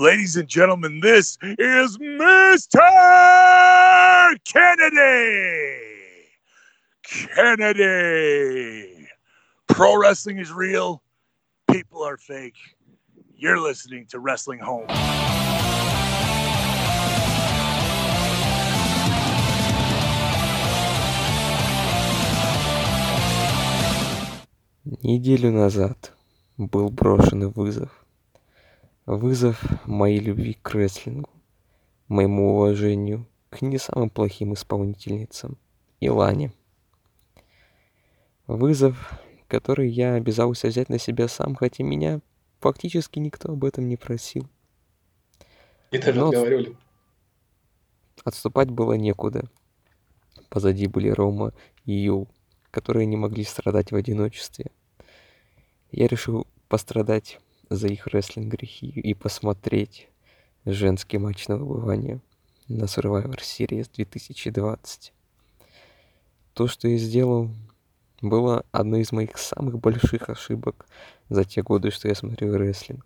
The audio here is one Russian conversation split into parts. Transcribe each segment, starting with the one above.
Ladies and gentlemen, this is Mr. Kennedy. Kennedy. Pro wrestling is real. People are fake. You're listening to Wrestling Home. Неделю назад был брошенный вызов. Вызов моей любви к рестлингу, моему уважению к не самым плохим исполнительницам Илане. Вызов, который я обязался взять на себя сам, хотя меня фактически никто об этом не просил. И даже Но отговаривали. отступать было некуда. Позади были Рома и Юл, которые не могли страдать в одиночестве. Я решил пострадать за их рестлинг-грехи и посмотреть женский матч на выбывание на Survivor Series 2020. То, что я сделал, было одной из моих самых больших ошибок за те годы, что я смотрю рестлинг.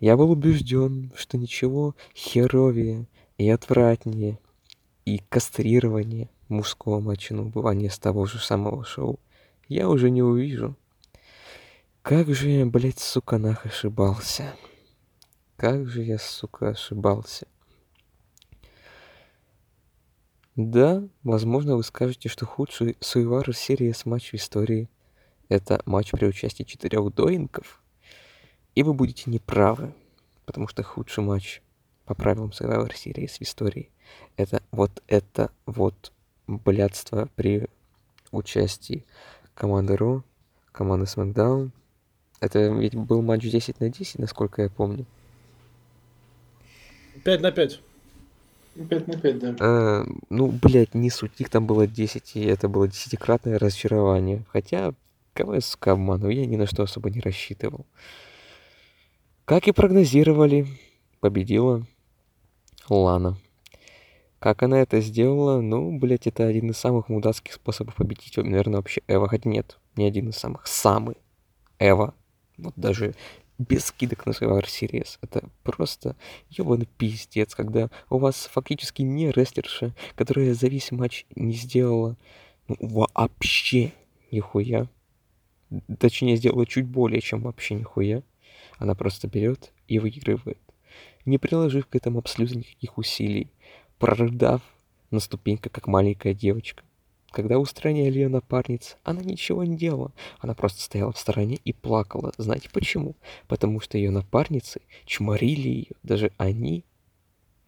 Я был убежден, что ничего херовее и отвратнее и кастрирование мужского матча на убывание с того же самого шоу я уже не увижу. Как же я, блядь, сука, нах ошибался. Как же я, сука, ошибался. Да, возможно, вы скажете, что худший Survivor Series матч в истории — это матч при участии четырех доинков. И вы будете неправы, потому что худший матч по правилам Survivor Series в истории — это вот это вот блядство при участии команды Ро, команды SmackDown. Это ведь был матч 10 на 10, насколько я помню. 5 на 5. 5 на 5, да. А, ну, блядь, не суть, их там было 10, и это было десятикратное разочарование. Хотя, кого я, сука, я ни на что особо не рассчитывал. Как и прогнозировали, победила Лана. Как она это сделала? Ну, блядь, это один из самых мудацких способов победить, наверное, вообще Эва. Хотя нет, не один из самых, самый Эва. Вот даже без скидок на Survivor Series. Это просто ебаный пиздец, когда у вас фактически не рестлерша, которая за весь матч не сделала ну, вообще нихуя. Точнее, сделала чуть более, чем вообще нихуя. Она просто берет и выигрывает, не приложив к этому абсолютно никаких усилий, прорыдав на ступеньках, как маленькая девочка. Когда устраняли ее напарниц, она ничего не делала. Она просто стояла в стороне и плакала. Знаете почему? Потому что ее напарницы чморили ее. Даже они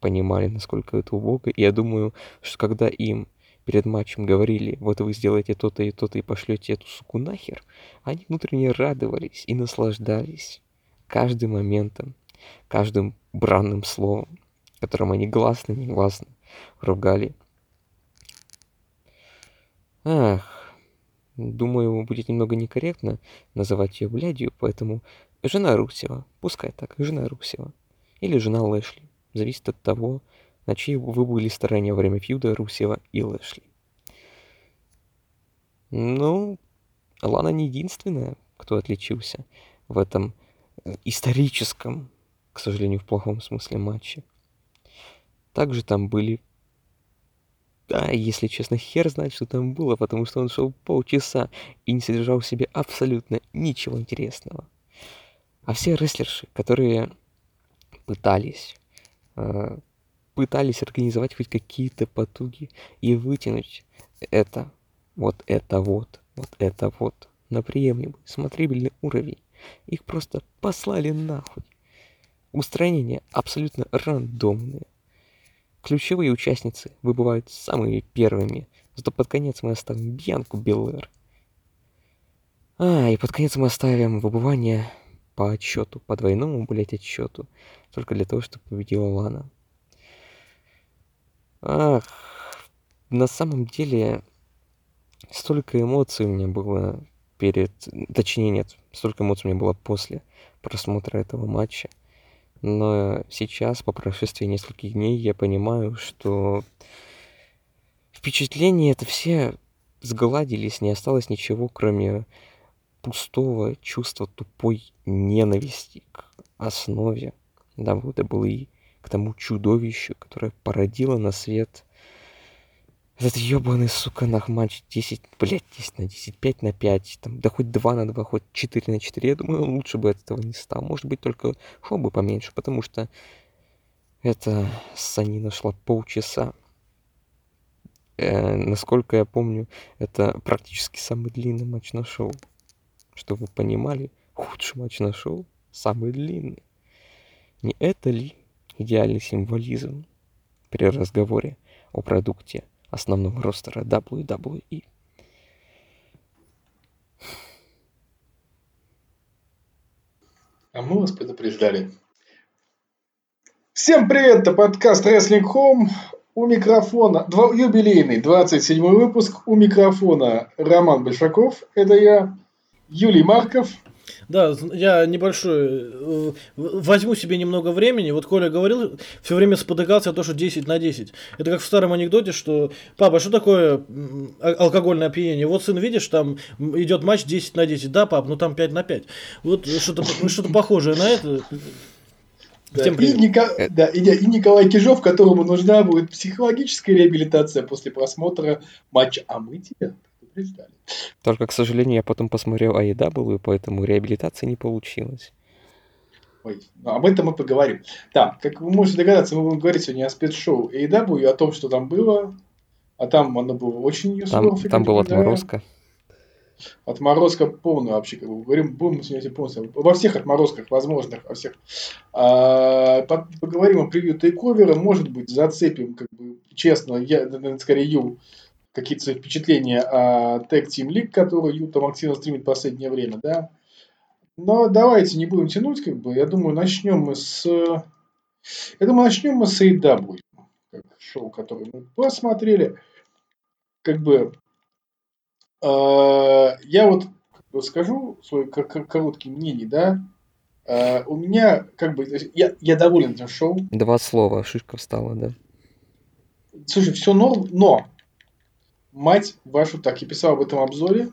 понимали, насколько это убого. И я думаю, что когда им перед матчем говорили, вот вы сделаете то-то и то-то и пошлете эту суку нахер, они внутренне радовались и наслаждались каждым моментом, каждым бранным словом, которым они гласно и негласно ругали Ах, думаю, будет немного некорректно называть ее блядью, поэтому жена Русева, пускай так, жена Русева. Или жена Лэшли. Зависит от того, на чьей вы были стороне во время фьюда Русева и Лэшли. Ну, Лана не единственная, кто отличился в этом э, историческом, к сожалению, в плохом смысле матче. Также там были да, если честно, хер знает, что там было, потому что он шел полчаса и не содержал в себе абсолютно ничего интересного. А все рестлерши, которые пытались, э, пытались организовать хоть какие-то потуги и вытянуть это, вот это вот, вот это вот на приемлемый, смотрибельный уровень, их просто послали нахуй. Устранения абсолютно рандомные. Ключевые участницы выбывают самыми первыми, зато под конец мы оставим Бьянку Белэр. А, и под конец мы оставим выбывание по отчету, по двойному, блять, отчету, только для того, чтобы победила Лана. Ах, на самом деле, столько эмоций у меня было перед... Точнее, нет, столько эмоций у меня было после просмотра этого матча. Но сейчас, по прошествии нескольких дней, я понимаю, что впечатления это все сгладились, не осталось ничего, кроме пустого чувства тупой ненависти к основе. WWE к тому чудовищу, которое породило на свет этот ебаный, сука, нах матч 10, блядь, 10 на 10, 5 на 5, там, да хоть 2 на 2, хоть 4 на 4. Я думаю, лучше бы этого не стал. Может быть, только шоу бы поменьше, потому что это санина шла полчаса. Э, насколько я помню, это практически самый длинный матч на шоу. Чтобы вы понимали, худший матч на шоу самый длинный. Не это ли идеальный символизм при разговоре о продукте основного ростера WWE. А мы вас предупреждали. Всем привет, это подкаст Wrestling Home. У микрофона, два, юбилейный, 27 выпуск. У микрофона Роман Большаков, это я, Юлий Марков. Да, я небольшой, э, возьму себе немного времени. Вот Коля говорил, все время спотыкался то, что 10 на 10. Это как в старом анекдоте, что папа, что такое а, алкогольное опьянение? Вот сын, видишь, там идет матч 10 на 10. Да, пап, ну там 5 на 5. Вот что-то что похожее на это. Да, Всем привет. И, Ника... да, и, и Николай Кижов, которому нужна будет психологическая реабилитация после просмотра матча. А мы тебя предупреждали. Только, к сожалению, я потом посмотрел AEW, поэтому реабилитация не получилась. Ой, ну, об этом мы поговорим. Да, как вы можете догадаться, мы будем говорить сегодня о спецшоу AEW, о том, что там было. А там оно было очень Там, там была отморозка. Отморозка полная вообще, как бы говорим, будем сегодня полностью во всех отморозках возможных, во всех. А, поговорим о превью тейковера, может быть, зацепим, как бы, честно, я, скорее, Ю, какие-то свои впечатления о Tag Team League, который Юта активно стримит в последнее время, да. Но давайте не будем тянуть, как бы. Я думаю, начнем мы с... Я думаю, начнем мы с AEW, как шоу, которое мы посмотрели. Как бы... Э, я вот скажу свое короткое мнение, да. Э, у меня, как бы, я, я доволен этим шоу. Два слова, шишка встала, да. Слушай, все норм, но мать вашу так, я писал об этом обзоре.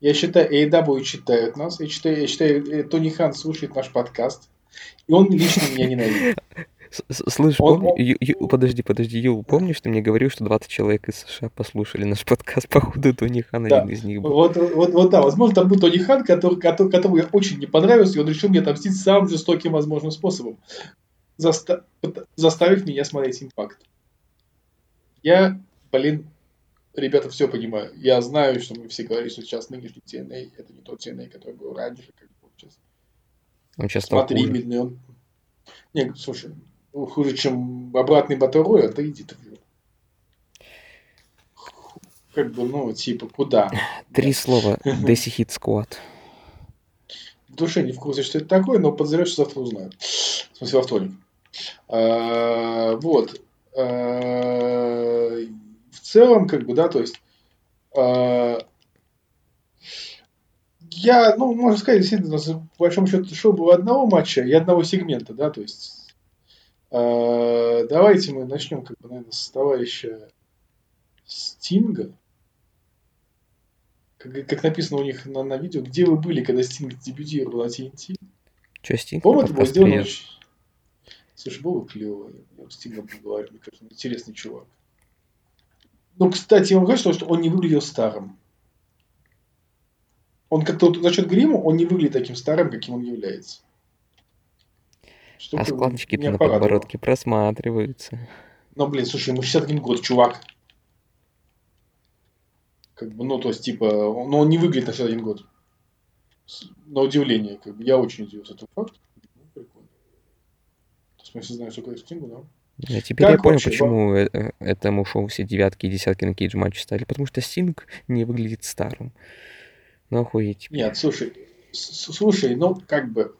Я считаю, AEW читают нас. Я считаю, я считаю, э, Тони Хан слушает наш подкаст. И он лично меня ненавидит. Слышь, он, помни, он... Ю, Ю, подожди, подожди, Ю, помнишь, ты мне говорил, что 20 человек из США послушали наш подкаст, походу Тони Хан да. один из них был. Вот, вот, вот, да, возможно, там был Тони Хан, который, который, которому я очень не понравился, и он решил мне отомстить самым жестоким возможным способом, заста заставив меня смотреть импакт. Я, блин, ребята все понимаю. Я знаю, что мы все говорим, что сейчас нынешний TNA это не тот TNA, который был раньше, как бы сейчас. Он сейчас Смотри, видно, он... Не, слушай, хуже, чем обратный Батарой, это иди ты. Как бы, ну, типа, куда? Три слова. Деси Хит Squad. В душе не в курсе, что это такое, но подозреваю, что завтра узнают. В смысле, во вторник. А, вот. А, в целом, как бы, да, то есть, э, я, ну, можно сказать, действительно, по большому счету, шоу было одного матча и одного сегмента, да, то есть, э, давайте мы начнем, как бы, наверное, с товарища Стинга. Как, как написано у них на, на видео, где вы были, когда Стинг дебютировал на TNT? Че, Стинг? По-моему, это было сделано очень... Слушай, было клево. Я с Стингом поговорю, мне кажется, интересный чувак. Ну, кстати, он говорит, что он не выглядел старым. Он как-то за счет грима, он не выглядит таким старым, каким он является. Что а складочки-то на подбородке просматриваются. Ну, блин, слушай, ему 61 год, чувак. Как бы, ну, то есть, типа, он, ну, он не выглядит на 61 год. На удивление, как бы, я очень удивился этому факту. Ну, прикольно. То есть, мы все знаем, сколько Стингу, да? Я теперь как я понял, почему э, э, этому шоу все девятки и десятки на кейдж матче стали. Потому что Стинг не выглядит старым. Ну, охуеть. Нет, слушай, слушай, ну, как бы,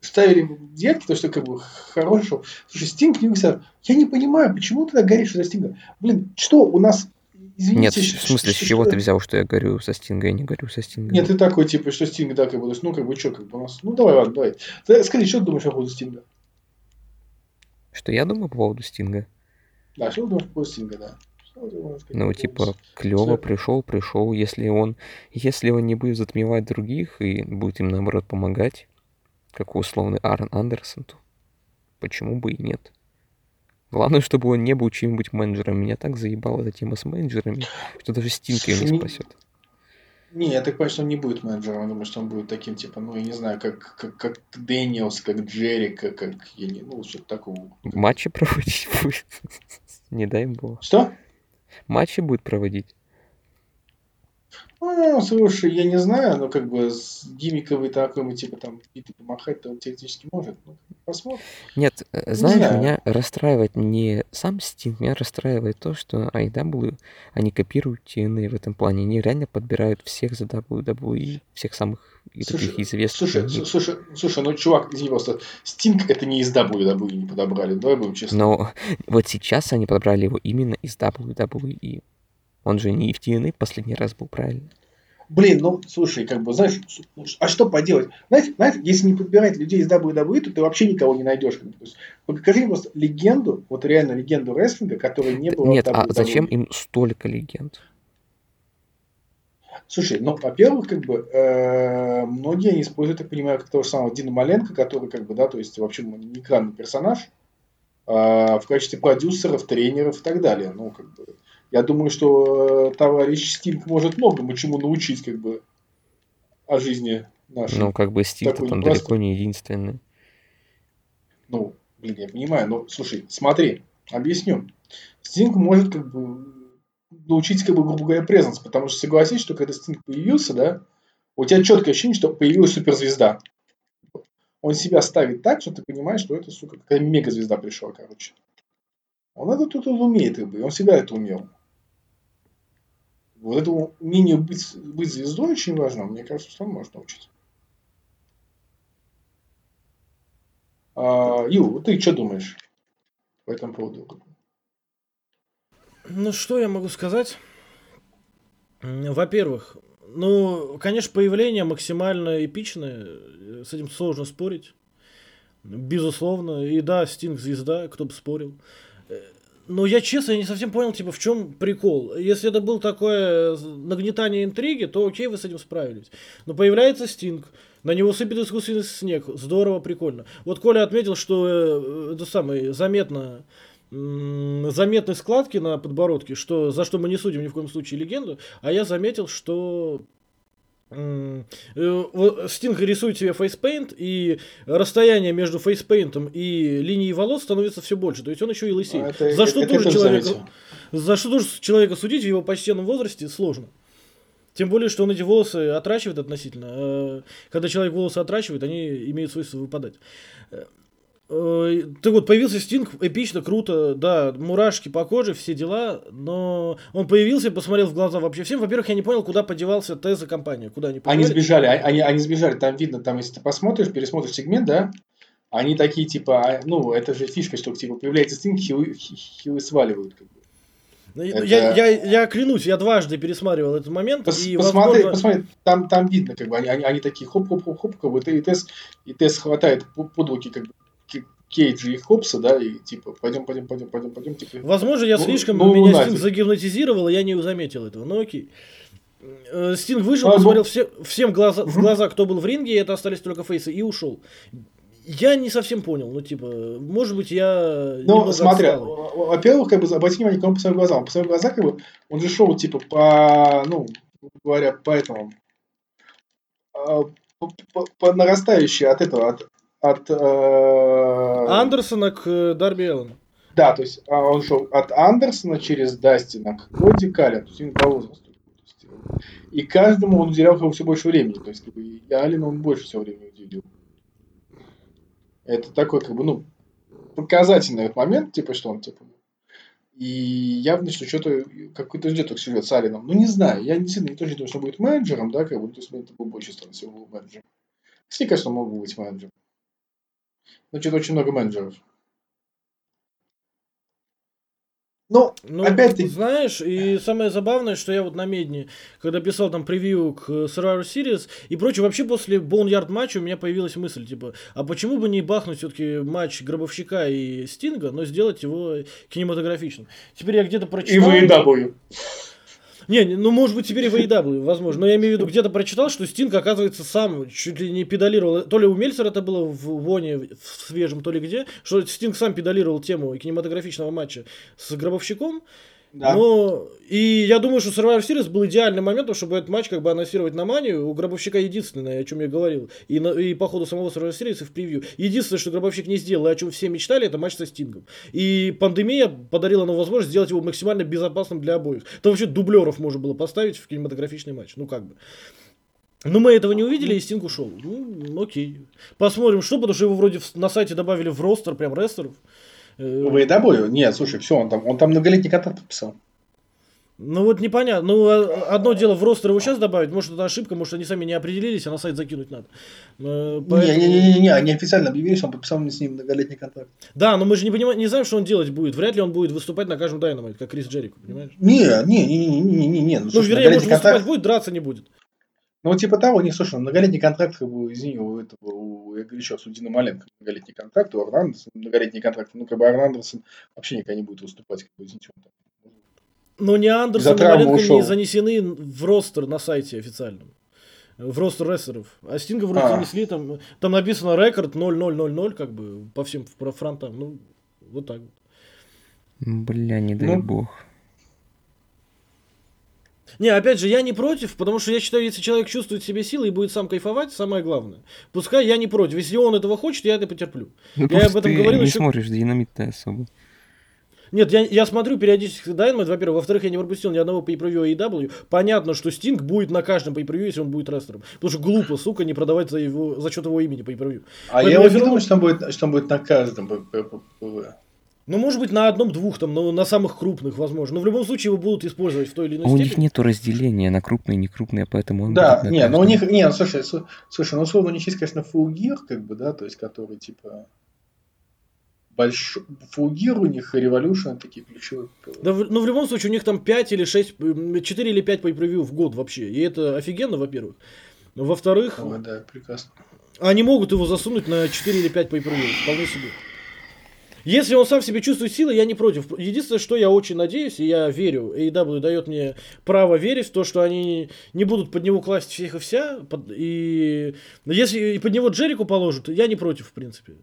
ставили девятки, то, что как бы хороший шоу. Слушай, Стинг не выглядит Я не понимаю, почему ты так горишь за Стинга? Блин, что у нас Извините, Нет, в смысле, с чего ты взял, что я горю со Стинга? Я не горю со Стинга. Нет, ты такой, типа, что Стинг, да, как бы, ну, как бы, что, как бы, у нас... Ну, давай, ладно, давай. Скажи, что ты думаешь по поводу Стинга? Что я думаю по поводу Стинга? Да, что думаешь по поводу Стинга, да. Ну, типа, клево пришел, пришел. Если он, если он не будет затмевать других и будет им, наоборот, помогать, как условный Арн Андерсон, то почему бы и нет. Главное, чтобы он не был чьим-нибудь менеджером. Меня так заебала эта тема с менеджерами, что даже Стинг ее Не- спасет. Не, я так понимаю, что он не будет менеджером. Я думаю, что он будет таким, типа, ну, я не знаю, как, как, как Дэниелс, как Джерика, как, я не, ну, что-то такого. Матчи проводить будет. Не дай бог. Что? Матчи будет проводить. Ну, слушай, я не знаю, но как бы с гиммиковый такой, типа, там, биты помахать-то он теоретически может. Ну, посмотрим. Нет, э, знаешь, знаю. меня расстраивает не сам Стинг, меня расстраивает то, что IW, они копируют TNA в этом плане. Они реально подбирают всех за WWE, всех самых и Слушай, таких известных. Слушай, с- слушай, слушай, ну, чувак, извини, просто Стинг это не из WWE не подобрали, давай будем честны. Но вот сейчас они подобрали его именно из WWE. Он же не в TNA последний раз был, правильно? Блин, ну, слушай, как бы, знаешь, а что поделать? Знаете, знаете, если не подбирать людей из WWE, то ты вообще никого не найдешь. бы. То есть, покажи мне просто легенду, вот реально легенду рестлинга, которой не было Нет, а зачем им столько легенд? Слушай, ну, во-первых, как бы, э, многие они используют, я понимаю, как того же самого Дина Маленко, который, как бы, да, то есть, вообще ну, не экранный персонаж, а в качестве продюсеров, тренеров и так далее. Ну, как бы, я думаю, что э, товарищ Стинг может многому чему научить, как бы, о жизни нашей. Ну, как бы Стинг он непростой. далеко не единственный. Ну, блин, я понимаю, но слушай, смотри, объясню. Стинг может как бы научить, как бы, грубо говоря, презенс, потому что согласись, что когда Стинг появился, да, у тебя четкое ощущение, что появилась суперзвезда. Он себя ставит так, что ты понимаешь, что это, сука, какая мегазвезда пришла, короче. Он это тут умеет, как бы, и он всегда это умел. Вот этому умению быть, быть звездой очень важно. Мне кажется, что он может научиться. А, Ю, ты что думаешь по этому поводу? Ну, что я могу сказать? Во-первых, ну, конечно, появление максимально эпичное, э, с этим сложно спорить. Безусловно. И да, Стинг звезда, кто бы спорил. Э, Но я честно, я не совсем понял, типа, в чем прикол. Если это был такое нагнетание интриги, то окей, вы с этим справились. Но появляется Стинг, на него сыпет искусственный снег. Здорово, прикольно. Вот Коля отметил, что э, это самое заметно заметны складки на подбородке, что за что мы не судим ни в коем случае легенду, а я заметил, что э, Стинг рисует себе фейспейнт, и расстояние между фейспейнтом и линией волос становится все больше. То есть он еще и лысеет. А это- за что это тоже тоже человека, заметил. за что тоже человека судить в его почтенном возрасте сложно. Тем более, что он эти волосы отращивает относительно. Э, Когда человек волосы отращивает, они имеют свойство выпадать. Э, Так вот, появился Стинг, эпично, круто, да, мурашки по коже, все дела, но он появился, посмотрел в глаза вообще всем. Во-первых, я не понял, куда подевался Т за компания, куда они Они подевались. сбежали, а- они, они сбежали, там видно, там, если ты посмотришь, пересмотришь сегмент, да, они такие, типа, а, ну, это же фишка, что, типа, появляется Стинг, хилы, хи- хилы сваливают, как бы. Ну, это- Я, я, я клянусь, я дважды пересматривал этот момент, Пос- и, посмотри, возможно, посмотри, там, там видно, как бы, они, они, они такие хоп-хоп-хоп-хоп, как бы, и Тесс, и хватает по- под руки, как бы, Кейджа и Хопса, да, и, типа, пойдем, пойдем, пойдем, пойдем, пойдем, типа, Возможно, я Ну, слишком ну, меня нафиг. Стинг загипнотизировал, и я не заметил этого. Ну окей. Э, Стинг вышел, А, посмотрел ну- все, всем глаза, в глаза, кто был в ринге, и это остались только фейсы, и ушел. Я не совсем понял, ну типа, может быть, я Ну, во- во-первых, как бы, обрати внимание, он по своим глазам. По своим глазам, как бы, он же шел, типа, по, ну, говоря, по этому, а, по, по- по нарастающей от этого, от, от э, Андерсона к э, Дарби Эллен. Да, то есть а, он шел от Андерсона через Дастина к Коди Каллен, то есть он по возрасту. И каждому он уделял как бы, все больше времени. То есть, как бы, и Алину он больше всего времени уделил. Это такой, как бы, ну, показательный момент, типа, что он, типа, и явно, что что-то, какой-то ждет так сюжет с Алином. Ну, не знаю, я действительно не тоже не думаю, что он будет менеджером, да, как бы, то есть, это был больше стороны всего был менеджером. Все, конечно, мог бы быть менеджером. Но что-то очень много менеджеров. Ну, Ну, Опять-таки- знаешь, и самое забавное, что я вот на Медне, когда писал там превью к Survivor Series и прочее, вообще после Boneyard матча у меня появилась мысль, типа, а почему бы не бахнуть все-таки матч Гробовщика и Стинга, но сделать его кинематографичным? Теперь я где-то и прочитал... в AEW. Не, не, ну может быть теперь и в AEW, возможно. Но я имею в виду, где-то прочитал, что Стинг, оказывается, сам чуть ли не педалировал. То ли у Мельцера это было в Воне, в свежем, то ли где. Что Стинг сам педалировал тему кинематографичного матча с Гробовщиком. Да. Но и я думаю, что Survivor Series был идеальным моментом, чтобы этот матч как бы анонсировать на манию. У Гробовщика единственное, о чем я говорил, и, на, и по ходу самого Survivor Series и в превью. Единственное, что Гробовщик не сделал, и о чем все мечтали, это матч со Стингом. И пандемия подарила нам возможность сделать его максимально безопасным для обоих. Там вообще дублеров можно было поставить в кинематографичный матч. Ну как бы. Но мы этого не увидели, и Стинг ушел. Ну, окей. Посмотрим, что, потому что его вроде на сайте добавили в ростер прям рестлеров. Э, В AEW? Нет, слушай, все, он там, он там многолетний контракт подписал. Ну вот непонятно. Ну, а- одно дело в ростер его сейчас добавить, может это ошибка, может они сами не определились, а на сайт закинуть надо. Э, поэтому- Не-не-не, они официально объявили, что он подписал с ним многолетний контракт. Да, но мы же не, понимаем, не знаем, что он делать будет. Вряд ли он будет выступать на каждом Дайнамайт, как Крис Джерико, понимаешь? Не, не, не, не, не, не, не. Ну, Ну, слушай, вернее, может многолетний выступать контракт. будет, драться не будет. Ну, вот типа того, не, слушай, многолетний контракт, как бы, извини, у этого, у, я говорю еще раз, у Дина Маленко многолетний контракт, у Арна Андерсона многолетний контракт, ну, как бы Арн Андерсон вообще никогда не будет выступать, как бы, извините, он там. Но ни Андерсон, травмы Маленко ушел. не занесены в roster на сайте официальном. В ростер рестлеров. А Стинга вроде А. занесли, там, там написано рекорд 0-0-0-0, как бы, по всем фронтам. Ну, вот так. Бля, не дай Ну. бог. Не, опять же, я не против, потому что я считаю, если человек чувствует в себе силы и будет сам кайфовать, самое главное. Пускай я не против. Если он этого хочет, я это потерплю. Ну, Я об этом ты говорил не еще- смотришь динамит-то особо. Нет, я, я смотрю периодически Dynamite, во-первых. Во-вторых, я не пропустил ни одного pay-per-view AEW. Понятно, что Стинг будет на каждом pay-per-view, если он будет рестлером. Потому что глупо, сука, не продавать за, его, за счет его имени pay-per-view. А Поэтому я вот не думаю, что он будет, что он будет на каждом п- п- п- п- Ну, может быть, на одном-двух, там, но на самых крупных, возможно. Но в любом случае его будут использовать в той или А иной у них степени. нету разделения на крупные и некрупные, поэтому он Да, будет на не, но у каждом. них, не, ну слушай, слу- слушай, ну условно у них есть, конечно, Gear, как бы, да, то есть, который, типа, большой, Gear у них и Revolution такие ключевые. Да, в- ну, в любом случае, у них там 5 или 6, 4 или 5 pay-per-view в год вообще. И это офигенно, во-первых. Во-вторых, Ой, да, прекрасно. Они могут его засунуть на 4 или 5 pay вполне себе. Если он сам себе чувствует силы, я не против. Единственное, что я очень надеюсь, и я верю, AEW дает мне право верить в то, что они не будут под него класть всех и вся. под- и если и под него Джерику положат, я не против, в принципе.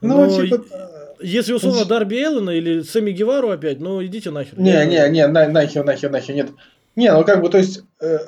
Ну, Но типа, Если условно Дарби Эллена или Сэмми Гевару опять, ну идите нахер. Не, Я- не, не, на- нахер, нахер, нахер, нет. Не, ну как бы, то есть, э,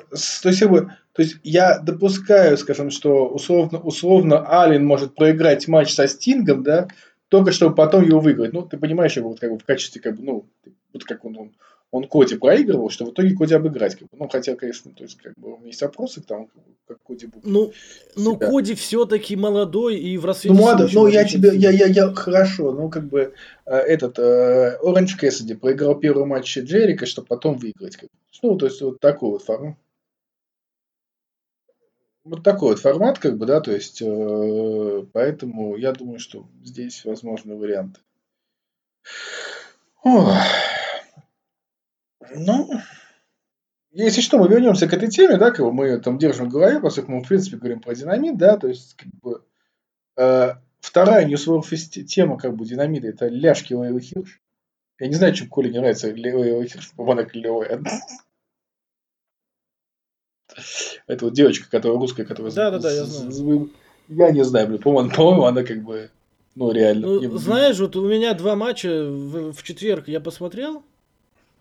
то есть, как бы, то есть я допускаю, скажем, что условно, условно Аллен может проиграть матч со Стингом, да, только чтобы потом его выиграть. Ну, ты понимаешь, его вот как бы в качестве, как бы, ну, вот как он, он, он Коди проигрывал, что в итоге Коди обыграть. Как бы. Ну, хотя, конечно, то есть, как бы, у меня есть вопросы тому, как, Коди будет. Ну, ну. Коди все-таки молодой и в рассвете Ну, ладно, сил ну я тебе, я, я, я, хорошо, ну как бы э, этот э, Оранж Кэссиди проиграл первый матч Джерика, чтобы потом выиграть. Как бы. Ну, то есть вот такой вот формат. Вот такой вот формат, как бы, да, то есть, э, поэтому я думаю, что здесь возможны варианты. Ну, если что, мы вернемся к этой теме, да, как мы ее там держим в голове, поскольку мы, в принципе, говорим про динамит, да, то есть, как бы, э, вторая News World Fest тема, как бы, динамита, это ляжки Лейлы Хирш. Я не знаю, чем Коле не нравится Лейла Хирш, по-моему, клевая. Это вот девочка, которая русская, которая... Да-да-да, я с- знаю. с- Я не знаю, блин, по-моему, по-моему, она как бы, ну, реально. Ну, Не- знаешь, вот у меня два матча в, в четверг я посмотрел,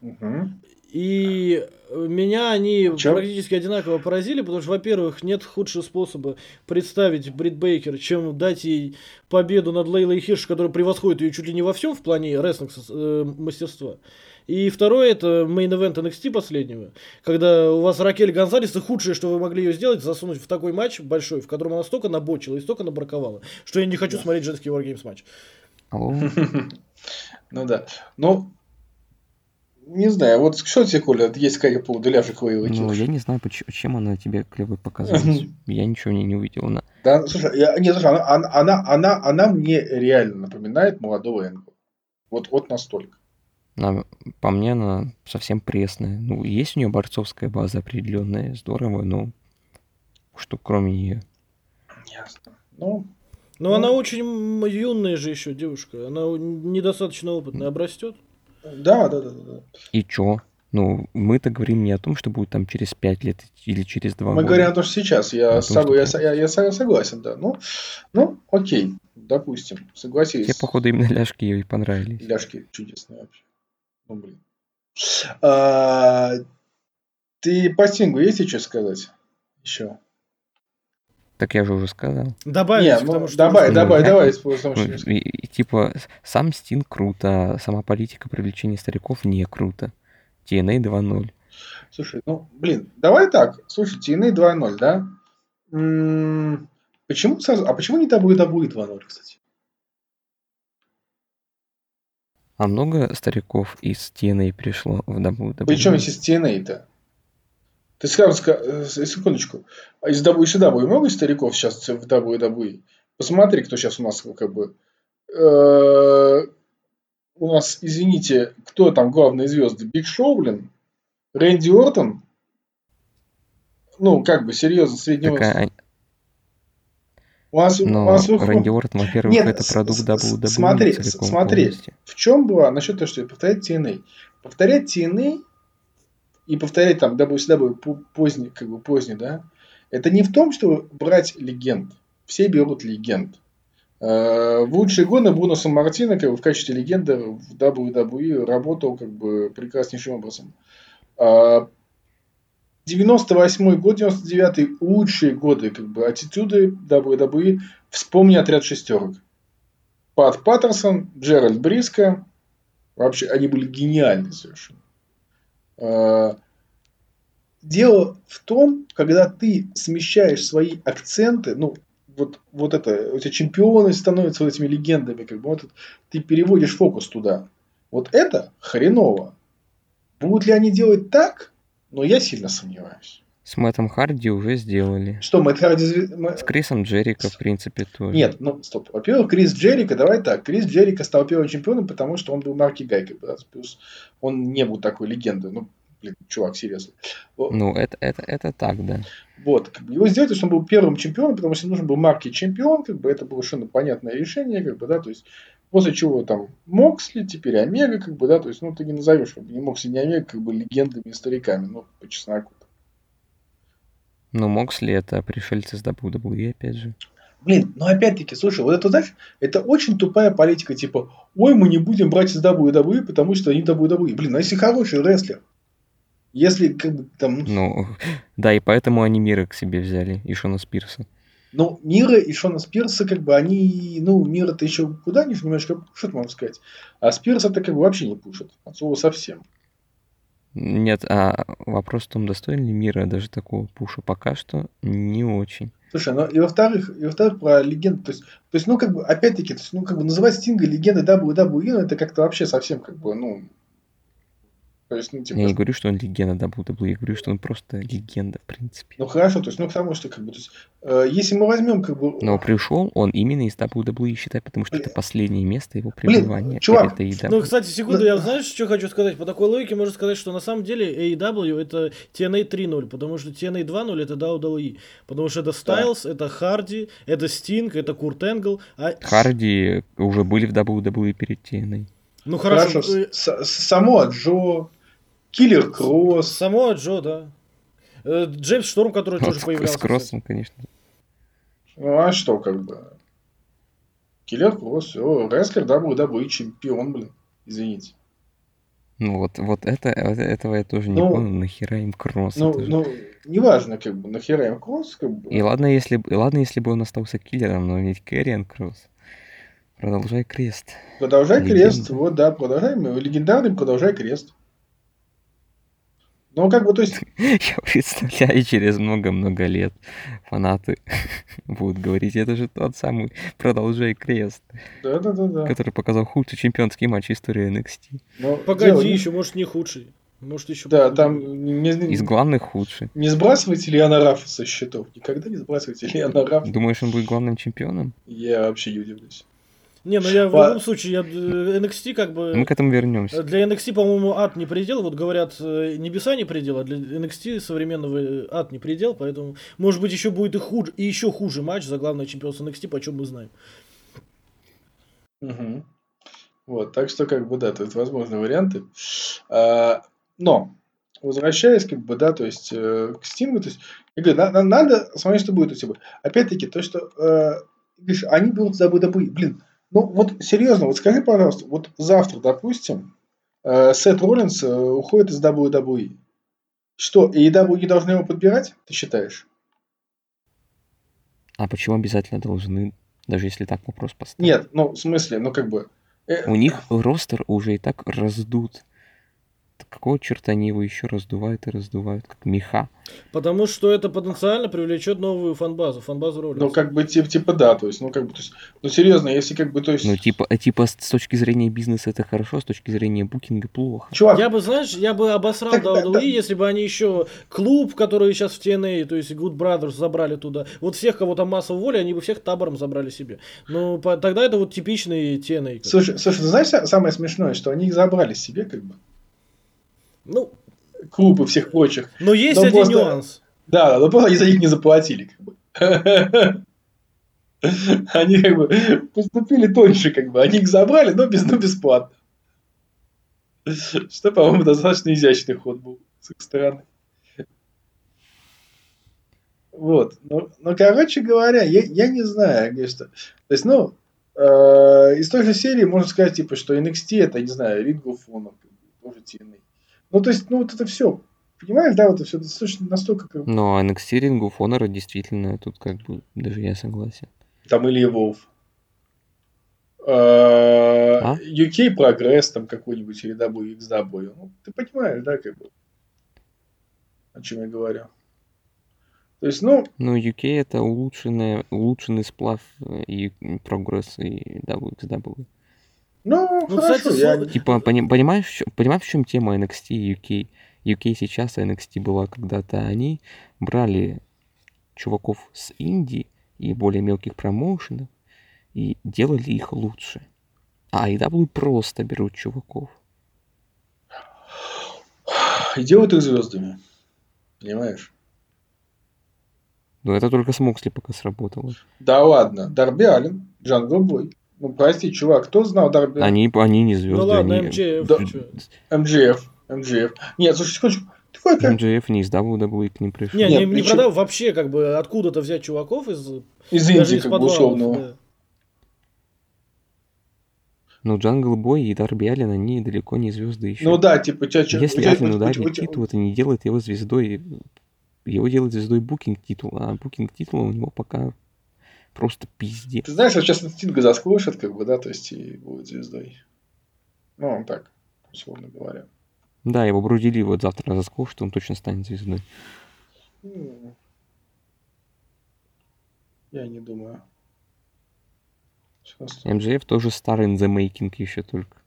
Мгм. и меня они Чё? практически одинаково поразили, потому что, во-первых, нет худшего способа представить Брит Бейкер, чем дать ей победу над Лейлой Хирш, которая превосходит ее чуть ли не во всем в плане рестлинг э, мастерства. И второе, это main event NXT последнего, когда у вас Ракель Гонзалес, и худшее, что вы могли ее сделать, засунуть в такой матч большой, в котором она столько наботчила и столько набраковала, что я не хочу смотреть женский Wargames матч. Ну да. Ну, не знаю, вот что тебе, Коля, есть какая по поводу ляжек Ну, я не знаю, поч- чем она тебе клево показалась. Я ничего не, не увидел. Она... Да, слушай, я, не, слушай, она, она, она, она, она мне реально напоминает молодого Энгла. Вот, вот настолько. Она- по мне, она совсем пресная. Ну, есть у нее борцовская база определенная, здорово, но что кроме нее. Ясно. Ну, Но Ну. она очень юная же еще девушка. Она недостаточно опытная. Обрастет. да, да, да, да. И чё? Ну, мы-то говорим не о том, что будет там через 5 лет или через 2 Мы года. говорим о том, что сейчас. О Я том, с тобой, я, я, я со- согласен, да. Ну, ну, окей, допустим, согласись. Тебе, походу, именно ляжки и понравились. Ляжки чудесные вообще. Ну, блин. А, ты по Стингу есть что сказать? Еще. Так я же уже сказал. Добавить Не, ну, тому, что давай, Ну, давай, я- давай, потому что Ну, не сказал. и- и, типа, сам Стинг круто, а сама политика привлечения стариков не круто. TNA 2.0. Слушай, ну, блин, давай так. Слушай, TNA 2.0, да? М, Почему сразу, а почему не WWE 2.0, кстати? А много стариков из TNA пришло в WWE? Причем здесь TNA-то? Ты сразу ска- э, секундочку. А из WCW много стариков сейчас в WWE? Посмотри, кто сейчас у нас как бы... э, У нас, извините, кто там главные звезды? Биг Шоу, блин? Рэнди Ортон? Ну, как бы, серьезно, среднего... Так, а- У нас, у но нас выходит- Рэнди Ортон, во-первых, Нет, это продукт WWE смотри, целиком смотри. полностью. В чем была насчет того, что повторять TNA? Повторять TNA и повторять там WCW пу- поздний, как бы поздний, да, это не в том, что брать легенд. Все берут легенд. Э, В лучшие годы Бруно Мартино как бы, в качестве легенды в WWE работал как бы прекраснейшим образом. А, 98 год, 99 лучшие годы как бы аттитюды WWE. Вспомни отряд шестерок. Пат Паттерсон, Джеральд Бриско. Вообще, они были гениальны совершенно. А, Дело в том, когда ты смещаешь свои акценты, ну, вот, вот это, у тебя чемпионы становятся вот этими легендами, как бы, вот это, ты переводишь фокус туда. Вот это хреново. Будут ли они делать так? Но я сильно сомневаюсь. С Мэттом Харди уже сделали. Что, Мэтт Харди... С Крисом Джерико, в принципе, тоже. Нет, ну стоп. Во-первых, Крис Джерика, давай так. Крис Джерика стал первым чемпионом, потому что он был марки Гайка. да, Плюс он не был такой легендой. Ну, блин, чувак, серьезно. Ну, это, это, это так, да. Вот, как бы его сделали, что он был первым чемпионом, потому что нужен был марки чемпион, как бы это было совершенно понятное решение, как бы, да, то есть после чего там Моксли, теперь Омега, как бы, да, то есть, ну, ты не назовешь ни Моксли, ни Омега, как бы, легендами и стариками, ну, по чесноку. Но Моксли это пришельцы с WWE, опять же. Блин, ну опять-таки, слушай, вот это, знаешь, это очень тупая политика, типа, ой, мы не будем брать из WWE, потому что они WWE. Блин, а если хороший рестлер, если как бы там, ну, Ну, да, и поэтому они мира к себе взяли, и Шона Спирса. Ну, Мира и Шона Спирса, как бы они, ну, Мира-то еще куда ниже немножко пушит, можно сказать, а Спирса это как бы вообще не пушит, от слова совсем. Нет, а вопрос в том, достоин ли мира даже такого пуша пока что не очень. Слушай, ну и во-вторых, и во-вторых, про легенду, то есть, то есть, ну, как бы, опять-таки, то есть, ну, как бы называть Стинга легендой WWE, ну, это как-то вообще совсем, как бы, ну, то есть, ну, типа, Я не говорю, что он легенда WWE, я говорю, что он просто легенда, в принципе. Ну хорошо, то есть, ну к тому, что как бы, то есть, э, если мы возьмем как бы, Но пришел он именно из WWE, считай, потому что это Блин. последнее место его Блин, пребывания. чувак, перед AEW. Ну, кстати, секунду, я знаешь, что хочу сказать? По такой логике можно сказать, что на самом деле AEW это TNA 3.0, потому что TNA 2.0 это WWE. Потому что это Стайлз, это Харди, это Стинг, это Курт Энгл. А... Харди уже были в WWE перед TNA. Ну хорошо, хорошо, э, с- с- само Джо, Киллер Кросс, само Джо, да. Э, Джеймс Шторм, который Вот тоже с- появлялся. с Кроссом, конечно. ну а что как бы, Киллер Кросс, все, рестлер WWE чемпион, блин, извините. Ну вот, вот это, вот этого я тоже не Ну, понял, нахера им Кросс. Ну, ну, неважно, как бы, нахера им Кросс, как бы. И ладно, если, и ладно, если бы он остался киллером, но ведь Кэриан Кросс. Продолжай крест. Продолжай Легенда. крест, вот, да, продолжаем, легендарный продолжай крест. Ну, как бы, то есть, Я представляю, через много-много лет фанаты будут говорить, это же тот самый Продолжай крест, да-да-да-да. который показал худший чемпионский матч истории NXT. Но Погоди, дело еще, может, не худший. Может, еще Да, там не, Из главных худший. не сбрасывайте Ильяна Рафа со счетов. Никогда не сбрасывайте Ильяна Рафа. Думаешь, он будет главным чемпионом? Я вообще не удивлюсь. Не, ну я в любом случае, я, э, NXT как бы... Мы к этому вернемся. Для NXT, по-моему, ад не предел. Вот говорят, э, небеса не предел, а для NXT современного э, ад не предел. Поэтому, может быть, еще будет и хуже, и еще хуже матч за главное чемпионство NXT, по чем мы знаем. Мгм. Вот, так что, как бы, да, тут возможны варианты. А, но, возвращаясь, как бы, да, то есть, э, к Стингу, то есть, я говорю, на- на- надо смотреть, что будет у тебя. Опять-таки, то, что, э, они будут за WWE, блин, ну, вот, серьезно, вот скажи, пожалуйста, вот завтра, допустим, э, Сет Роллинс э, уходит из WWE. Что, и WWE должны его подбирать, ты считаешь? А почему обязательно должны, даже если так вопрос поставить? Нет, ну, в смысле, ну, как бы... э, У них ростер уже и так раздут. Так Какого черта они его еще раздувают и раздувают, как меха? Потому что это потенциально привлечет новую фанбазу, фанбазу Ну, Роллинс. как бы, типа, типа, да, то есть, ну, как бы, то есть, ну, серьезно, если, как бы, то есть... Ну, типа, э, типа с точки зрения бизнеса это хорошо, с точки зрения букинга плохо. Чувак, Я бы, знаешь, я бы обосрал Так, да, WWE, да. если бы они еще клуб, который сейчас в TNA, то есть Good Brothers забрали туда. Вот всех, кого там масса воли, они бы всех табором забрали себе. Ну, по- тогда это вот типичный TNA. как. Слушай, слушай, ты знаешь са- самое смешное, что они их забрали себе, как бы, Ну, клубы всех прочих. но есть Ну, один просто- нюанс. Да, но просто они за них не заплатили, как бы. Они как бы поступили тоньше, как бы. Они их забрали, но, без, но бесплатно. Что, по-моему, достаточно изящный ход был с их стороны. Вот. Ну, ну, короче говоря, я, я не знаю, где что. То есть, ну, э, из той же серии можно сказать, типа, что NXT это, не знаю, как бы, тоже TNA. Ну, то есть, ну, вот это все. Понимаешь, да, вот это все достаточно настолько, как Но NXT Ring of Honor действительно тут как бы даже я согласен. там или Evolve. А? UK прогресс там какой-нибудь или WXW. Ну, ты понимаешь, да, как бы, о чем я говорю. То есть, ну, Ну, UK это улучшенная, улучшенный сплав э, и прогресс и WXW. Ну, Ну, хорошо, кстати, я... Типа, пони- понимаешь, понимаешь, в чем тема NXT и UK? UK сейчас, а NXT была когда-то. Они брали чуваков с Индии и более мелких промоушенов и делали их лучше. А AEW просто берут чуваков. И делают их звездами. Понимаешь? Но это только с Моксли пока сработало. Да ладно, Дарби Аллен, Джангл Бой. Ну, прости, чувак, кто знал Дарби Они, они не звезды, Ну ладно, они... МЧФ, Да. МГФ. Нет, слушай, секундочку. Ты какой как MJF не из WWE к ним пришел. Не, Нет, не, не причем- продал вообще, как бы, откуда-то взять чуваков из... из Индии, из как бы, условного. да. Но Джангл Бой и Дарби Аллен, они далеко не звезды еще. Ну да, типа, тебя, Если тебя- Аллен ударит титул, это не делает его звездой. Его делает звездой букинг титул, а букинг титула у него пока просто пиздец. Ты знаешь, вот сейчас Стинга засквошат, как бы, да, то есть и будет звездой. Ну, он так, условно говоря. Да, его брудили вот завтра за скол, что он точно станет звездой. Я не думаю. Сейчас. МЖФ тоже старый in the making еще только.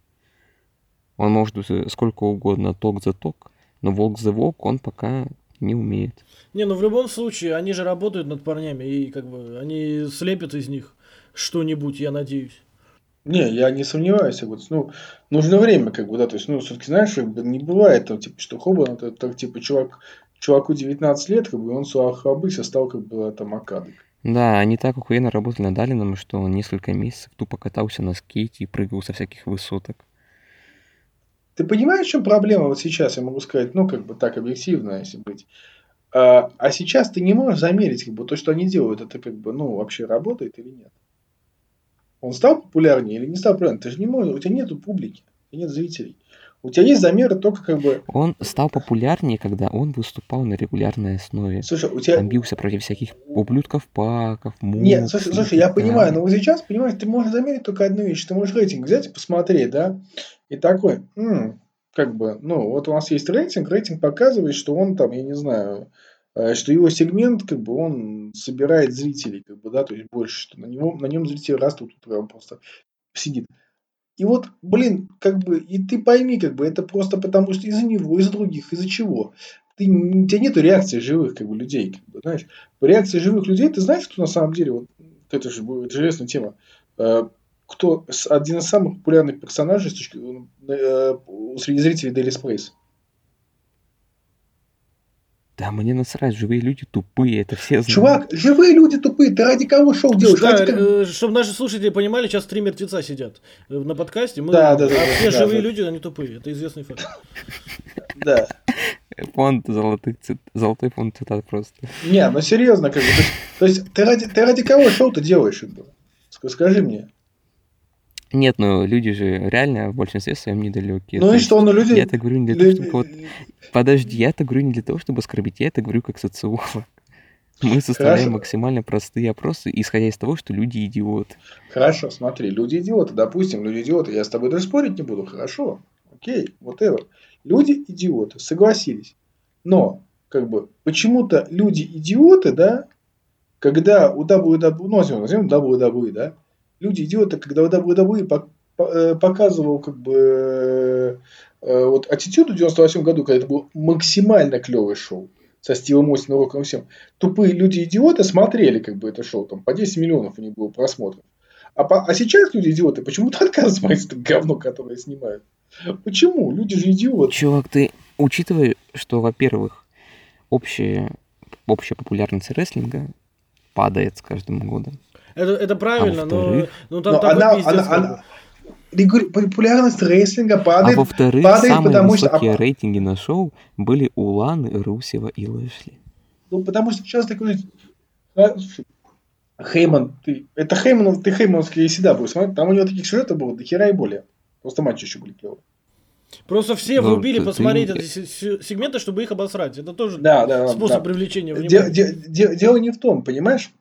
Он может э, сколько угодно ток за ток, но волк за волк он пока не умеет. Не, ну в любом случае, они же работают над парнями, и как бы они слепят из них что-нибудь, я надеюсь. Не, я не сомневаюсь. Вот, ну, нужно время, как бы, да, то есть, ну, все-таки, знаешь, как бы не бывает, там, типа, что Хобан, это, так, типа, чувак, чуваку 19 лет, как бы, он с Ахабыся стал, как бы, там, Акадой. Да, они так охуенно работали над Алленом, что он несколько месяцев тупо катался на скейте и прыгал со всяких высоток. Ты понимаешь, в чем проблема вот сейчас, я могу сказать, ну, как бы так объективно, если быть. А, а сейчас ты не можешь замерить, как бы, то, что они делают, это как бы, ну, вообще работает или нет. Он стал популярнее или не стал популярнее? Ты же не можешь, у тебя нету публики, у тебя нет зрителей. У тебя есть замеры только как бы... Он стал популярнее, когда он выступал на регулярной основе. Слушай, у тебя... Он бился против всяких ублюдков паков, Нет, Моксли слушай, слушай, я понимаю, но вот сейчас, понимаешь, ты можешь замерить только одну вещь. Ты можешь рейтинг взять и посмотреть, да, и такой, «М, как бы, ну, вот у нас есть рейтинг, рейтинг показывает, что он там, я не знаю, э, что его сегмент, как бы, он собирает зрителей, как бы, да, то есть больше, что на, него, на нем зрители растут, тут прям просто сидит. И вот, блин, как бы, и ты пойми, как бы, это просто потому, что из-за него, из-за других, из-за чего. Ты, у тебя нету реакции живых, как бы, людей, как бы, знаешь. Реакции живых людей, ты знаешь, кто на самом деле, вот, это же будет интересная тема, э, кто один из самых популярных персонажей с точки, э, среди зрителей Daily Space. Да мне насрать, живые люди тупые, это все знают. Чувак, живые люди тупые, ты ради кого шоу делаешь? Да, Ради кого? чтобы наши слушатели понимали, сейчас три мертвеца сидят э, на подкасте. Мы, Да, да, да, а да, все да, живые да. люди, они тупые. Это известный факт. Да. Фонд золотых цит... Золотой фонд цитат просто. Не, ну серьезно, как бы. То есть, ты, ради, ты ради кого шоу-то делаешь? Скажи мне. Нет, ну люди же реально в большинстве своем недалекие. Ну и что, ну люди... Я это говорю не для того, чтобы кого-то... Подожди, я это говорю не для того, чтобы оскорбить, я это говорю как социолог. Мы составляем Хорошо. максимально простые опросы, исходя из того, что люди идиоты. Хорошо, смотри, люди идиоты, допустим, люди идиоты, я с тобой даже спорить не буду, хорошо, окей, whatever. Люди идиоты, согласились. Но, как бы, почему-то люди идиоты, да, когда у WWE, ну, возьмем, возьмем WWE, да, люди идиоты, когда WWE э, показывал, как бы, э, э, вот Attitude в 98 году, когда это было максимально клевое шоу, со Стивом Остином, Роком всем, тупые люди-идиоты смотрели, как бы, это шоу, там, по 10 миллионов у них было просмотров. А, по- а сейчас люди-идиоты почему-то отказываются смотреть говно, которое снимают. Почему? Люди же идиоты. Чувак, ты учитывая, что, во-первых, общая, общая популярность рестлинга падает с каждым годом. Это, это правильно, но, во-вторых? ну там Но такой она, пиздец, она, она- популярность рестлинга А падает. во-вторых, падает, самые потому что- высокие а- рейтинги на шоу были у Ланы, Русева и Лэшли. Ну, потому что сейчас такой... а, Хейман, ты, это Хейман, ты Хеймановские всегда будешь смотреть, там у него таких сюжетов было до хера и более. Просто матчи еще были клевые. Просто все Ну, врубили ты- посмотреть эти се- се- сегменты, чтобы их обосрать. Это тоже Да, да, способ да. привлечения Де- внимания. де- де- дело не в том, понимаешь?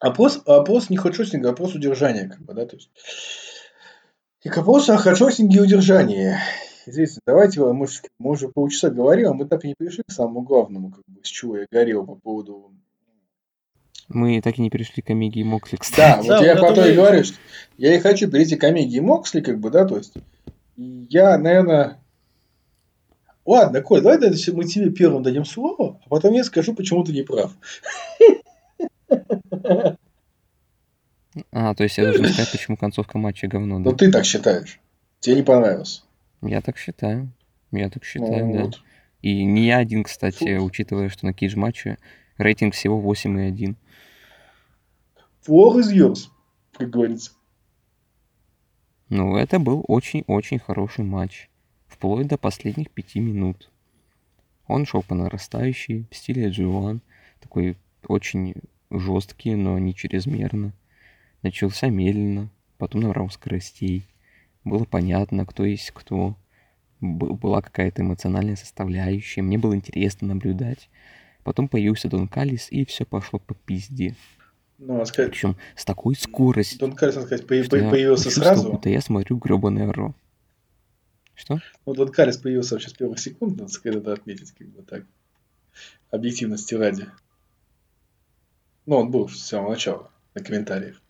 Опрос, опрос не хедшотинга, а опрос удержания, как бы, да, то есть. И к опросу о хедшотинге и удержании. Извините, давайте, мы, мы уже полчаса говорим, а мы так и не пришли к самому главному, как бы, с чего я горел по поводу... Мы так и не перешли к Омеге и Моксли, Да, кстати. вот Да, я вот по это то и говорю, что я и хочу перейти к Омеге и Моксли, как бы, да, то есть. Я, наверное... Ладно, Коль, давай мы тебе первым дадим слово, а потом я скажу, почему ты не прав. А, то есть я должен сказать, почему концовка матча говно, Ну, да? ты так считаешь. Тебе не понравилось. Я так считаю. Я так считаю, Ну, да. вот. И не я один, кстати, Фу. учитывая, что на кейдж матче рейтинг всего 8,1. Floor is yours, как говорится. Ну, это был очень-очень хороший матч. Вплоть до последних пяти минут. Он шел по нарастающей, в стиле G1. Такой очень жесткий, но не чрезмерно. Начался медленно, потом набрал скоростей. Было понятно, кто есть кто. Была какая-то эмоциональная составляющая. Мне было интересно наблюдать. Потом появился Дон Калис, и все пошло по пизде. Ну, надо сказать, Причем с такой скоростью. Дон Каллис, надо сказать, появ- появился сразу. будто я смотрю гребаное Ро. Что? Ну, Дон Каллис появился вообще с первых секунд, надо сказать, это отметить, как бы так. Объективности ради. Ну, он был с самого начала на комментариях.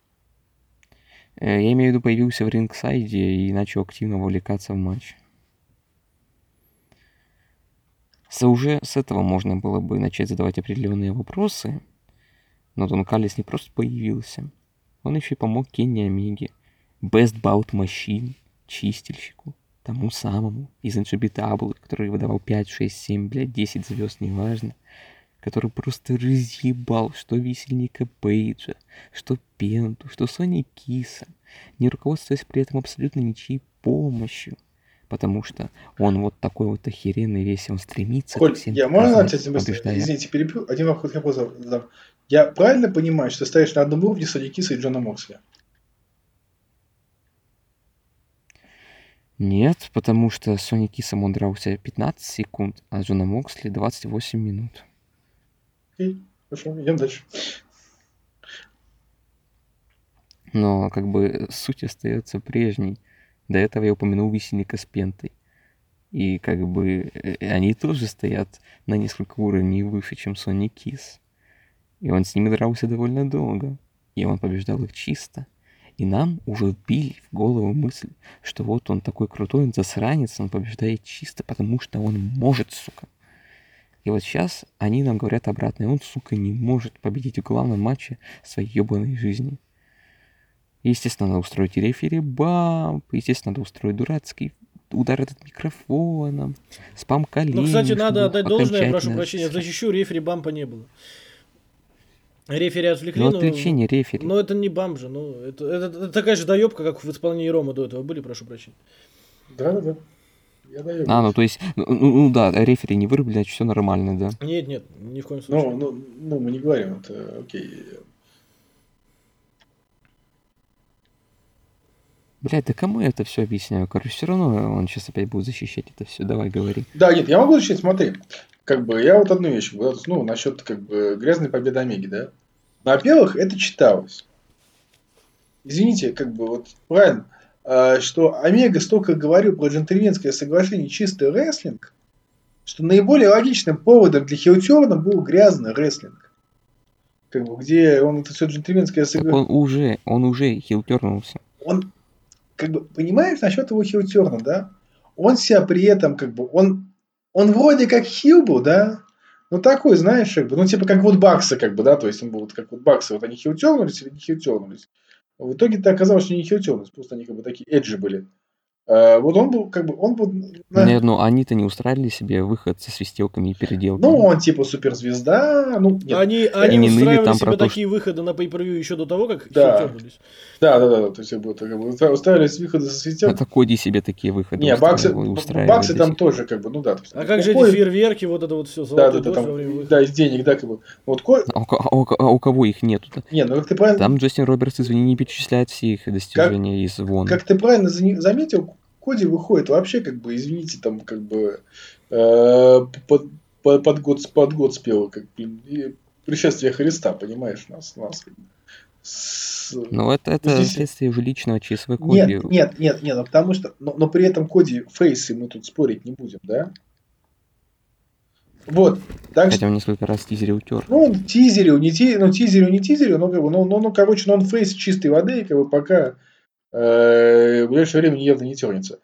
Э, Я имею в виду, появился в рингсайде и начал активно вовлекаться в матч. С, уже с этого можно было бы начать задавать определенные вопросы, но Дон Каллис не просто появился, он еще и помог Кенни Омеге, Best Bout Machine, чистильщику, тому самому из NGBW, который выдавал 5, 6, 7, блядь, 10 звезд, неважно, который просто разъебал, что весельника Пейджа, что Пенту, что Сони Киса, не руководствуясь при этом абсолютно ничьей помощью. Потому что он вот такой вот охеренный весь, он стремится Коль, всем я можно показать, ответить быстро? побеждая. Извините, перебью. Один вопрос задам. Я правильно понимаю, что ты стоишь на одном уровне Сони Киса и Джона Моксли? Нет, потому что Сони Кисом он дрался 15 секунд, а с Джоном Моксли 28 минут. Окей, хорошо, идем дальше. Но как бы суть остается прежней. До этого я упомянул висельника с пентой. И как бы э, они тоже стоят на несколько уровней выше, чем Сони Кис. И он с ними дрался довольно долго. И он побеждал их чисто. И нам уже вбили в голову мысль, что вот он такой крутой, он засранец, он побеждает чисто, потому что он может, сука. И вот сейчас они нам говорят обратно, он, сука, не может победить в главном матче своей ебаной жизни. Естественно, надо устроить рефери бамп, естественно, надо устроить дурацкий удар этот микрофоном, спам колени. Ну, кстати, надо отдать должное, прошу прощения, защищу рефери бампа не было. Рефери отвлекли, Ну, но... отвлечение рефери. Но это не бамп же, ну, это, это- это такая же доебка, как в исполнении Рома до этого были, прошу прощения. Да, да, да. Я даю. А, ну то есть, ну, ну, ну да, рефери не вырубили, значит все нормально, да. Нет, нет, ни в коем случае. Ну, ну, ну, мы не говорим, это окей. Блядь, да кому я это все объясняю? Короче, все равно он сейчас опять будет защищать это все. Давай, говори. Да, нет, я могу защитить, смотри. Как бы я вот одну вещь, вот, ну, насчет как бы грязной победы Омеги, да. Во-первых, это читалось. Извините, как бы вот правильно, что Омега столько говорил про джентльменское соглашение чистый рестлинг, что наиболее логичным поводом для хилтерна был грязный рестлинг. Как бы, где он это все джентльменское соглашение. он уже, он уже хилтернулся. он, как бы, понимаешь, насчет его хилтерна, да? Он себя при этом, как бы, он, он вроде как хил был, да? Ну, такой, знаешь, как бы, ну, типа, как вот Баксы, как бы, да, то есть он был вот как вот Баксы, вот они хилтернулись или не хилтернулись. В итоге-то оказалось, что не хилтернулись, просто они как бы такие эджи были. Э, вот он был, как бы, он был... на- Нет, ну они-то не устраивали себе выход со свистелками и переделками. ну, он типа суперзвезда, ну, нет. Они, они устраивали там себе про то, такие выходы на pay еще до того, как Да. хилтернулись. Да, да, да, да, то есть, как бы, как бы, уставились выходы со светел. Это Коди себе такие выходы Не, баксы, баксы там тоже, как бы, ну да. то есть, А как же эти фейерверки, вот это вот все, Да, да, да, там, да, из денег, да, как бы. Вот, ко- А у, а у а у кого их нету-то? не, ну как ты правильно, Там Джастин Робертс, извини, не перечисляет все их достижения из ВОН. как ты правильно заметил, Коди выходит вообще, как бы, извините, там, как бы, э, под, под, под год, под год спел, как, блин, пришествие Христа, понимаешь, нас, нас. как бы, с- Но это, это Здесь- следствие уже личного ЧСВ Коди. Нет, нет, нет, нет, ну, потому что, но, но при этом Коди фейсы мы тут спорить не будем, да? Вот, так что Хотя он несколько раз тизерил тер. Ну, он тизерил, не ти, ну, тизерил, не тизерил, но, как бы, ну, ну, ну, короче, ну, он фейс чистой воды, и, как бы, пока э, в ближайшее время явно не тернется.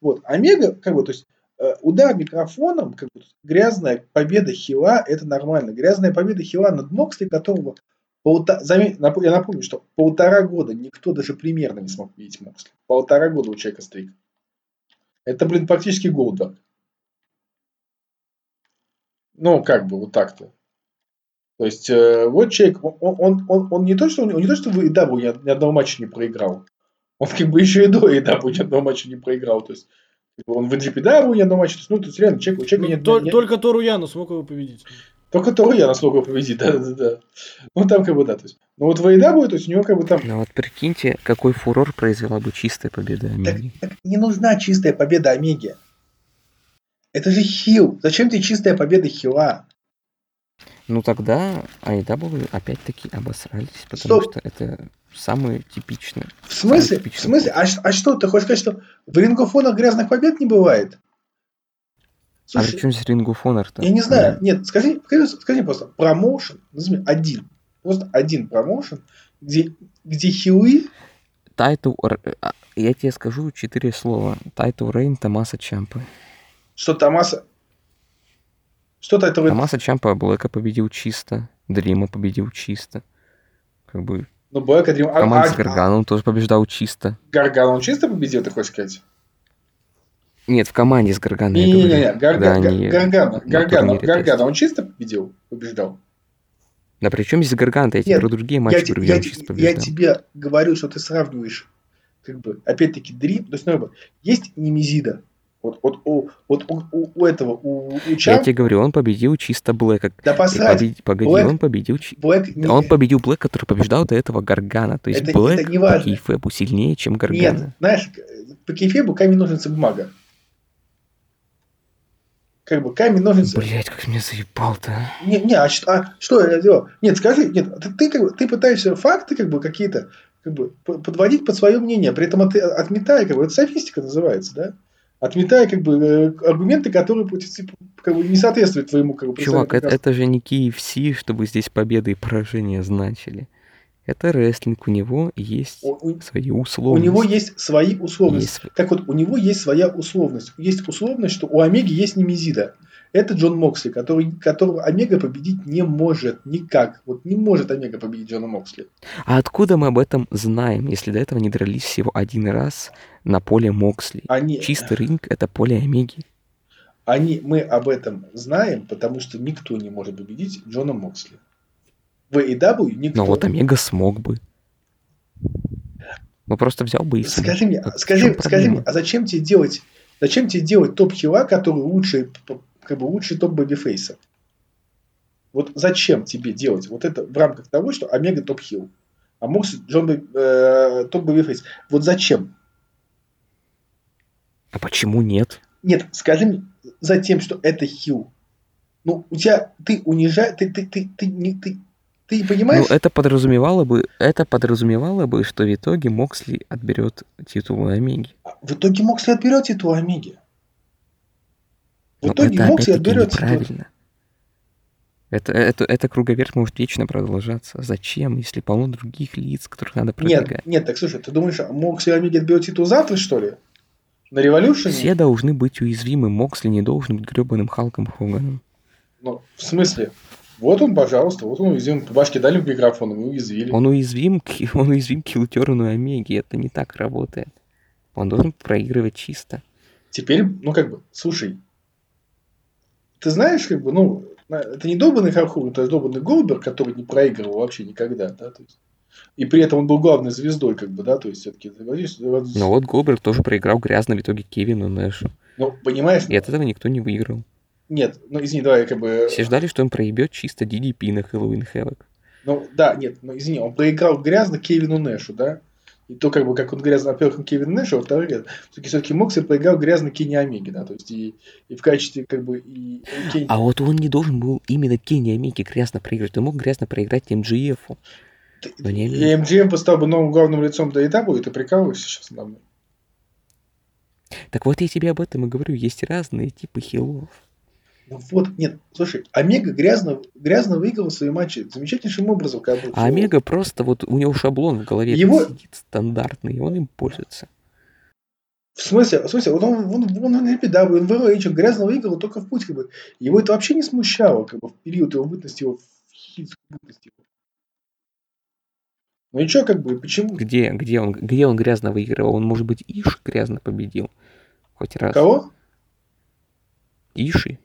Вот, Омега, как бы, то есть, э, удар микрофоном, как бы, грязная победа Хила, это нормально. Грязная победа Хила над Моксли, которого, полта- нап- я напомню, что полтора года никто даже примерно не смог видеть Моксли. Полтора года у человека стрик. Это, блин, практически Голдберг. Ну, как бы, вот так-то. То есть, э, вот человек, он, он, он, он не то, что он не то, что в EW ни, од- ни одного матча не проиграл. Он как бы еще и до EW ни одного матча не проиграл. То есть, он в NGPW ни одного матча. То есть, ну, то есть, реально, человек, у человека Ну, нет, тол- нет- Только Тору Яну смог его победить. Только того я смог его победить, да, да, да. Ну, там как бы, да, то есть. Ну, вот в AEW, то есть, у него как бы там... Ну вот прикиньте, какой фурор произвела бы чистая победа Омеги. Так не нужна чистая победа Омеги. Это же хил. Зачем тебе чистая победа хила? Ну тогда AEW опять-таки обосрались, потому Стоп. что это самое типичное. В смысле? В смысле? А, а что, ты хочешь сказать, что в рингофонах грязных побед не бывает? А Слушай, при чем здесь Ring of Honor-то? я не знаю. Нет, скажи, скажи, скажи просто, промоушен, назови один, просто один промоушен, где, где хилы, Тайтл... А, Я тебе скажу четыре слова. Тайтл Рейн Томаса Чампа. что Томаса... Что-то это... Томаса Чампа Блэка победил чисто. Дрима победил чисто. Как бы Ну, Блэк, Дрим... в команде с Гарганом он тоже побеждал чисто. Гарган, он чисто победил, ты хочешь сказать? Нет, в команде с Гарганом я Не-не-не, Гаргана, на Гаргана, Гаргана, он чисто победил, побеждал? Да при чем здесь Гарган? Я тебе Нет, про другие я, матчи говорю, я чисто я побеждал. тебе говорю, что ты сравниваешь, как бы, опять-таки, Дрим, то есть, ну, есть Немезида, вот, вот, у, вот у, у- у этого, у, у Я Чам, тебе говорю, он победил чисто Блэка. да посрать, побед- Погоди, Блэк- он победил... Блэк не- Он победил Блэк, который побеждал до этого Гаргана. То есть Это- Блэк это не по важно. кейфэбу сильнее, чем Нет, Гаргана. знаешь, по кейфебу камень, ножницы, бумага. Как бы камень, ножницы... Блять, как меня заебал-то. а. Не, не, а, что- а что я делал? Нет, скажи, нет, ты, ты, как бы, ты пытаешься факты как бы какие-то как бы, подводить под свое мнение, при этом от- отметая, как бы, это софистика называется, да? Отметая как бы э, аргументы, которые типа, как бы, не соответствуют твоему как бы, Чувак, это, это же не KFC, чтобы здесь победы и поражения значили. Это рестлинг, у него есть у, у- свои у условности. него есть свои условности. Есть Так вот, у него есть своя условность. Есть условность, что у Омеги есть немезида. Это Джон Моксли, который, которого Омега победить не может никак. Вот не может Омега победить Джона Моксли. А откуда мы об этом знаем, если до этого не дрались всего один раз на поле Моксли? Они, Чистый ринг — это поле Омеги. они, мы об этом знаем, потому что никто не может победить Джона Моксли. В AEW никто. Но вот Омега смог бы. Ну просто взял бы и смог. Скажи мне, в скажи, скажи мне, а зачем тебе делать Зачем тебе делать топ- heel а, который лучше, как бы лучше топ babyface а? Вот зачем тебе делать вот это в рамках того, что Омега топ- heel, а Мокс Джон э, топ бэбифейс? Вот зачем? А почему нет? Нет, скажи мне, за тем, что это heel. Ну, у тебя, ты унижаешь, ты, ты, ты, ты, не, ты, ты понимаешь? Ну, это подразумевало бы, это подразумевало бы, что в итоге Моксли отберет титул Омеги. В итоге Моксли отберет титул Омеги. В Но итоге это Моксли отберет титул. неправильно. Это, это, это круговерть может вечно продолжаться. Зачем, если полно других лиц, которых надо продвигать? Нет, нет, так слушай, ты думаешь, Моксли Омеги отберет титул завтра, что ли? На революшене? Все должны быть уязвимы. Моксли не должен быть гребаным Халком Хоганом. Ну, в смысле? Вот он, пожалуйста, вот он уязвим. По башке дали микрофоном и уязвили. Он уязвим, он уязвим к Хилтерну и Омеге. Это не так работает. Он должен проигрывать чисто. Теперь, ну как бы, слушай, ты знаешь, как бы, ну, это не долбанный Хархур, это долбанный Голдберг, который не проигрывал вообще никогда, да, то есть. И при этом он был главной звездой, как бы, да, то есть все-таки, Но вот Голберг тоже проиграл грязно в итоге Кевину Нэшу. ну, понимаешь, И от этого никто не выиграл. Нет, ну, извини, давай, как бы, Все ждали, что он проебет чисто DDP на Хэллоуин Хэвок. ну, да, нет, ну, извини, он проиграл грязно Кевину Нэшу, да, и то, как бы, как он грязно, во-первых, Кевин Нэшу, а во-вторых, все-таки, все-таки Моксли проиграл грязно Кенни Омеге, да, то есть, и, и в качестве, как бы, и, и Кенни- А вот он не должен был именно Кенни Омеги грязно проиграть. Он мог грязно проиграть. -у. но не И МГМ стал бы новым главным лицом до и ты прикалываешься сейчас надо мной. Так вот я тебе об этом и говорю. Есть разные типы хилов. Вот, нет, слушай, Омега грязно, грязно выиграл свои матчи замечательнейшим образом. Как бы, А Омега просто вот у него шаблон в голове Его- сидит стандартный, и он им пользуется. В смысле, в смысле, он, он, он, он, он, да, он в он грязно выиграл только в путь, как бы. Его это вообще не смущало, как бы, в период его бытности, его в бытности. Ну и что, как бы, почему? Где, где, он, где он грязно выигрывал? Он, может быть, Иш грязно победил? Хоть раз. Кого? Иши?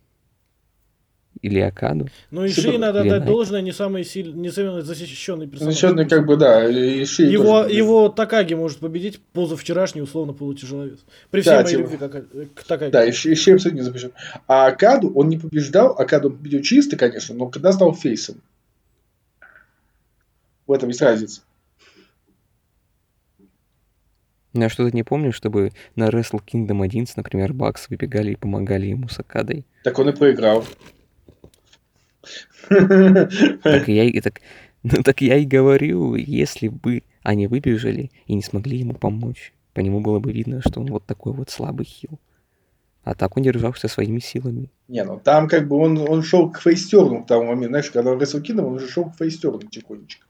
Или Акаду? Ну, и. Ши надо Или отдать Найт. должное, не самый сильный, не самый защищенный персонаж. Защитный, как бы, да, и Ши Его, тоже его Такаги может победить позавчерашний условно полутяжеловес. При всей Да, моей типа. любви к, к Такаги. Да, и Ши, и Ши абсолютно не запрещен. А Акаду он не побеждал, Акаду он победил чисто, конечно, но когда стал фейсом. В этом есть разница. Ну, Я что-то не помню, чтобы на Wrestle Kingdom 11, например, Бакс выбегали и помогали ему с Акадой. Так он и проиграл. Так я и так, ну, так я и говорю, если бы они выбежали и не смогли ему помочь, по нему было бы видно, что он вот такой вот слабый хил. А так он держался своими силами. Не, ну там как бы он, он шел к фейстерну к тому моменту. Знаешь, когда он Wrestle Kingdom, он уже шел к фейстерну тихонечко.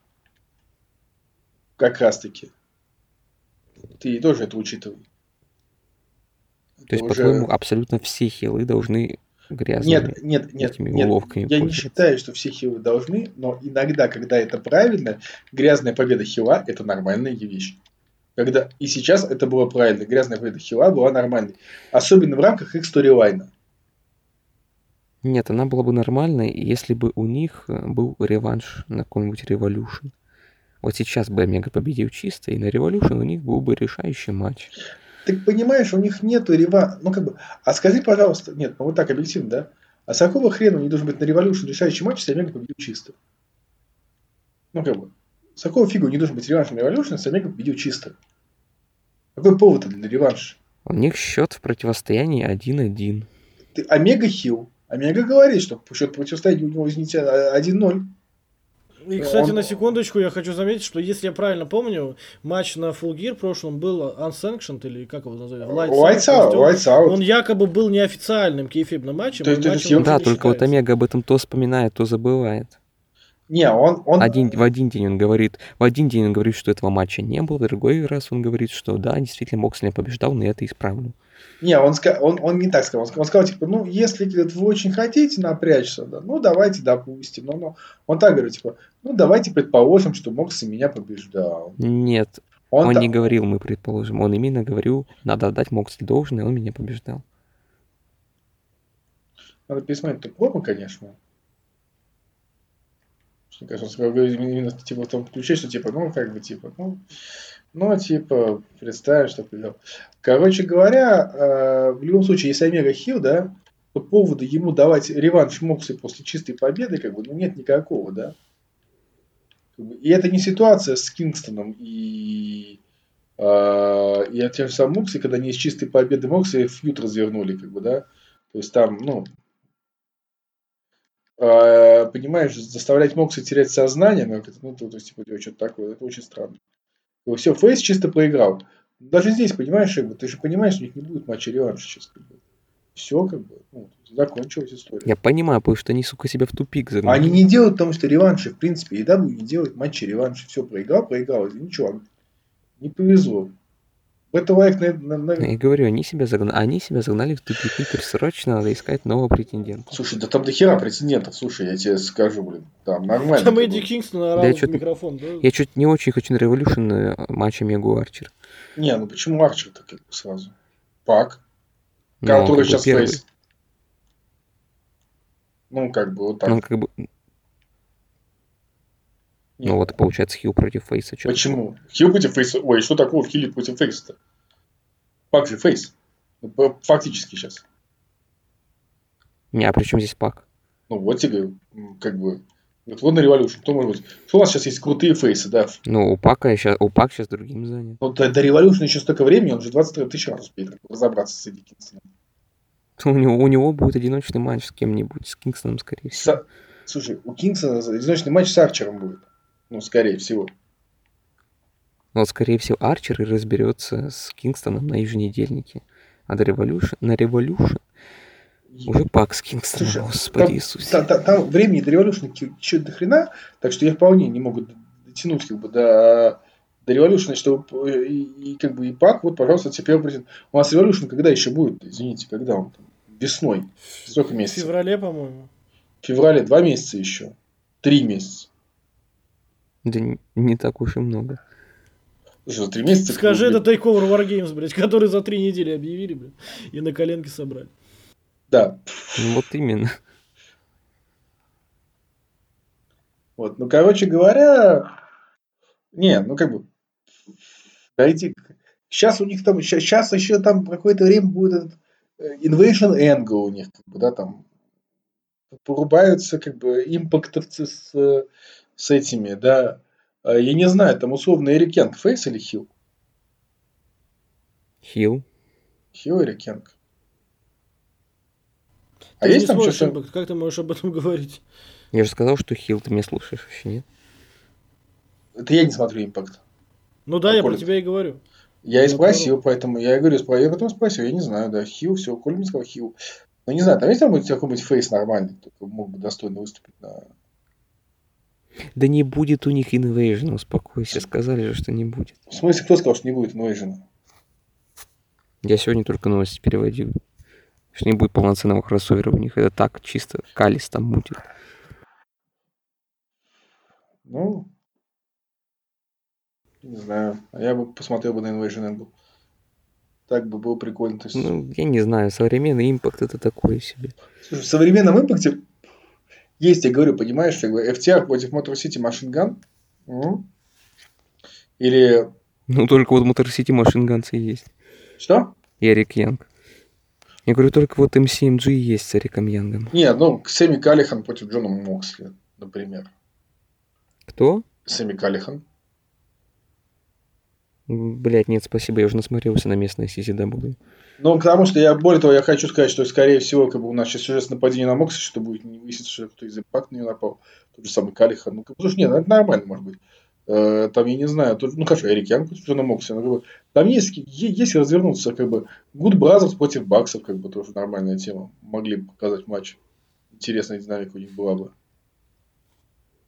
Как раз таки. Ты тоже это учитывай. То есть, уже- по-твоему, абсолютно все хилы должны грязными Нет, нет, нет, этими нет. уловками Я не пользоваться. считаю, что все хилы должны, но иногда, когда это правильно, грязная победа хила – это нормальная вещь. Когда и сейчас это было правильно, грязная победа хила была нормальной. Особенно в рамках их сторилайна. Нет, она была бы нормальной, если бы у них э, был реванш на какой-нибудь Revolution. Вот сейчас бы Омега победил чисто, и на Revolution у них был бы решающий матч. Ты понимаешь, у них нету рева... Ну, как бы... А скажи, пожалуйста... Нет, ну вот так объективно, да? А с какого хрена у них должен быть на Revolution решающий матч, если Омега победил чисто? Ну, как бы... С какого фига них должен быть реванш на Revolution, если Омега победил чисто? Какой повод для реванша? У них счет в противостоянии 1-1. Ты Омега хил. Омега говорит, что счет противостояния у него, извините, 1-0. И, кстати, Он- на секундочку я хочу заметить, что если я правильно помню, матч на Full Gear в прошлом был Unsanctioned, или как его называют? Lights out, lights out. Он якобы был неофициальным кейфибным матчем. То есть матчем вообще Да, только вот считается. Омега об этом то вспоминает, то забывает. Не, он... он... Один, в один день он говорит, в один день он говорит, что этого матча не было, в другой раз он говорит, что да, действительно Моксли побеждал, но я это исправлю. Не, он, он, он не так сказал. Он сказал, он сказал, типа, ну, если говорит, вы очень хотите напрячься, да, ну, давайте допустим. Ну, ну, он так говорит, типа, ну, давайте предположим, что Мокси меня побеждал. Нет, Он, он, та- не говорил, мы предположим, он именно говорил, надо отдать Моксли должное, он меня побеждал. Надо пересмотреть пробу, конечно. Мне кажется, он сказал именно типа, в том ключе, что типа, ну, как бы, типа, ну, Ну, типа, представь, что ты Короче говоря, э, в любом случае, если Омега Хилл, да, то повода ему давать реванш Моксли после чистой победы, как бы, ну, нет никакого, да. И это не ситуация с Кингстоном и, э, и тем же самым Моксли, когда они из чистой победы Моксли фьют развернули, как бы, да. То есть там, ну, э, понимаешь, заставлять Моксли терять сознание, ну, это, ну, то, то есть, типа, что-то такое, это очень странно. Все, Фейс чисто проиграл. Даже здесь, понимаешь, как бы, ты же понимаешь, у них не будет матча реванша сейчас. Как бы. Все, как бы, ну, закончилась история. Я понимаю, потому что они, сука, себя в тупик загнали. Они не делают, потому что реванши, в принципе, еда не делает матчи реванши. Все, проиграл, проиграл, ничего, не повезло. Это лайк на, на, на... Я говорю, они себя загнали, они себя загнали в тупик. Теперь срочно надо искать нового претендента. Слушай, да там до хера претендентов, слушай, я тебе скажу, блин, там нормально. Там Эдди Кингстон орал Да я в микрофон, да? Я чуть не очень хочу на Revolution матч Омега Арчер. Не, ну почему Арчер-то как бы сразу? Пак, Но который сейчас первый. face. Ну, как бы вот так. Ну, как бы. Ну вот получается heel против face а. чё Почему? heel против face а. Ой, что такого в heel е против face а-то? Пак же face. Ну, Фактически сейчас. Не, а при чем здесь Пак? Ну, вот тебе, как бы... Вот, вот на Revolution. Кто может быть? Кто у нас сейчас есть крутые фейсы, да? Ну, у Пака сейчас, у Пак сейчас другим занят. Ну, до, до Revolution еще столько времени, он же 23 тысяч раз успеет разобраться с Эдди Кингстоном. У него, у него будет одиночный матч с кем-нибудь, с Кингстоном, скорее всего. С- Слушай, у Кингстона одиночный матч с Арчером будет. Ну, скорее всего. Но, вот, скорее всего, Арчер и разберется с Кингстоном на еженедельнике. А до Revolution, на Revolution уже Пак с Кингстоном, Слушай, господи там- Иисусе. Та- та- Там времени до Revolution чуть до хрена, так что я вполне не могут дотянуть как бы до, до Revolution, чтобы и, и как бы и пак, вот, пожалуйста, теперь президент. У нас Revolution когда еще будет? Извините, когда он там? Весной. Сколько В месяцев? феврале, по-моему. В феврале два месяца еще. Три месяца. Да не, не так уж и много. Слушай, за три месяца... Скажи, это Takeover Wargames, блядь, который за три недели объявили, блядь, и на коленке собрали. Да. Ну вот именно. Вот, ну, короче говоря, не, ну, как бы, дойти, сейчас у них там, сейчас еще там какое-то время будет этот э, Invasion Angle у них, как бы, да, там, порубаются, как бы, импактовцы с, с этими, да, А я не знаю, там, условно, Эрик Янг, face или heel? heel. heel Эрик Янг. А Ты есть там что-то? Как ты можешь об этом говорить? Я же сказал, что heel, ты меня слушаешь вообще, нет? Это я не смотрю Impact. Ну да, я про Колин. тебя и говорю. Я и Ну, спросил, поэтому я и говорю, спро- я потом спросил, я не знаю, да, heel, все, Колин мне сказал Хилл. Ну, не знаю, там есть там какой-нибудь face нормальный, кто мог бы достойно выступить на... Да не будет у них Invasion, успокойся. Сказали же, что не будет. В смысле, кто сказал, что не будет Invasion? Я сегодня только новости переводил. Что не будет полноценного кроссовера у них. Это так, чисто калис там будет. Ну, не знаю. А я бы посмотрел бы на Invasion Angle. Так бы было прикольно. То есть, Ну, я не знаю, современный импакт это такое себе. Слушай, в современном импакте есть, я говорю, понимаешь, как бы FTR против Motor City Machine Gun. М? Или Ну, только вот Мотор Сити машинганцы есть. что? И Эрик Янг. Я говорю, только вот MCMG есть с Эриком Янгом. Не, ну, Сэмми Калихан против Джона Моксли, например. Кто? Сэмми Калихан. Блять, нет, спасибо, я уже насмотрелся на местные CZW. Ну, потому что я, более того, я хочу сказать, что, скорее всего, как бы у нас сейчас сюжет нападения на Мокси, что будет не выяснится, что кто из импакт на нее напал. Тот же самый Калихан. Ну, как бы, слушай, нет, ну, это нормально, может быть. Э, Там, я не знаю, тут, ну, хорошо, Эрик Янг против Джона Мокси. Ну, как бы, там есть, е- если развернуться, как бы, Good Brothers против Баксов, как бы, тоже нормальная тема. Могли бы показать матч. Интересная динамика у них была бы.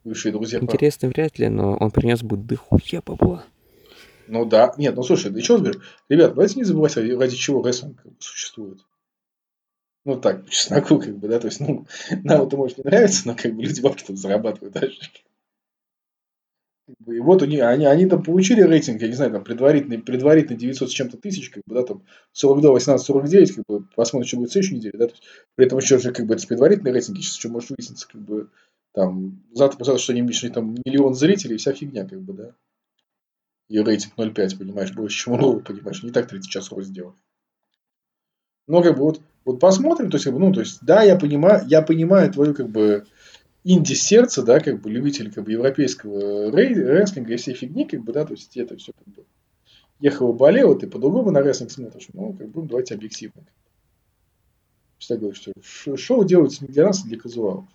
Высшие друзья. Интересно вряд ли, но он принес бы дохуя бабла. Ну да. Нет, ну слушай, да еще раз говорю, ребят, давайте не забывать, ради, чего рестлинг существует. Ну так, по чесноку, как бы, да, то есть, ну, нам это может не нравиться, но как бы люди бабки там зарабатывают дальше. И вот у них, они, они там получили рейтинг, я не знаю, там предварительный, предварительный 900 с чем-то тысяч, как бы, да, там 42, 18, 49, как бы, посмотрим, что будет в следующей неделе, да, то есть, при этом еще же, как бы, это предварительный рейтинг, сейчас еще может выясниться, как бы, там, завтра, послезавтра, что они имеют там миллион зрителей, и вся фигня, как бы, да. И рейтинг 0,5, понимаешь, больше, чем у Лоу, понимаешь, не так 30 часов сделали. Но как бы вот, вот посмотрим, то есть, как бы, ну, то есть, да, я понимаю, я понимаю твою, как бы, инди сердца, да, как бы, любитель, как бы, европейского рей- рестлинга и всей фигни, как бы, да, то есть, это все, как бы, ехал болел, ты по-другому на рестлинг смотришь, ну, как бы, давайте объективно. Всегда говорю, что шоу делается не для нас, а для казуалов.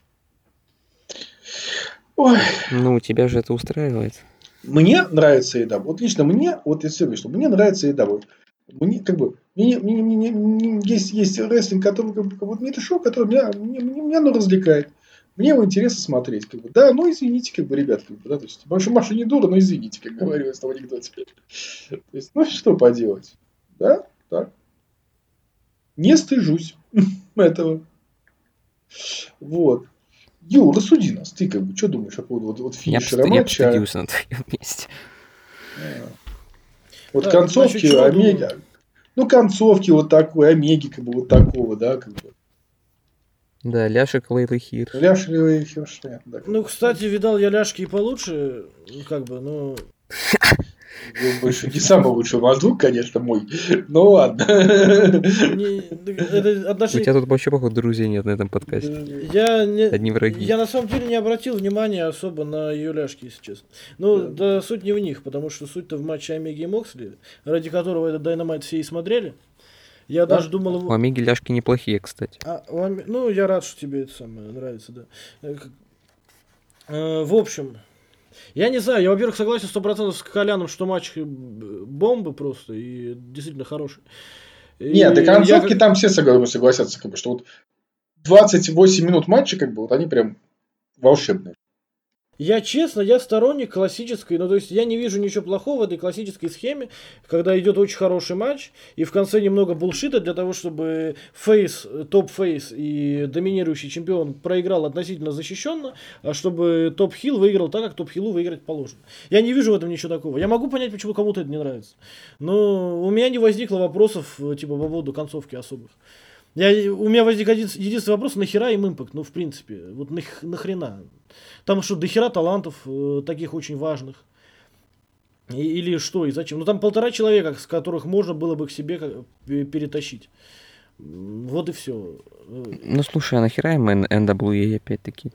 Ой, Ну, тебя же это устраивает. Мне нравится еда. Вот лично мне, вот я все говорю, что мне нравится еда. Вот. Мне, как бы, мне, мне, мне- мне- мне- есть, есть рестлинг, который, как бы, вот мне это шоу, которое меня, мне, мне, меня оно развлекает. Мне его интересно смотреть. Как бы. Да, ну извините, как бы, ребят, как бы, да, то есть, Маша, Маша не дура, но извините, как говорилось в анекдоте. То есть, ну что поделать. Да, так. Не стыжусь этого. Вот. Ю, рассуди нас. Ты как бы, что думаешь по поводу вот, вот Я финишера я матча? стыдился на твоем месте. А. Вот Да, концовки чего Омеги. думаю? Ну, концовки вот такой, Омеги, как бы вот такого, да, как бы. Да, Ляшек Лейлы Хир. Ляш или Херштейн, да. Ну, кстати, видал я ляжки и получше, ну, как бы, ну... Был больше не самый лучший мазук, конечно, мой. Ну ладно. Не, это У отношение... тебя тут вообще, походу, друзей нет на этом подкасте. Я не... Одни враги. Я на самом деле не обратил внимания особо на ее ляжки, если честно. Ну, да. суть не в них, потому что суть-то в матче Омеги и Моксли, ради которого этот Дайнамайт все и смотрели. Я Да. даже думал... У Омеги ляжки неплохие, кстати. А, у ну, я рад, что тебе это самое нравится, да. Э, э, В общем, я не знаю, я, во-первых, согласен 100% с Коляном, что матч э, б- бомбы просто и действительно хороший. И Нет, до я концовки как- там все согла- согласятся, как бы, что вот 28 минут матча, как бы, вот они прям волшебные. Я честно, я сторонник классической, ну то есть я не вижу ничего плохого в этой классической схеме, когда идет очень хороший матч, и в конце немного bullshit а для того, чтобы face, топ- face и доминирующий чемпион проиграл относительно защищенно, а чтобы топ- heel выиграл так, как топ- heel у выиграть положено. Я не вижу в этом ничего такого. Я могу понять, почему кому-то это не нравится. Но у меня не возникло вопросов э, типа по поводу концовки особых. Я, у меня возник один, единственный вопрос, нахера им импакт? Ну, в принципе, вот нах, нахрена? Там что, дохера талантов э, таких очень важных. И- или что, и зачем? Ну, там полтора человека, с которых можно было бы к себе как- пе- перетащить. Вот и все. Ну, слушай, а нахера им NWA опять-таки?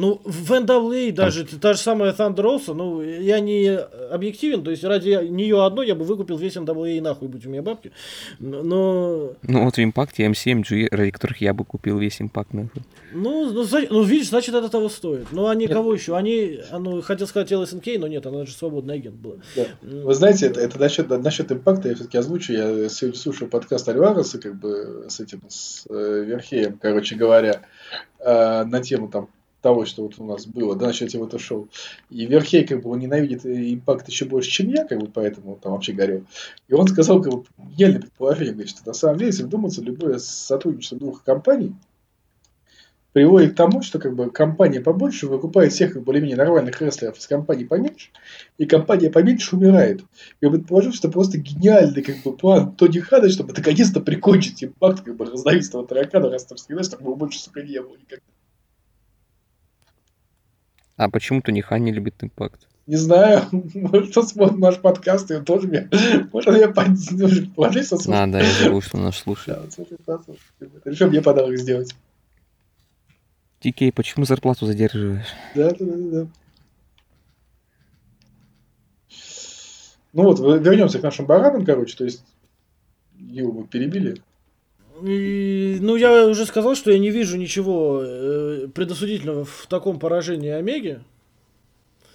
Ну, в NWA даже т- та же самая Thunder Rosa, ну, я не объективен, то есть ради нее одной я бы выкупил весь NWA нахуй, будь у меня бабки. Но, Ну, вот в импакте MC, ради которых я бы купил весь импакт, нахуй. ну, ну, за- ну, видишь, значит, это того стоит. Ну, они кого еще? Они, ну, хотел сказать LSNK, но нет, она же свободный агент была. Да. Вы знаете, это, это насчет, насчет импакта я все-таки озвучу. Я сегодня слушаю подкаст Альвареса, как бы с этим, с э, Верхеем, короче говоря, э, на тему там того, что вот у нас было, да, насчет его это шоу. И Верхей, как бы, он ненавидит э, импакт еще больше, чем я, как бы, поэтому он там вообще горел. И он сказал, как бы, гениальное предположение, говорит, что на самом деле, если вдуматься, любое сотрудничество двух компаний приводит к тому, что как бы компания побольше выкупает всех как более-менее нормальных рестлеров из компании поменьше, и компания поменьше умирает. Я предположу, что просто гениальный как бы план Тони Хана, чтобы наконец-то прикончить импакт как бы разновидного таракана рестлерских рестлеров, чтобы его больше, сука, не было никогда. А почему то Хан не любит импакт? Не знаю, может, он смотрит наш подкаст, и он тоже меня, может, поддержит, положись, что слушает. А, да, я забыл, что он нас слушает. Да, он слушает. Решил мне подарок сделать. Тикей, почему зарплату задерживаешь? Да, да, да, да. Ну вот, вернемся к нашим баранам, короче, то есть его мы перебили. И, ну, я уже сказал, что я не вижу ничего э, предосудительного в таком поражении Омеги.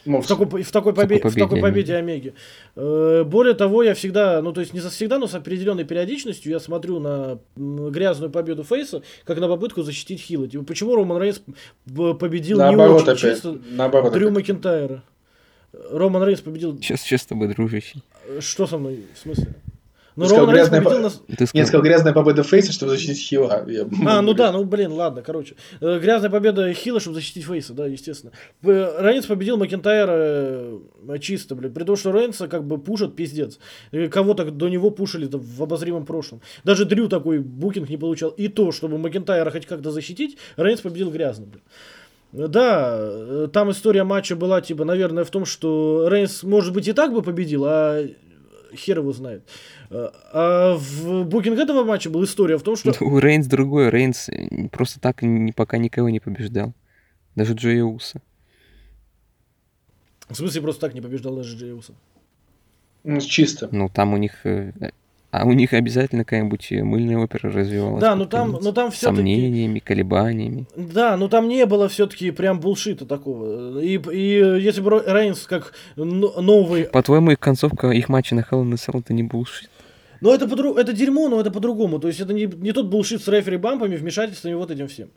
Ну, В такой, в такой, побе- в такой победе Омеги. Э, более того, я всегда, ну то есть не всегда, но с определенной периодичностью я смотрю на грязную победу Фейса, как на попытку защитить Хилла. Типа, почему Роман Рейнс победил не наоборот очень опять. чисто Наоборот Дрю опять. Макинтайра? Роман Рейнс победил... Сейчас, сейчас с тобой, дружище. Что со мной? В смысле? Ну, Ты сказал, Роман Рейнс победил по- нас... Ты Нет, сказал, сказал грязная победа Фейса, чтобы защитить Хила. Я- А, ну да, ну блин, ладно, короче. Э, Грязная победа Хила, чтобы защитить Фейса, да, естественно. Э, Рейнс победил Макентайра э, чисто, блин. При том, что Рейнса как бы пушат пиздец. Кого-то до него пушили в обозримом прошлом. Даже Дрю такой букинг не получал. И то, чтобы Макентайра хоть как-то защитить, Рейнс победил грязно, блин. Да, там история матча была, типа, наверное, в том, что Рейнс, может быть, и так бы победил, а хер его знает. Э, А в букинг этого матча была история в том, что... Ну, Рейнс другой. Рейнс э, просто так пока никого не побеждал. Даже Джои Уса. В смысле, просто так не побеждал даже Джей Уса. Ну, чисто. Ну, там у них... А у них обязательно какая-нибудь мыльная опера развивалась. Да, под ну там, конец. ну там все-таки... Сомнениями, колебаниями. Да, но там не было все-таки прям булшита такого. И, и если бы Рейнс как но- новый... По-твоему, их концовка, их матча на Hell in Cell это не булшит? Но это, подру- это дерьмо, но это по-другому. То есть это не, не тот булшит с рефери-бампами, вмешательствами, вот этим всем.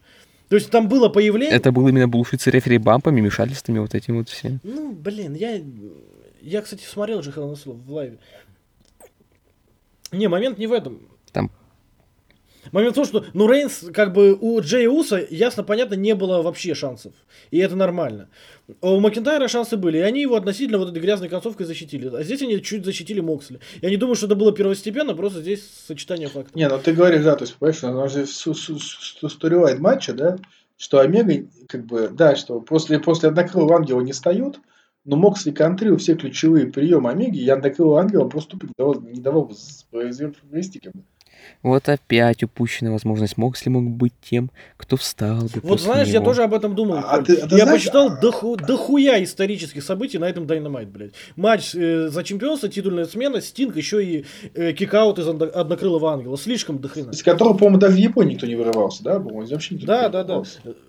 То есть там было появление... Это был именно булшит с рефери-бампами, вмешательствами, вот этим вот всем. Ну, блин, я... Я, кстати, смотрел же Hell in Cell в лайве. Не, момент не в этом. Там Момент в том, что, ну, Рейнс, как бы, у Джей Уса, ясно, понятно, не было вообще шансов. И это нормально. А у Макентайра шансы были, и они его относительно вот этой грязной концовкой защитили. А здесь они чуть защитили Моксли. Я не думаю, что это было первостепенно, просто здесь сочетание фактов. Не, ну ты говоришь, да, то есть, понимаешь, же су- су- су- storyline матча, да, что Омега, как бы, да, что после, после однокрылого ангела не встают, но Моксли контрил все ключевые приемы Омеги, и однокрылого ангела просто не давал, не давал произвести как бы. Вот опять упущена возможность. Моксли мог быть тем, кто встал бы Вот после знаешь, я него. тоже об этом думал. А Коль. ты- а ты я знаешь- посчитал доху- дохуя исторических событий на этом Дайнамайт, блядь. Матч э, за чемпионство, титульная смена, Стинг, еще и э, кикаут из одно- однокрылого ангела. Слишком дохрена. Из которого, по-моему, даже в Японии никто не вырывался, да? По-моему, здесь вообще никто Да, не да, да.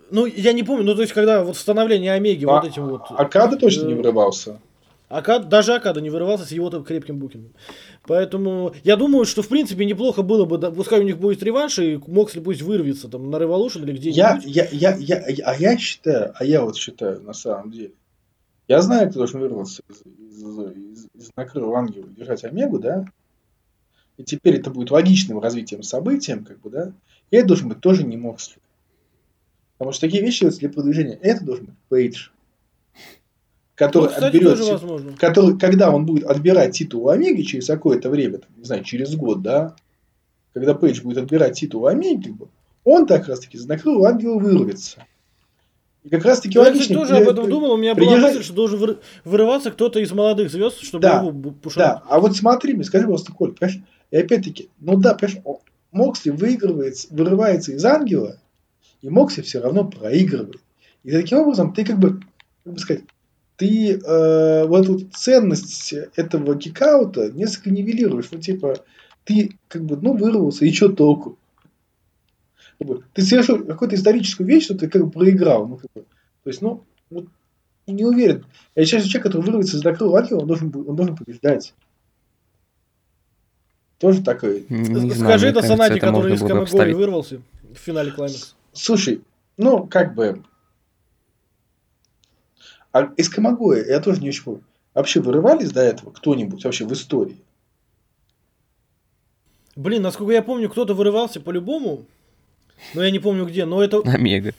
Ну, я не помню, ну, то есть, когда вот становление Омеги, вот А- этим вот... Акада точно не э, вырывался. Акад, даже Акада не вырывался с его крепким букингом. Поэтому я думаю, что в принципе неплохо было бы, да, пускай у них будет реванш, и Моксли пусть вырвется там на Revolution или где-нибудь. Я, я, я, я, я- а я считаю, а я вот считаю на самом деле, я знаю, кто должен вырваться из, из, из, из накрытого ангела держать Омегу, да, и теперь это будет логичным развитием событием, как бы, да, и это должен быть тоже не Моксли. Потому что такие вещи для продвижения, это должен быть Пейдж, который Ну, кстати, отберет, который, когда он будет отбирать титул у Омеги через какое-то время, там, не знаю, через год, да, когда Пейдж будет отбирать титул у Омеги, он так раз таки накрыл ангела вырвется. И как раз таки Ну, Я, кстати, тоже об этом думал, у меня была придержать- мысль, что должен выр- вырываться кто-то из молодых звезд, чтобы Да, его пушить. Да, а вот смотри мне, скажи, пожалуйста, Коль, понимаешь, и опять-таки, ну да, понимаешь, Моксли выигрывает, вырывается из ангела, и Моксли все равно проигрывает. И таким образом ты как бы, как бы сказать, ты э, вот эту ценность этого кикаута несколько нивелируешь. Ну, типа, ты как бы, ну, вырвался, и что толку? Как бы, ты совершил какую-то историческую вещь, что ты как бы проиграл. Ну, как бы, то есть, ну, вот, не уверен. Я считаю, что человек, который вырвется из закрыла ангела, он должен, он должен побеждать. Тоже такой. Не знаю, Скажи мне это это который из Камагори вырвался в финале Клаймакс. Слушай, ну, как бы... А из Камагоя я тоже не очень помню. Вообще вырывались до этого кто-нибудь вообще в истории? Блин, насколько я помню, кто-то вырывался по-любому. Но я не помню где. Но это, Омега.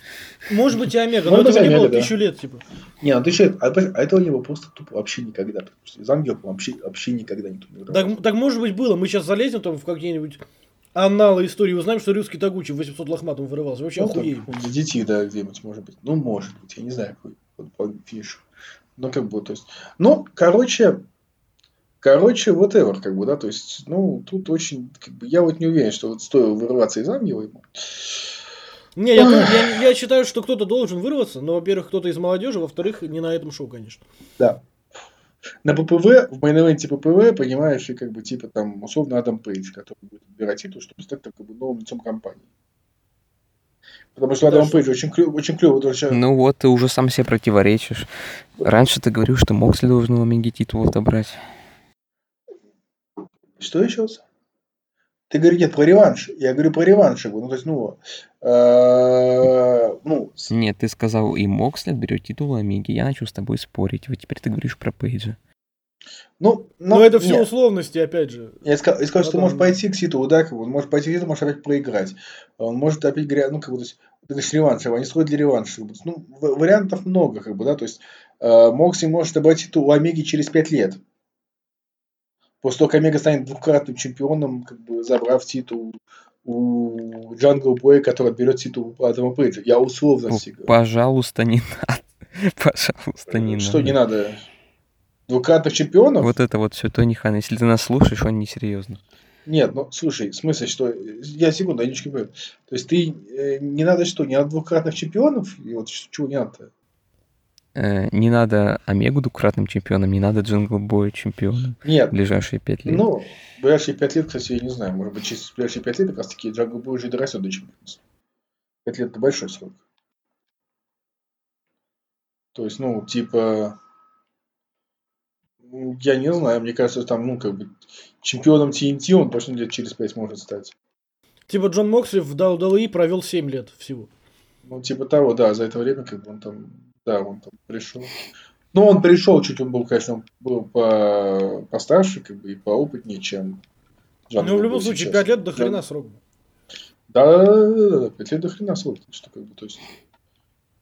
может быть, и Омега. Но этого не было тысячу лет, типа. Не, ну ты что, а, а этого не было просто тупо вообще никогда. Из ангелов вообще, вообще никогда никто не вырывался. Так, так может быть было. Мы сейчас залезем там в какие-нибудь анналы истории, узнаем, что русский Тагучи в 800 лохматом вырывался. Вообще Ну, охуеем. Для детей, да, где-нибудь, может быть. Ну, может быть, я не знаю, какой вот по финишу. Ну, как бы, то есть... Ну, короче, короче, whatever, как бы, да, то есть, ну, тут очень, как бы, я вот не уверен, что вот стоило вырываться из ангела ему. Не, я, я, я считаю, что кто-то должен вырваться, но, во-первых, кто-то из молодежи, во-вторых, не на этом шоу, конечно. Да. На ППВ, в main event е ППВ, понимаешь, и как бы, типа, там, условно, Адам Пейдж, который будет отбирать титул, чтобы стать, так, как бы, новым лицом компании. Потому что Адам Да, Пейдж очень клево, очень клево тоже Ну вот, ты уже сам себе противоречишь. Раньше ты говорил, что Моксли должен у Омеги титул отобрать. Что еще раз? Ты говоришь, нет, про реванш. Я говорю про реванш. его. Ну, то есть, ну, э, ну, Нет, ты сказал, и Моксли отберет титул Омеги. Я начал с тобой спорить. Вот теперь ты говоришь про Пейджа. ну, Но, это все нет. условности, опять же. Я сказал, я сказал, что Потом- может пойти к титулу, да, как бы, он может пойти к титулу, может опять проиграть. Он может опять ну, как бы, то есть, ты говоришь, реванш, они строят для реванша. Ну, вариантов много, как бы, да, то есть, э, Моксли может отобрать титул у Омеги через 5 лет. После того, как Омега станет двукратным чемпионом, как бы, забрав титул у Джангл Боя, который отберет титул у Адама Пейджа. Я условно Ну, себе говорю. Пожалуйста, не надо. Пожалуйста, не Что не надо. надо? Двукратных чемпионов? Вот это вот все, Тони Хан, если ты нас слушаешь, он несерьезно. Нет, ну слушай, в смысле, что... Я секунду, я немножко понимаю. То есть ты э, не надо что, не надо двукратных чемпионов? И вот чего не надо Не надо Омегу двукратным чемпионом, не надо Джангл Бою чемпионом Нет, в ближайшие пять лет. ну, в ближайшие пять лет, кстати, я не знаю, может быть, через ближайшие пять лет как раз таки Джангл Бой уже и дорастет до чемпионства. Пять лет это большой срок. То есть, ну, типа, я не знаю, мне кажется, там, ну, как бы, чемпионом TNT он точно лет через пять может стать. Типа Джон Моксли в WWE провел 7 лет всего. Ну, типа того, да, за это время, как бы он там, да, он там пришел. Ну, он пришел, чуть он был, конечно, он был по, постарше, как бы, и поопытнее, чем Джангл Ну, в любом случае, сейчас. 5 лет до Да. хрена срок. Да, да, да, да, да, 5 лет до хрена срок, что, как бы, то есть,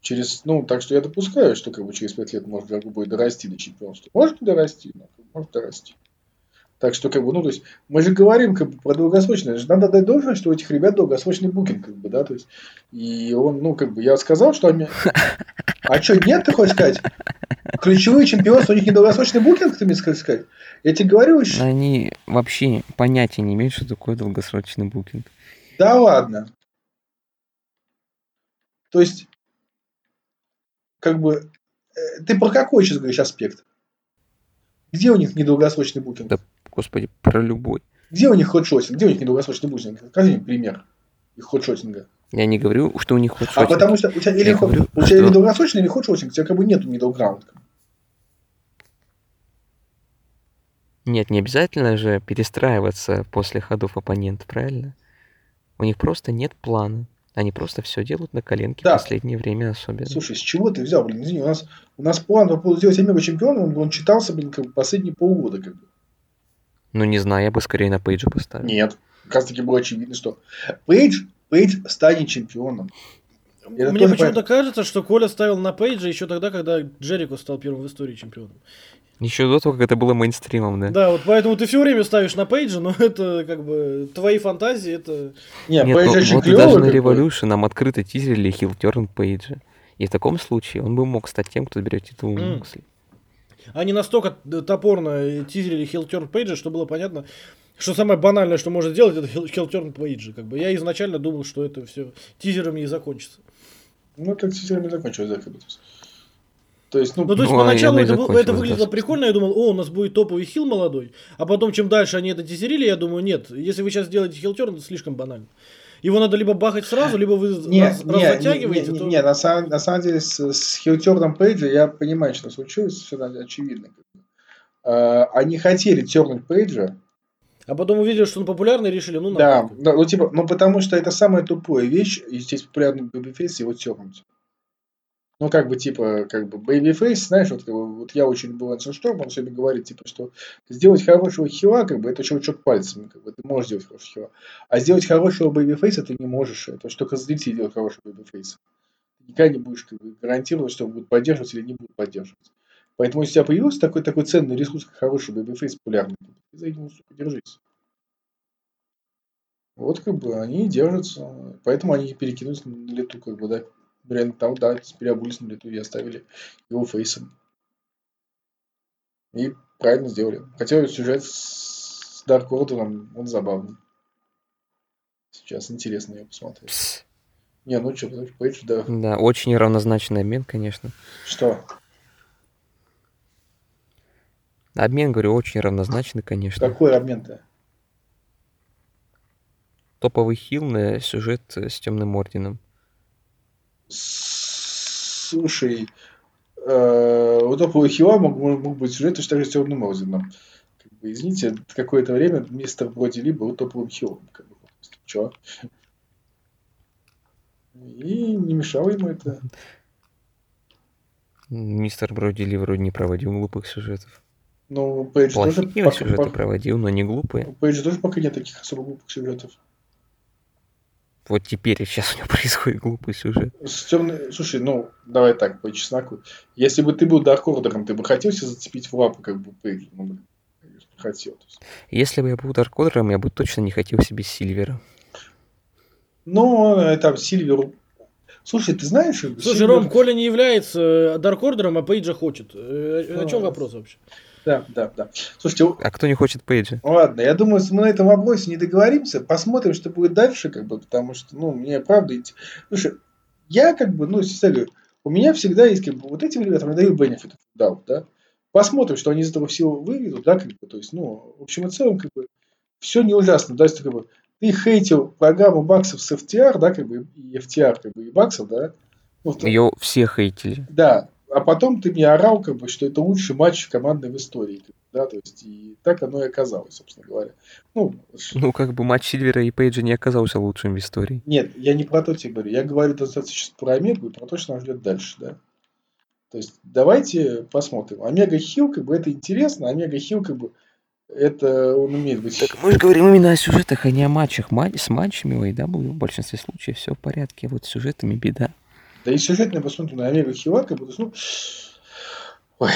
через, ну, так что я допускаю, что, как бы, через 5 лет может Джангл Бой дорасти до чемпионства. Может дорасти, но может дорасти. Так что, как бы, ну, то есть, мы же говорим, как бы, про долгосрочное. Надо дать должное, что у этих ребят долгосрочный букинг, как бы, да, то есть, и он, ну, как бы, я сказал, что они... А что, нет, ты хочешь сказать? Ключевые чемпионства, у них недолгосрочный букинг, ты мне хочешь сказать? Я тебе говорю, ещё- Они вообще понятия не имеют, что такое долгосрочный букинг. да ладно. То есть, как бы, э, ты про какой сейчас говоришь аспект? Где у них недолгосрочный букинг? Да. Господи, про любой. Где у них hotshotting? Где у них недолгосрочный букинг? Скажи мне пример их hotshotting а. Я не говорю, что у них хоть А потому что у тебя или, ход- говорю, у тебя что- или долгосрочный, или hotshotting, у тебя как бы нету middle. Нет, не обязательно же перестраиваться после ходов оппонента, правильно? У них просто нет плана. Они просто все делают на коленке Да. в последнее время особенно. Слушай, с чего ты взял, блин? Извини, у нас, у нас план по поводу сделать Омегу чемпионом, он читался, блин, как бы последние полгода. Как бы. Ну, не знаю, я бы скорее на Пейджа поставил. Нет. Как раз таки было очевидно, что Пейдж, Пейдж станет чемпионом. Это Мне почему-то понятно. кажется, что Коля ставил на Пейджа еще тогда, когда Джерико стал первым в истории чемпионом. Еще до того, как это было мейнстримом, да? Да, вот поэтому ты все время ставишь на Пейджа, но это как бы твои фантазии, это... Не, Нет, Пейдж ну, очень вот и клёвый, даже на. Revolution нам открыто тизерили хилтерн Пейджа. И в таком случае он бы мог стать тем, кто берет титул. Моксли. Они настолько т- топорно тизерили хилтерн Пейджа, что было понятно, что самое банальное, что можно сделать, это хилтерн Пейджа. Как бы. Я изначально думал, что это все тизерами и закончится. Ну, это все не закончилось, да, как бы. То есть- То есть, ну, Ну, то есть, Ну, поначалу это, это да, выглядело собственно. прикольно, я думал, о, у нас будет топовый хил молодой. А потом, чем дальше они это тизерили, я думаю, нет, если вы сейчас делаете хилтерн, это слишком банально. Его надо либо бахать сразу, либо вы Не, раз, не, раз не, затягиваете, не, то- не, на, самом, на самом деле с, с heel turn ом Пейджа я понимаю, что случилось, все очевидно. А, Они хотели тернуть Пейджа, А потом увидели, что он популярный, решили, ну да, нахуй. да, ну типа, ну потому что это самая тупая вещь, и здесь популярный babyface его тернуть. Ну, как бы, типа, как бы, babyface, знаешь, вот, как бы, вот я очень был Шторм, он сегодня говорит, типа, что сделать хорошего хила, как бы, это щелчок пальцами, как бы, ты можешь сделать хорошего хила. А сделать хорошего babyface а ты не можешь, это что только зрители делают хорошего. Ты никогда не будешь, как бы, гарантировать, что будут поддерживать или не будут поддерживать. Поэтому, если у тебя появился такой, такой ценный ресурс, как хороший babyface, популярный, ты за этим, сука, держись. Вот, как бы, они держатся. Поэтому они перекинулись на лету, как бы, да, Бренд там, да, переобулись на лету и оставили его фейсом. И правильно сделали. Хотя сюжет с Дарк Орденом, он забавный. Сейчас интересно посмотреть. Пс. Не, ну что, Пейдж, да. Да, очень равнозначный обмен, конечно. Что? Обмен, говорю, очень равнозначный, конечно. Какой обмен-то? Топовый хил на сюжет э, с темным орденом. Слушай, э, у топового хила мог, мог быть сюжет точно так же с Темным Орденом. Как бы, извините, какое-то время мистер Броди Ли был топовым хилом. Как бы, чё? И не мешало ему это. Мистер Броди Ли вроде не проводил глупых сюжетов. Ну, Пейдж тоже, Плохие пока, сюжеты пока- проводил, но не глупые. у Пейджа тоже пока нет таких особо глупых сюжетов. Вот теперь сейчас у него происходит глупый сюжет. С темной... Слушай, ну, давай так, по чесноку. Если бы ты был Даркордером, ты бы хотел себя зацепить в лапы, как бы Пейджа? Ну, блин, хотел. Если бы я был Даркодером, я бы точно не хотел себе Сильвера. Но э, там Сильвер... Слушай, ты знаешь... Слушай, Сильвер- Ром, Коля не является Даркордером, а Пейджа хочет. Э, О чем Ну, вопрос вообще? Да, да, да. Слушайте, А кто не хочет Пейджа? Ладно, я думаю, если мы на этом вопросе не договоримся, посмотрим, что будет дальше, как бы, потому что, ну, мне правда идти. Слушай, я как бы, ну, всегда говорю, у меня всегда есть, как бы, вот этим ребятам я даю of doubt, да. Посмотрим, что они из этого всего выведут, да, как бы, то есть, ну, в общем и целом, как бы, все не ужасно, да, если, как бы, ты хейтил программу баксов с FTR, да, как бы, и FTR, как бы, и баксов, да. Вот, Ее все хейтили. да, а потом ты мне орал, как бы, что это лучший матч командной в истории, да, то есть, и так оно и оказалось, собственно говоря. Ну, Ну, как бы матч Сильвера и Пейджа не оказался лучшим в истории. нет, я не про то тебе говорю, я говорю достаточно сейчас про Омегу и про то, что нас ждет дальше, да. То есть, давайте посмотрим. Омега Хилл, как бы, это интересно, Омега Хилл, как бы, это он умеет быть... Так мы же говорим именно о сюжетах, а не о матчах. Ма- С матчами у AEW в большинстве случаев все в порядке, а вот с сюжетами беда. Да и сюжетно посмотрим на Омега Хилла, как бы, то есть, ну... Ой,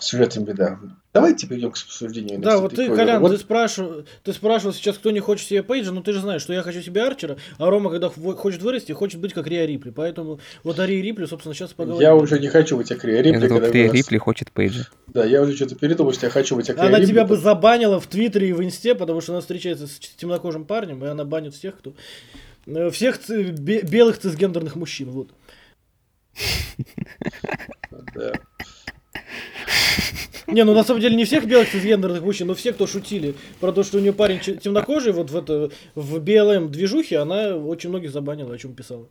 сюжетом беда. Давайте перейдем к обсуждению Да, вот ты. Колян, Вот ты спрашивал, ты спрашивал сейчас, кто не хочет себе Пейджа, но ты же знаешь, что я хочу себе Арчера, а Рома, когда хочет вырасти, хочет быть как Риа Рипли. Поэтому вот о Риа Рипли, собственно, сейчас поговорим. Я уже не хочу быть Акрия Я Рипли, думал, когда вырос. Рипли хочет Пейджа. Да, я уже что-то передумал, что я хочу быть Акрия Она Рипли. тебя бы забанила в Твиттере и в Инсте, потому что она встречается с темнокожим парнем, и она банит всех, кто... э, Всех белых цисгендерных мужчин, вот. Да. Не, ну на самом деле не всех белых цисгендерных мужчин, но все, кто шутили про то, что у нее парень темнокожий, вот в, это, в BLM движухе, она очень многих забанила, о чем писала.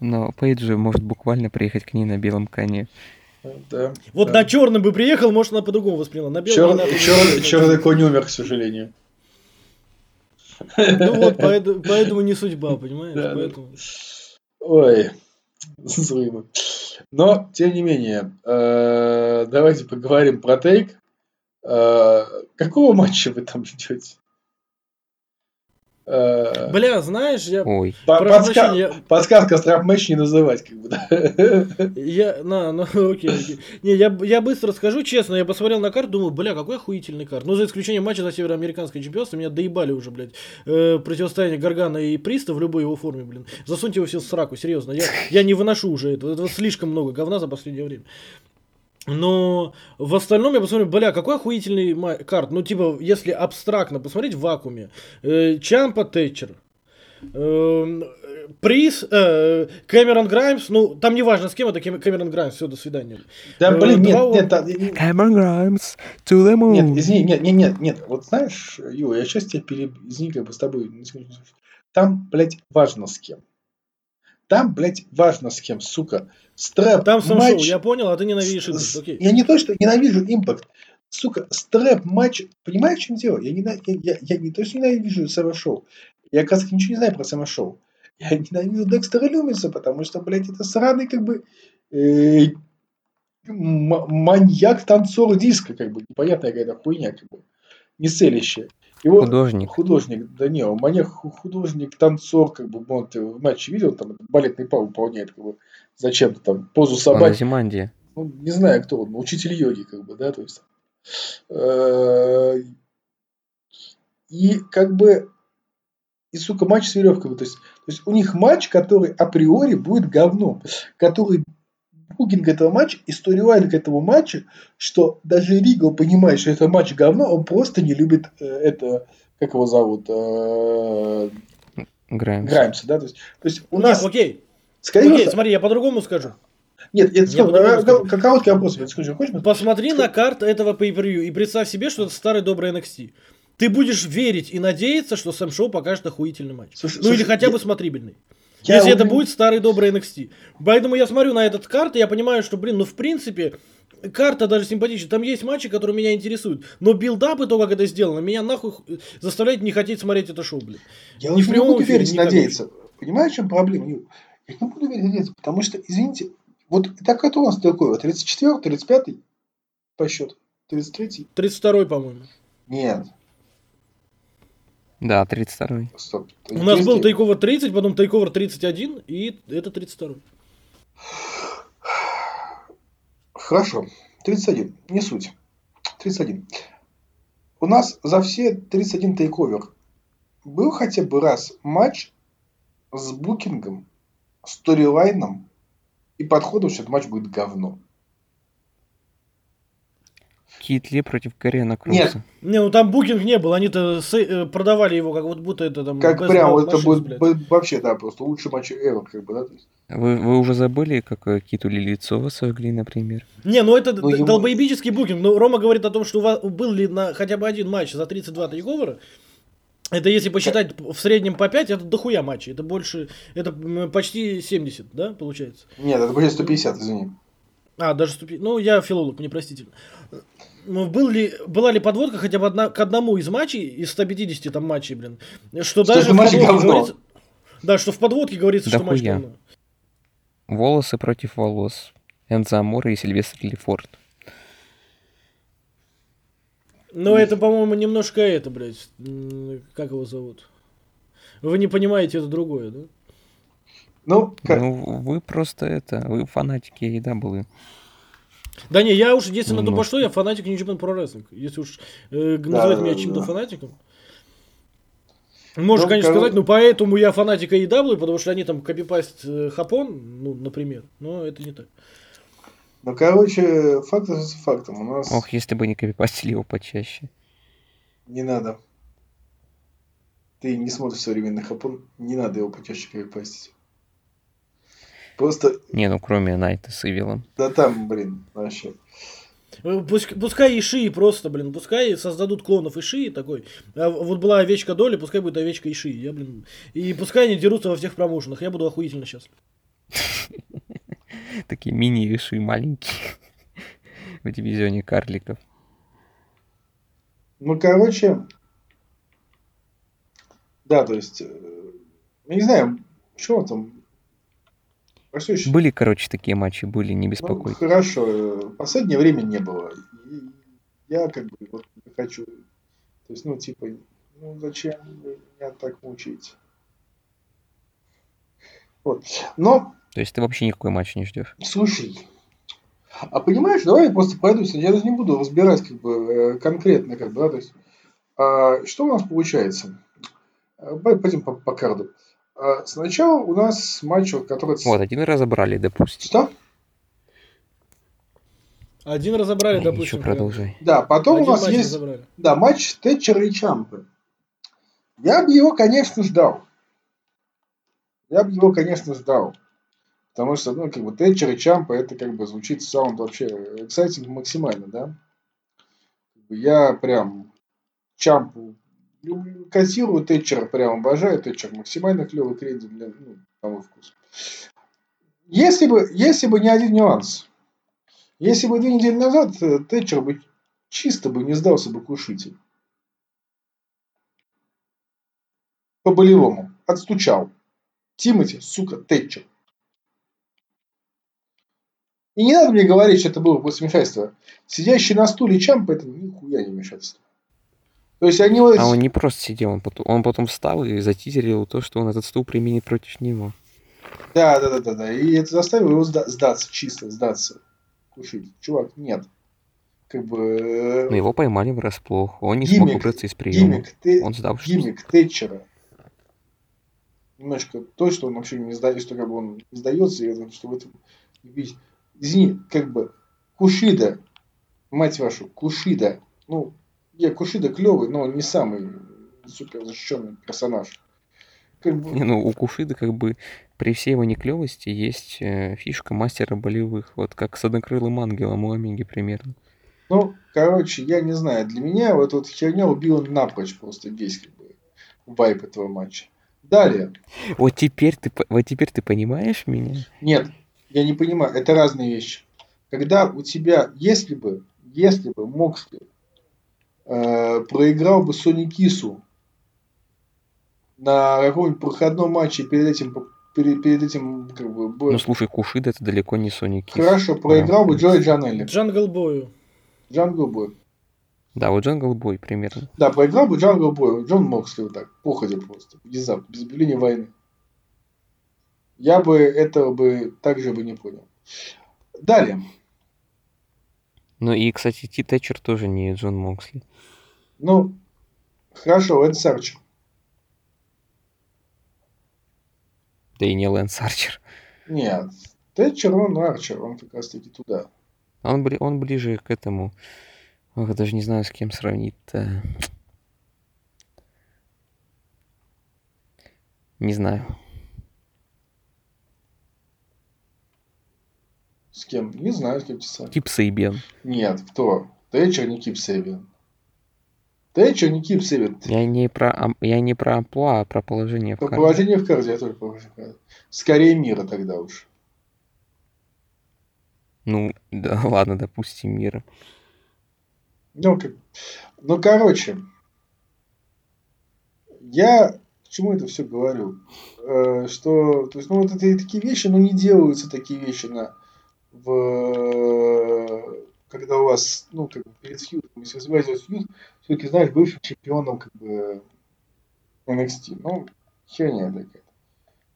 Но Пейдж же может буквально приехать к ней на белом коне. Да. Вот да. на черном бы приехал, может, она по-другому восприняла. На белом Чер- она... чер- Черный конь умер, к сожалению. Ну вот, поэтому, поэтому не судьба, понимаешь? Да, да. Поэтому... Ой, взрывы. Но, тем не менее, э, давайте поговорим про тейк. Э, Какого матча вы там ждете? Э, Бля, знаешь, я... Ой, подска- прощения, я- Подсказка страп матч не называть, как бы, да. Я, на, ну окей, окей. Не, я, я быстро скажу, честно, я посмотрел на карту, думаю, бля, какой охуительный карт. Ну, за исключением матча за североамериканское чемпионство, меня доебали уже, блядь, э, противостояние Гаргана и Приста в любой его форме, блин. Засуньте его все в сраку, серьезно. Я, я не выношу уже этого, этого слишком много говна за последнее время. Но в остальном я посмотрю, бля, какой охуительный ма- карт. Ну, типа, если абстрактно посмотреть в вакууме. Э, Чампа Тэтчер. Э, Приз, э, Кэмерон Граймс, ну, там не важно с кем, это Кэм- Кэмерон Граймс, все, до свидания. Да, Э, блин, нет, два- нет, да, не- Cameron Grimes to the moon. Нет, извини, нет, нет, нет, нет. Вот знаешь, Ю, я сейчас тебя переб... Извини, как бы с тобой. Там, блядь, важно с кем. Там, блядь, важно с кем, сука. Стрэп, Там сам матч... шоу, я понял, а ты ненавидишь Импакт, окей. Я не то, что ненавижу импакт. Сука, стрэп, матч... Понимаешь, в чем дело? Я, не, я, я, я не то, что ненавижу Сэма Шоу. Я, оказывается, ничего не знаю про Сэма Шоу. Я ненавижу Декстера Люмиса, потому что, блядь, это сраный, как бы... э, маньяк-танцор диска, как бы, непонятная какая-то хуйня, как бы, не целящая. Его Художник. художник, да не, маньяк, ху- художник, танцор, как бы, он ты в матче видел, там балетный пал выполняет, как бы, зачем-то там, позу собаки, Азимандия. ну, не знаю, кто он, учитель йоги, как бы, да, то есть. э, И как бы и, сука, матч с веревками. То есть, то есть у них матч, который априори будет говном. Который букинг этого матча и storyline к этому матчу, что даже Ригл понимает, что это матч говно, он просто не любит э, это, как его зовут, э, Граймс. Граймса, да, то есть, то есть у Нет, нас, окей, скорее окей, всего, смотри, я по-другому скажу. нет, нет, Я по-другому стоп, э, короткий вопрос, я скажу, хочешь? Посмотри на карту этого pay и представь себе, что это старый добрый NXT. Ты будешь верить и надеяться, что Сэм Шоу покажет охуительный матч. Слушай, ну слушай, или хотя я- бы смотрибельный. Я Если это уверен- будет старый добрый NXT. Поэтому я смотрю на этот карт, и я понимаю, что, блин, ну в принципе, карта даже симпатичная. Там есть матчи, которые меня интересуют. Но build-up и то, как это сделано, меня нахуй заставляет не хотеть смотреть это шоу, блин. Я не прямом буду верить никак надеяться. Понимаешь, в чем проблема, Ю? Я не буду верить надеяться, потому что, извините, вот так это у нас такое, 34 35 по счету, 33 32-й, по-моему. Нет, Да, 32-й. стоп. У нас был 33. тейковер 30, потом тейковер 31, и это 32-й. Хорошо, 31, не суть. 31. У нас за все 31 тейковер был хотя бы раз матч с букингом, сторилайном и подходом, что этот матч будет говно. Кит Ли против Кориана Нет. Круса. Не, ну там букинг не был, они-то э, продавали его, как вот будто это там... Как прям, это будет блядь. б- вообще, да, просто лучший матч ever, как бы, да. Вы, вы уже забыли, как Киту Ли лицо сожгли, например? Не, ну это Ну, д- ему- долбоебический букинг. Ну, Рома говорит о том, что у вас был ли на хотя бы один матч за 32 тейковера. Это если посчитать в среднем по 5, это дохуя матчей. Это больше, это почти 70, да, получается? Нет, это будет 150, извини. А, даже ступи... Ну, я филолог, мне простительно. Ну, был ли, была ли подводка хотя бы одна, к одному из матчей, из 150 там матчей, блин, что, Что даже в подводке говно. говорится... Да, что в подводке говорится, что матч говно. Волосы против волос. Энзо Амора и Сильвестр Лефорт. Но это, по-моему, немножко это, блядь, как его зовут? Вы не понимаете, это другое, да? Ну, как- Ну, вы просто это, вы фанатики AEW. Да не, я уж, если на то пошло, я фанатик New Japan Pro Wrestling. Если уж э, Да, называть да, меня да, чем-то да. фанатиком. Можно, Ну, конечно, сказать, ну поэтому я фанатик AEW, потому что они там копипаст э, Хапон, ну, например. Но это не так. ну, короче, факт остается фактом. У нас Ох, если бы не копипастили его почаще. не надо. Ты не смотришь современный хапон, не надо его почаще перепастить. Просто, Не, ну кроме Найта с Ивилом. да там, блин, вообще. Э, пусть- пускай Ишии просто, блин, пускай создадут клонов Ишии такой. А вот была овечка Доли, пускай будет овечка Ишии. Я, блин, и пускай они дерутся во всех промоушенах. Я буду охуительно счастлив. Такие мини-виши маленькие. В дивизионе карликов. Ну, короче, да, то есть, э, я не знаю, что там, про что еще? Были, короче, такие матчи, были, не Ну, беспокойтесь. хорошо, э, в последнее время не было. И я как бы вот не хочу, то есть, ну, типа, ну, зачем меня так мучаете? Вот. Но То есть ты вообще никакой матч не ждешь. Слушай, а понимаешь, давай я просто пройдусь, я даже не буду разбирать как бы э, конкретно, как бы, да, то есть, а, что у нас получается? Давай пойдем по, по карду. А, Сначала у нас матч, который... Вот, один разобрали, допустим. Что? Один разобрали, допустим. Еще продолжай. Да, потом Один у нас матч есть, разобрали. да, матч Тэтчера и Чампы. Я бы его, конечно, ждал. Я бы его, конечно, ждал. Потому что, ну, как бы, Тэтчер и Чампа, это, как бы, звучит саунд вообще эксайтинг максимально, да? Я прям Чампу люблю, котирую, Тэтчера прям обожаю, Тэтчер максимально клевый крендель для, ну, на мой. Если бы, если бы не один нюанс, если бы две недели назад э, Тэтчер бы чисто бы не сдался бы кушитель. По-болевому. Отстучал. Тимати, сука, Тэтчер. И не надо мне говорить, что это было после вмешательства. Сидящий на стуле Чампа, это нихуя не вмешательство. То есть они... вот- А он не просто сидел, он потом, он потом встал и затизерил то, что он этот стул применит против него. Да, да, да, да, да. И это заставило его сда- сдаться, чисто сдаться. Кушить. Чувак, нет. Как бы... э, Но его поймали врасплох. Он не смог Гиммик- выбраться из приема. Гиммик, Тэ- Он сдавшись. гиммик Тэтчера. Немножко то, что он вообще не сдается, что как бы он не сдается, и это, что в этом. Извини, как бы Кушида, мать вашу, Кушида, ну, я Кушида клевый, но не самый супер защищенный персонаж. Как бы, Не, ну, у Кушида как бы при всей его неклевости есть э, фишка мастера болевых. Вот как с однокрылым ангелом у Омеги примерно. ну, короче, я не знаю, для меня вот эта херня убила напрочь просто весь как бы вайп этого матча. Далее. Вот теперь ты, вот теперь ты понимаешь меня? Нет, я не понимаю, это разные вещи. Когда у тебя, если бы, если бы Моксли э, проиграл бы Сони Кису на каком-нибудь проходном матче перед этим, перед, перед этим как бы, бо- Ну, слушай, Кушида это далеко не Сонни Кисс. хорошо, проиграл бы Джоуи Джанелле, Джангл Бою. Джангл Бой. Да, вот Джангл Бой примерно. Да, проиграл бы Джангл Бой, Джон Моксли вот так, походя просто, внезапно, без объявления войны. Я бы этого бы также бы не понял. Далее. Ну и, кстати, Ти Тэтчер тоже не Джон Моксли. Ну, хорошо, Эд Сарч. Да и не Лэнс Арчер. Нет, Тэтчер, он Арчер, он как раз таки туда. Он, бли- он ближе к этому. Ох, даже не знаю, с кем сравнить-то. Не знаю. С кем? Не знаю, с кем писать. Кип Сейбен. Нет, кто? Тэтчер не Кип Севен. Тэтчер не Кип Севен. Я не про, я не про амплуа, а про положение в По карте. положению в карте я тоже положение в карте. Скорее мира тогда уж. Ну, да, ладно, допустим, мира. Ну, как... ну, короче, я к чему это все говорю? Э, что, то есть, ну, вот это такие вещи, ну, не делаются такие вещи на, в, когда у вас, ну, как бы перед фьюдом, если развиваете фьюд, все-таки, знаешь, бывшим чемпионом, как бы, NXT. Ну, херня такая.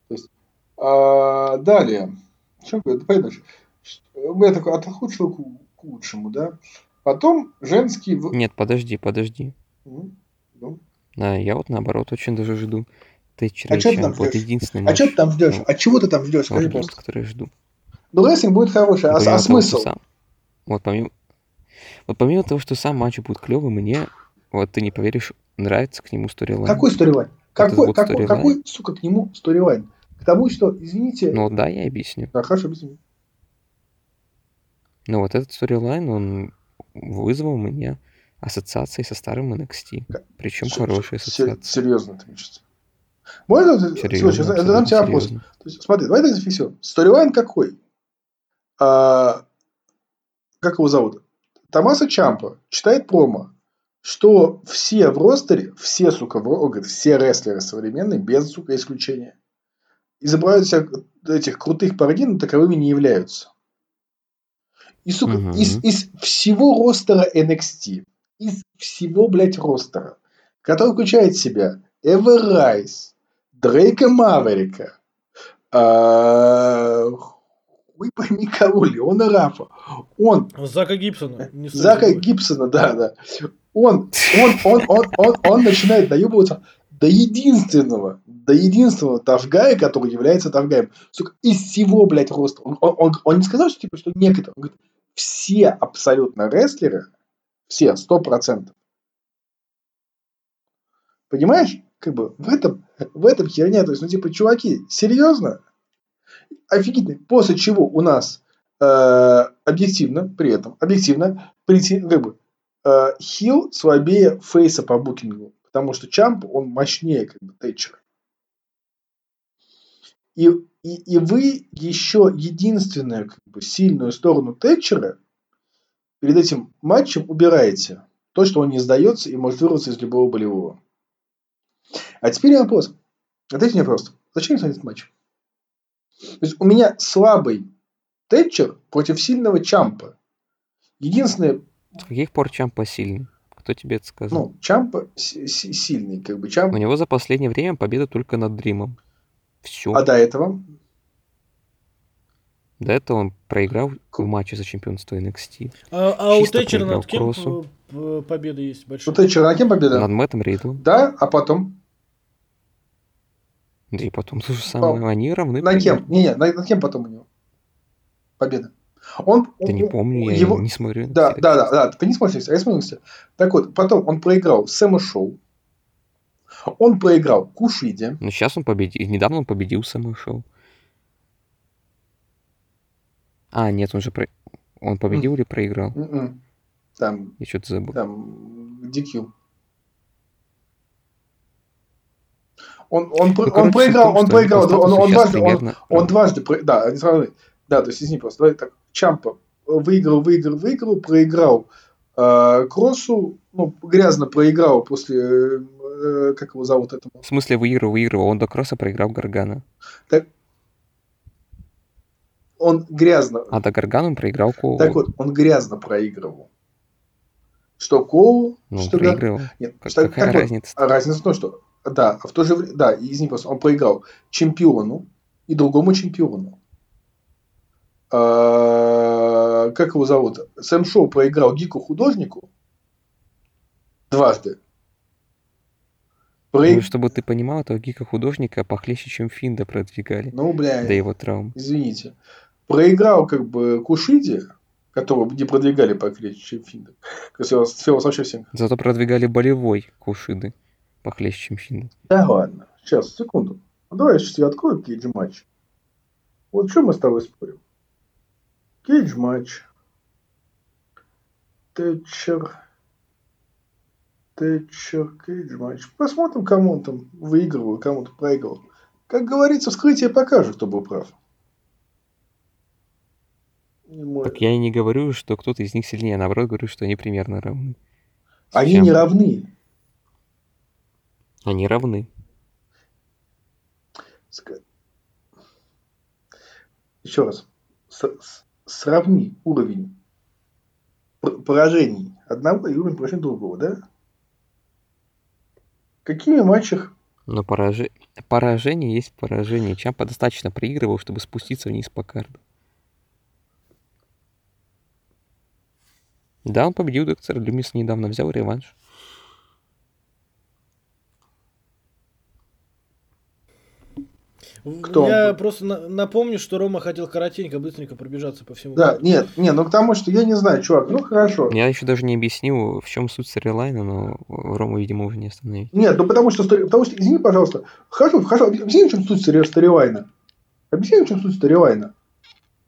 То есть, а, далее. Что говорю? Давай дальше. Я такой от худшего к к лучшему, да? Потом женский... Нет, подожди, подожди. М, ну. Да, я вот наоборот очень даже жду А ты там Чамп. Вот единственный А что ты там ждешь? Ну, А чего ты там ждешь? Скажи, пожалуйста. который жду. Ну, рестлинг будет хороший, а, Вот а того, смысл? сам- Вот помимо, вот помимо того, что сам матч будет клевый, мне, вот ты не поверишь, нравится к нему storyline. Какой storyline? Какой, какой, какой, сука, к нему storyline? К тому, что, извините... Ну да, я объясню. Да, хорошо, объясни. Но вот этот storyline, он вызвал у меня ассоциации со старым NXT. Причем С- хорошие ассоциации. Серьезно, ты сейчас. Можно, Серьезно, слушай, я задам тебе вопрос. серьезно. То есть, смотри, давай так зафиксируем. Сторилайн какой? А, как его зовут? Томаса Чампа читает промо, что все в ростере, все, сука, в, он говорит, все рестлеры современные, без, сука, исключения, изображают себя этих крутых парней, но таковыми не являются. И, сука, Мгм. из, из всего ростера NXT, из всего, блядь, ростера, который включает в себя Эвер Райс, Дрейка Маверика, хуй пойми кого, Леона Рафа, он, Зака Гибсона. Зака. Гибсона, да, да, он, он, он, он, он, он начинает доебываться до единственного, до единственного тавгая, который является тавгаем. Сука, из всего, блядь, роста. Он, он, он- он не сказал, что, типа, что некоторые. Он говорит, все абсолютно рестлеры, все, сто процентов. Понимаешь? Как бы в этом, в этом херня. То есть, ну, типа, чуваки, серьезно? Офигительно. После чего у нас э, объективно, при этом, объективно, прийти, как бы, э, Хилл слабее Фейса по букингу. Потому что Чамп, он мощнее, как бы, Тэтчера. И, и, и вы еще единственную как бы, сильную сторону Тэтчера перед этим матчем убираете. То, что он не сдается и может вырваться из любого болевого. А теперь вопрос. Ответьте мне просто. Зачем смотреть матч? То есть у меня слабый Тэтчер против сильного Чампа. Единственное, С каких пор Чампа сильный? Кто тебе это сказал? ну, Чампа си- си- сильный, как бы Чамп. У него за последнее время победа только над Дримом. Все. А до этого? До этого он проиграл в матче за чемпионство NXT. А, а у Тэтчера над кем Кроссу. п- победа есть У большая? Тэтчера на кем победа? Над Мэттом Ридлом. Да, а потом? Да и потом то же самое. Они равны. На кем? примерно. Не-не, на, над кем потом у него? Победа. Он, Да не он- помню, я его- не смотрю. Да, да, да, да, ты не смотришь, а я смотрю. Так вот, потом он проиграл Сэма Шоу. Он проиграл Кушиде. Но сейчас он победил. Недавно он победил Сэма Шоу. А, нет, он же про... Он победил или проиграл? М-м. Там, Я что-то забыл. там, DQ. Он, он, Ну, он короче, проиграл, он проиграл, он, он дважды, он, он дважды, да, они сравны. Да, то есть, извини просто, давай так, Чампа выиграл, выиграл, выиграл, проиграл э, Кроссу, ну, грязно проиграл после, э, как его зовут этому, В смысле выигрывал, выигрывал. Он до кросса проиграл Гаргана. так, он грязно, А до Гаргана он проиграл Коулу. так вот, он грязно проигрывал. Что Коулу, Ну, что Гар- проигрывал. Нет, Как- так- какая так вот, разница? а разница в том, что да, а в то же время, да, извини, просто он проиграл чемпиону и другому чемпиону. А, как его зовут? Сэм Шоу проиграл Гику художнику дважды. Про... Ну, чтобы ты понимал, этого гика-художника похлеще, чем Финда продвигали. Ну, бля, До его травм. извините. Проиграл как бы Кушиди, которого не продвигали покрепче, чем Финда. Филос вообще всем. Зато продвигали болевой Кушиды похлеще, чем Финда. Да ладно. Сейчас, секунду. Ну, давай я сейчас тебе открою кейдж матч. Вот что мы с тобой спорим? Кейдж матч. Тэтчер. Тэтчер, кейдж матч. Посмотрим, кому он там выигрывал, кому-то проигрывал. Как говорится, вскрытие покажет, кто был прав. Мой- Так я и не говорю, что кто-то из них сильнее, наоборот говорю, что они примерно равны. Они Чем? не равны. Они равны. Еще раз. С- сравни уровень поражений одного и уровень поражений другого, да? Какими матчах Но пораже- поражение есть поражение. Чампа достаточно проигрывал, чтобы спуститься вниз по карду. Да, он победил доктора Люмис недавно, взял реванш. Кто Я просто на- напомню, что Рома хотел коротенько, быстренько пробежаться по всему. Да, карду. нет, нет, ну к тому, что я не знаю, чувак, ну хорошо. Я еще даже не объяснил, в чем суть сторилайна, но Рому, видимо, уже не остановить. Нет, ну потому что, потому что, извини, пожалуйста, хорошо, хорошо, объясни, в чем суть стори- сторилайна. Объясни, в чем суть сторилайна.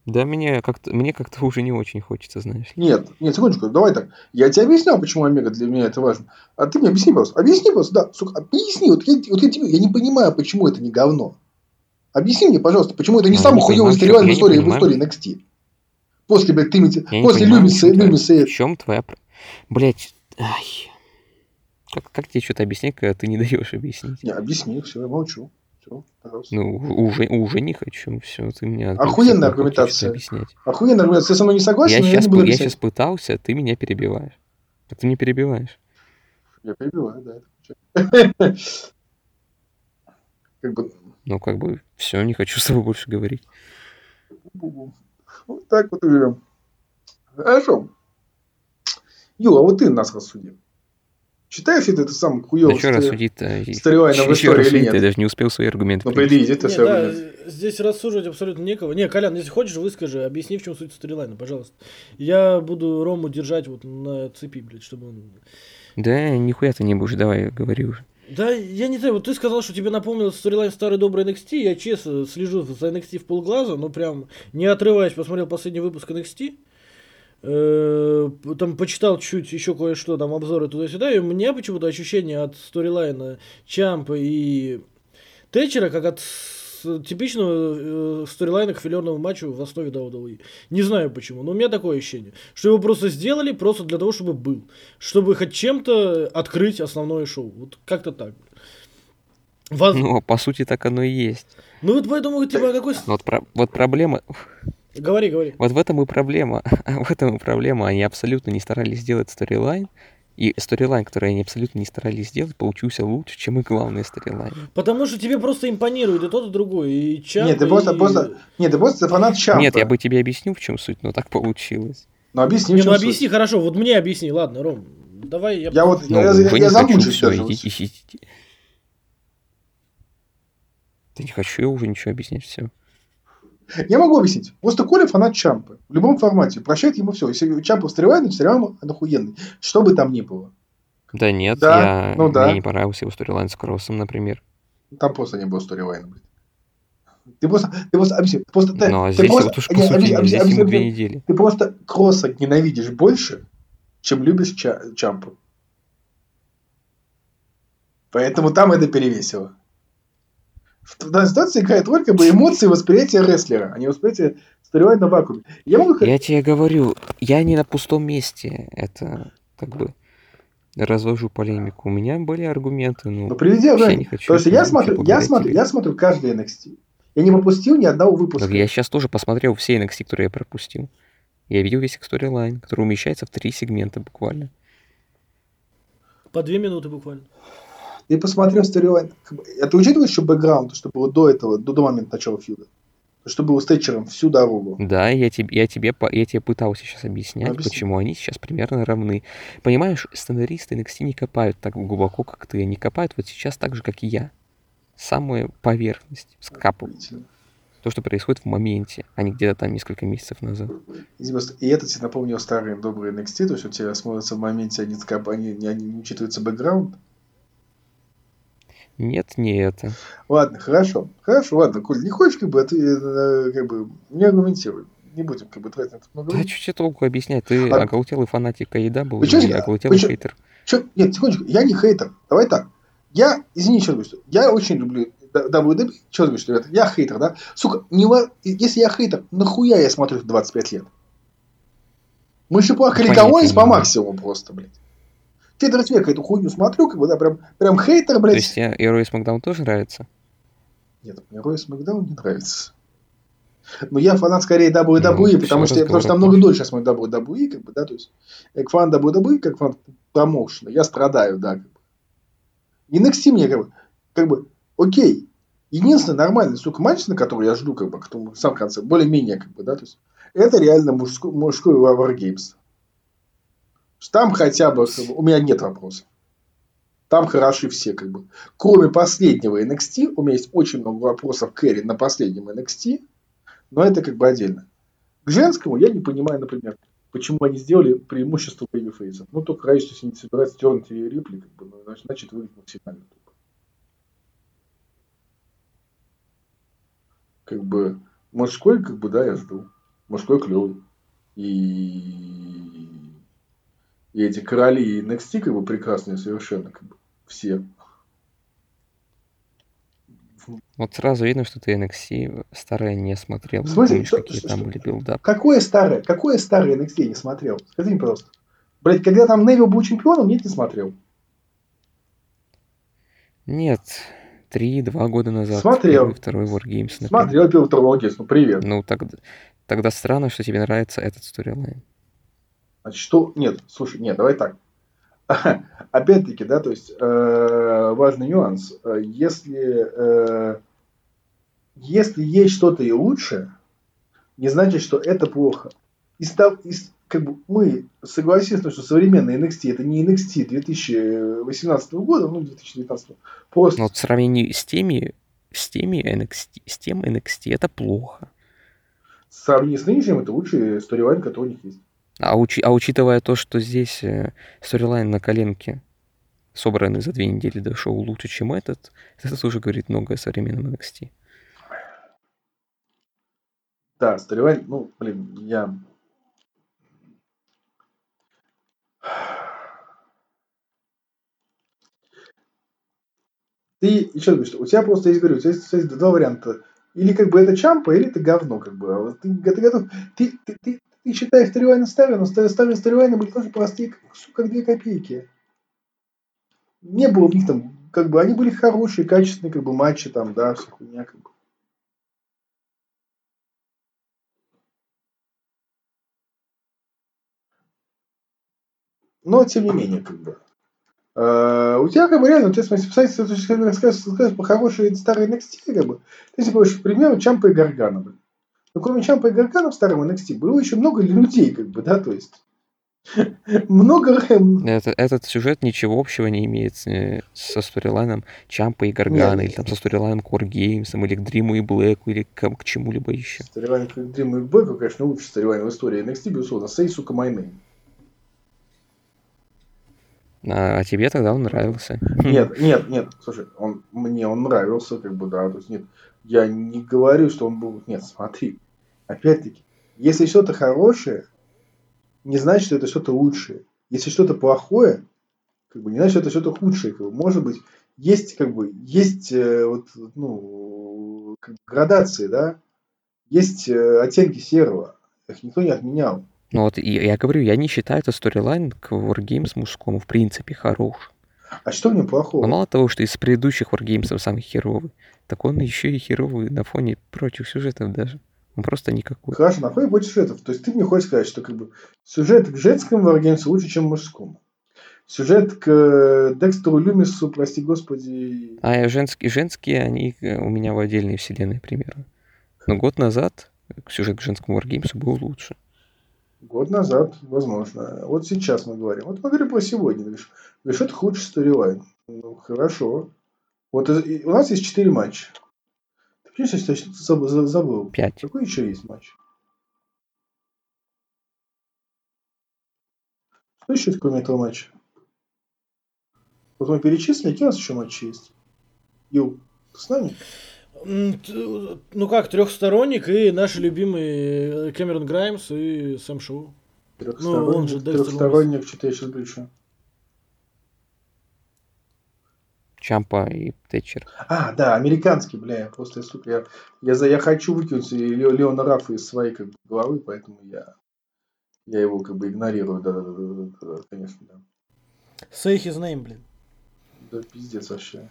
Да, мне как-то, мне как-то уже не очень хочется, знаешь. Нет, нет, секундочку, давай так. Я тебе объяснял, почему Омега для меня это важно. А ты мне объясни просто. Объясни просто, да, сука, объясни. Вот я, вот я тебе, я не понимаю, почему это не говно. Объясни мне, пожалуйста, почему это не Ну, самый я хуёвый сторилайн в я истории, в истории NXT. После, блядь, ты, Я после Люмиса, Люмиса В чем твоя... Блять, ай. Как, как тебе что-то объяснять, когда ты не даешь объяснить? Не, объясни, все, я молчу. Все, пожалуйста. Ну, уже, уже не хочу, все, ты меня... Охуенная аргументация. объяснять. Охуенно, аргумент. Ты со мной не согласен, Я но я сейчас, не буду я сейчас пытался, ты меня перебиваешь. Так ты не перебиваешь. Я перебиваю, да. Как бы, Ну, как бы, все, не хочу с тобой больше говорить. вот так вот и живем. Хорошо. Ю, а вот ты нас рассуди. Считаешь ли ты это самым Да хуёвым что стори- рассудить-то? сторилайном в истории или рассудить, нет? Я даже не успел свои аргументы Ну, иди ты все да, здесь рассуждать абсолютно некого. Не, Колян, если хочешь, выскажи, объясни, в чем суть сторилайна, пожалуйста. Я буду Рому держать вот на цепи, блядь, чтобы он... Да, нихуя ты не будешь, давай, говори уже. Да, я не знаю, вот ты сказал, что тебе напомнил сторилайн старый добрый NXT, я честно слежу за NXT в полглаза, но прям не отрываясь посмотрел последний выпуск NXT, Э, там почитал чуть еще кое-что, там обзоры туда-сюда, и у меня почему-то ощущение от сторилайна Чампа и Тэтчера, как от с- типичного э, сторилайна к филерному матчу в основе WWE. Не знаю почему, но у меня такое ощущение, что его просто сделали просто для того, чтобы был, чтобы хоть чем-то открыть основное шоу. Вот как-то так. Воз- Ну, по сути, так оно и есть. Ну вот поэтому типа какой... Вот, про- вот проблема, Говори, говори. вот в этом и проблема, в этом и проблема, они абсолютно не старались сделать storyline, и storyline, который они абсолютно не старались сделать, получился лучше, чем и главный storyline. Потому что тебе просто импонирует и тот, и другой. И Чамп, Нет, ты просто, и- просто, нет, ты просто фанат Чампа. Нет, я бы тебе объяснил, в чем суть, но так получилось. Ну, объясни, в Не, ну суть. объясни, хорошо, вот мне объясни, ладно, Ром. Давай я... Я вот- Ну, Я- я не хочу, замучусь все, даже иди, вот. иди, иди. Да не хочу я уже ничего объяснять, все. Я могу объяснить. Просто Коля фанат Чампа. В любом формате. Прощает ему все. Если Чампа встревает, встреваем, он охуенный. Что бы там ни было. Да нет, Да, я... ну да. мне не понравился его сторилайн с Кроссом, например. Там просто не было сторилайна. блин. Ты просто, ты просто объясни. Просто, ты, Ну, а ты здесь просто, вот уж по сути, объясни, объясни, объясни, две недели. Ты просто Кросса ненавидишь больше, чем любишь Ча- Чампу. Поэтому там это перевесило. В данной ситуации играет роль как бы эмоции восприятия рестлера, а не восприятие сторилайна в вакууме. Я могу Я тебе говорю, я не на пустом месте. Это как бы развожу полемику. У меня были аргументы, ну, ну приведи вообще не хочу. Потому что их я смотрю, я смотрю, я смотрю каждый NXT. Я не пропустил ни одного выпуска. Так я сейчас тоже посмотрел все NXT, которые я пропустил. Я видел весь их storyline, который умещается в три сегмента буквально. По две минуты буквально. Ты посмотрел storyline. Как бы, Это учитываешь еще бэкграунд, что было до этого, до, до момента начала feud а? Что было с Тэтчером всю дорогу. Да, я тебе, я тебе, я тебе пытался сейчас объяснять, Объясни. почему они сейчас примерно равны. Понимаешь, сценаристы NXT не копают так глубоко, как ты. Они копают вот сейчас так же, как и я. Самую поверхность скапывают. То, что происходит в моменте, а не где-то там несколько месяцев назад. И, и это тебе напомнил старые добрые NXT, то есть у тебя смотрится в моменте, они, они, не- они не учитывается бэкграунд. Нет, не это. Ладно, хорошо. Хорошо, ладно, Коль, не хочешь, как бы, а ты, э, как бы, не аргументируй. Не будем, как бы, тратить на это много Да времени. что тебе толку объяснять? Ты А- оголтелый фанатик еда был Почему и я- оголтелый почему- хейтер. Чё? Нет, секундочку, я не хейтер. Давай так. Я, извини, говорю, что я очень люблю WWE. Что говорю, что, ребята, я хейтер, да? Сука, не если я хейтер, нахуя я смотрю в 25 лет? Мы еще плакали не по максимуму просто, блядь. Четверть века эту хуйню смотрю, как бы, да, прям, прям хейтер, То блядь. есть тебе Герой Смакдаун тоже нравится? Нет, мне Рой Смакдаун не нравится. Но я фанат скорее WWE, Ну, потому, что я, потому что там разговор много дольше смотрю WWE, как бы, да, то есть, как фан WWE, как фан промоушена, я страдаю, да, как бы. NXT мне, как бы, как бы, окей, единственный нормальный, сука, матч, на который я жду, как бы, к тому, в самом конце, более-менее, как бы, да, то есть, это реально мужской, мужской Wargames. Там хотя бы, у меня нет вопросов. Там хороши все, как бы. Кроме последнего NXT, у меня есть очень много вопросов к Кэрри на последнем NXT, но это как бы отдельно. К женскому я не понимаю, например, почему они сделали преимущество babyface ов. Ну, только ради, что если не собираются тернуть Рею Рипли, как бы, ну, значит, значит, выглядит максимально тупо. Как бы, мужской, как бы, да, я жду. Мужской клевый. И... И эти короли NXT, как бы, прекрасные совершенно, как бы, все. Вот сразу видно, что ты NXT старое не смотрел. В смысле? Помнишь, Что- какие что- там что- были build-up. Какое старое, какое старое NXT я не смотрел? Скажи мне, пожалуйста. Блять, когда там Невил был чемпионом, нет, не смотрел. Нет, три-два года назад. Смотрел. Первый, второй WarGames. например. Смотрел первый второй WarGames, ну привет. Ну, тогда, тогда странно, что тебе нравится этот storyline. Значит, что? Нет, слушай, нет, давай так. Опять-таки, да, то есть э, важный нюанс. Если, э, если есть что-то и лучше, не значит, что это плохо. Из, того- из- как бы мы согласились, что современный NXT это не NXT 2018 года, ну 2019, просто Но вот в сравнении с теми, с теми NXT, с тем NXT это плохо. сравнение с нынешним, это лучший сторилайн, который у них есть. А, учи- а учитывая то, что здесь э, сторилайн на коленке, собранный за две недели до шоу лучше, чем этот, это тоже говорит многое о современном NXT. Да, сторилайн, ну, блин, я... Ты еще говоришь, у тебя просто есть, говорю, у тебя есть, есть два варианта. Или как бы это чампа, или ты говно, как бы. А ты, ты. Ты, ты, ты, ты считаешь но старые, старые сторилайны были тоже простые, как, как две копейки. Не было в них там, как бы, они были хорошие, качественные, как бы, матчи там, да, вся хуйня, как бы. Но, тем не менее, как бы. Э, У тебя, как бы, реально, у тебя, сейчас рассказываешь, рассказываешь про хорошие старые NXT, как бы. Ты если будешь, примеру, Чампа и Гаргана. блин. Но кроме Чампа и Гаргана в старом NXT было еще много людей, как бы, да, то есть. Много рэм. Это, этот сюжет ничего общего не имеет э, со storyline ом Чампа и Гаргана, Нет. или там со storyline ом War Games, или к Дриму и Блэку, или к, к чему-либо еще. Storyline как Dream и Блэк, конечно, лучший storyline в истории NXT, безусловно. Say, сука, my name. А, а тебе тогда он нравился. Нет, нет, нет, слушай, он, мне он нравился, как бы, да, то есть, нет, я не говорю, что он был, нет, смотри, опять-таки, если что-то хорошее, не значит, что это что-то лучшее. Если что-то плохое, как бы, не значит, что это что-то худшее, как бы, может быть, есть, как бы, есть, э, вот, ну, как бы градации, да, есть э, оттенки серого, их никто не отменял. Ну вот, и я говорю, я не считаю этот сторилайн к Wargames мужскому в принципе хорош. А что в нем плохого? Но мало того, что из предыдущих Wargames самый херовый, так он еще и херовый на фоне прочих сюжетов даже. Он просто никакой. Хорошо, на фоне больше сюжетов. То есть ты мне хочешь сказать, что как бы сюжет к женскому Wargames лучше, чем мужскому. Сюжет к э, Декстеру Люмису, прости господи. А женские, женские, они э, у меня в отдельной вселенной примерно. Но год назад сюжет к женскому Wargames был лучше. Год назад, возможно. Вот сейчас мы говорим. Вот мы говорим про сегодня. Говоришь, говоришь это худший сторилайн. Ну, хорошо. Вот у нас есть четыре матча. Сейчас что-то забыл- за- забыл? Пять. Какой еще есть матч? Что еще есть, кроме этого матча? Вот мы перечислили, какие у нас еще матчи есть? Ю, ты с нами? Ну как, трехсторонник и наши любимые э, Кэмерон Граймс и Сэм Шоу. Ну, он же Трехсторонник, трехсторонник, что-то я сейчас включу. Чампа и Тэтчер. А, да, американский, бля, я просто, сука, я, я, за, я хочу выкинуть Ле- Леона Рафа из своей как бы, головы, поэтому я, я его как бы игнорирую, да-да-да, конечно, да. Say his name, блин. Да, пиздец вообще.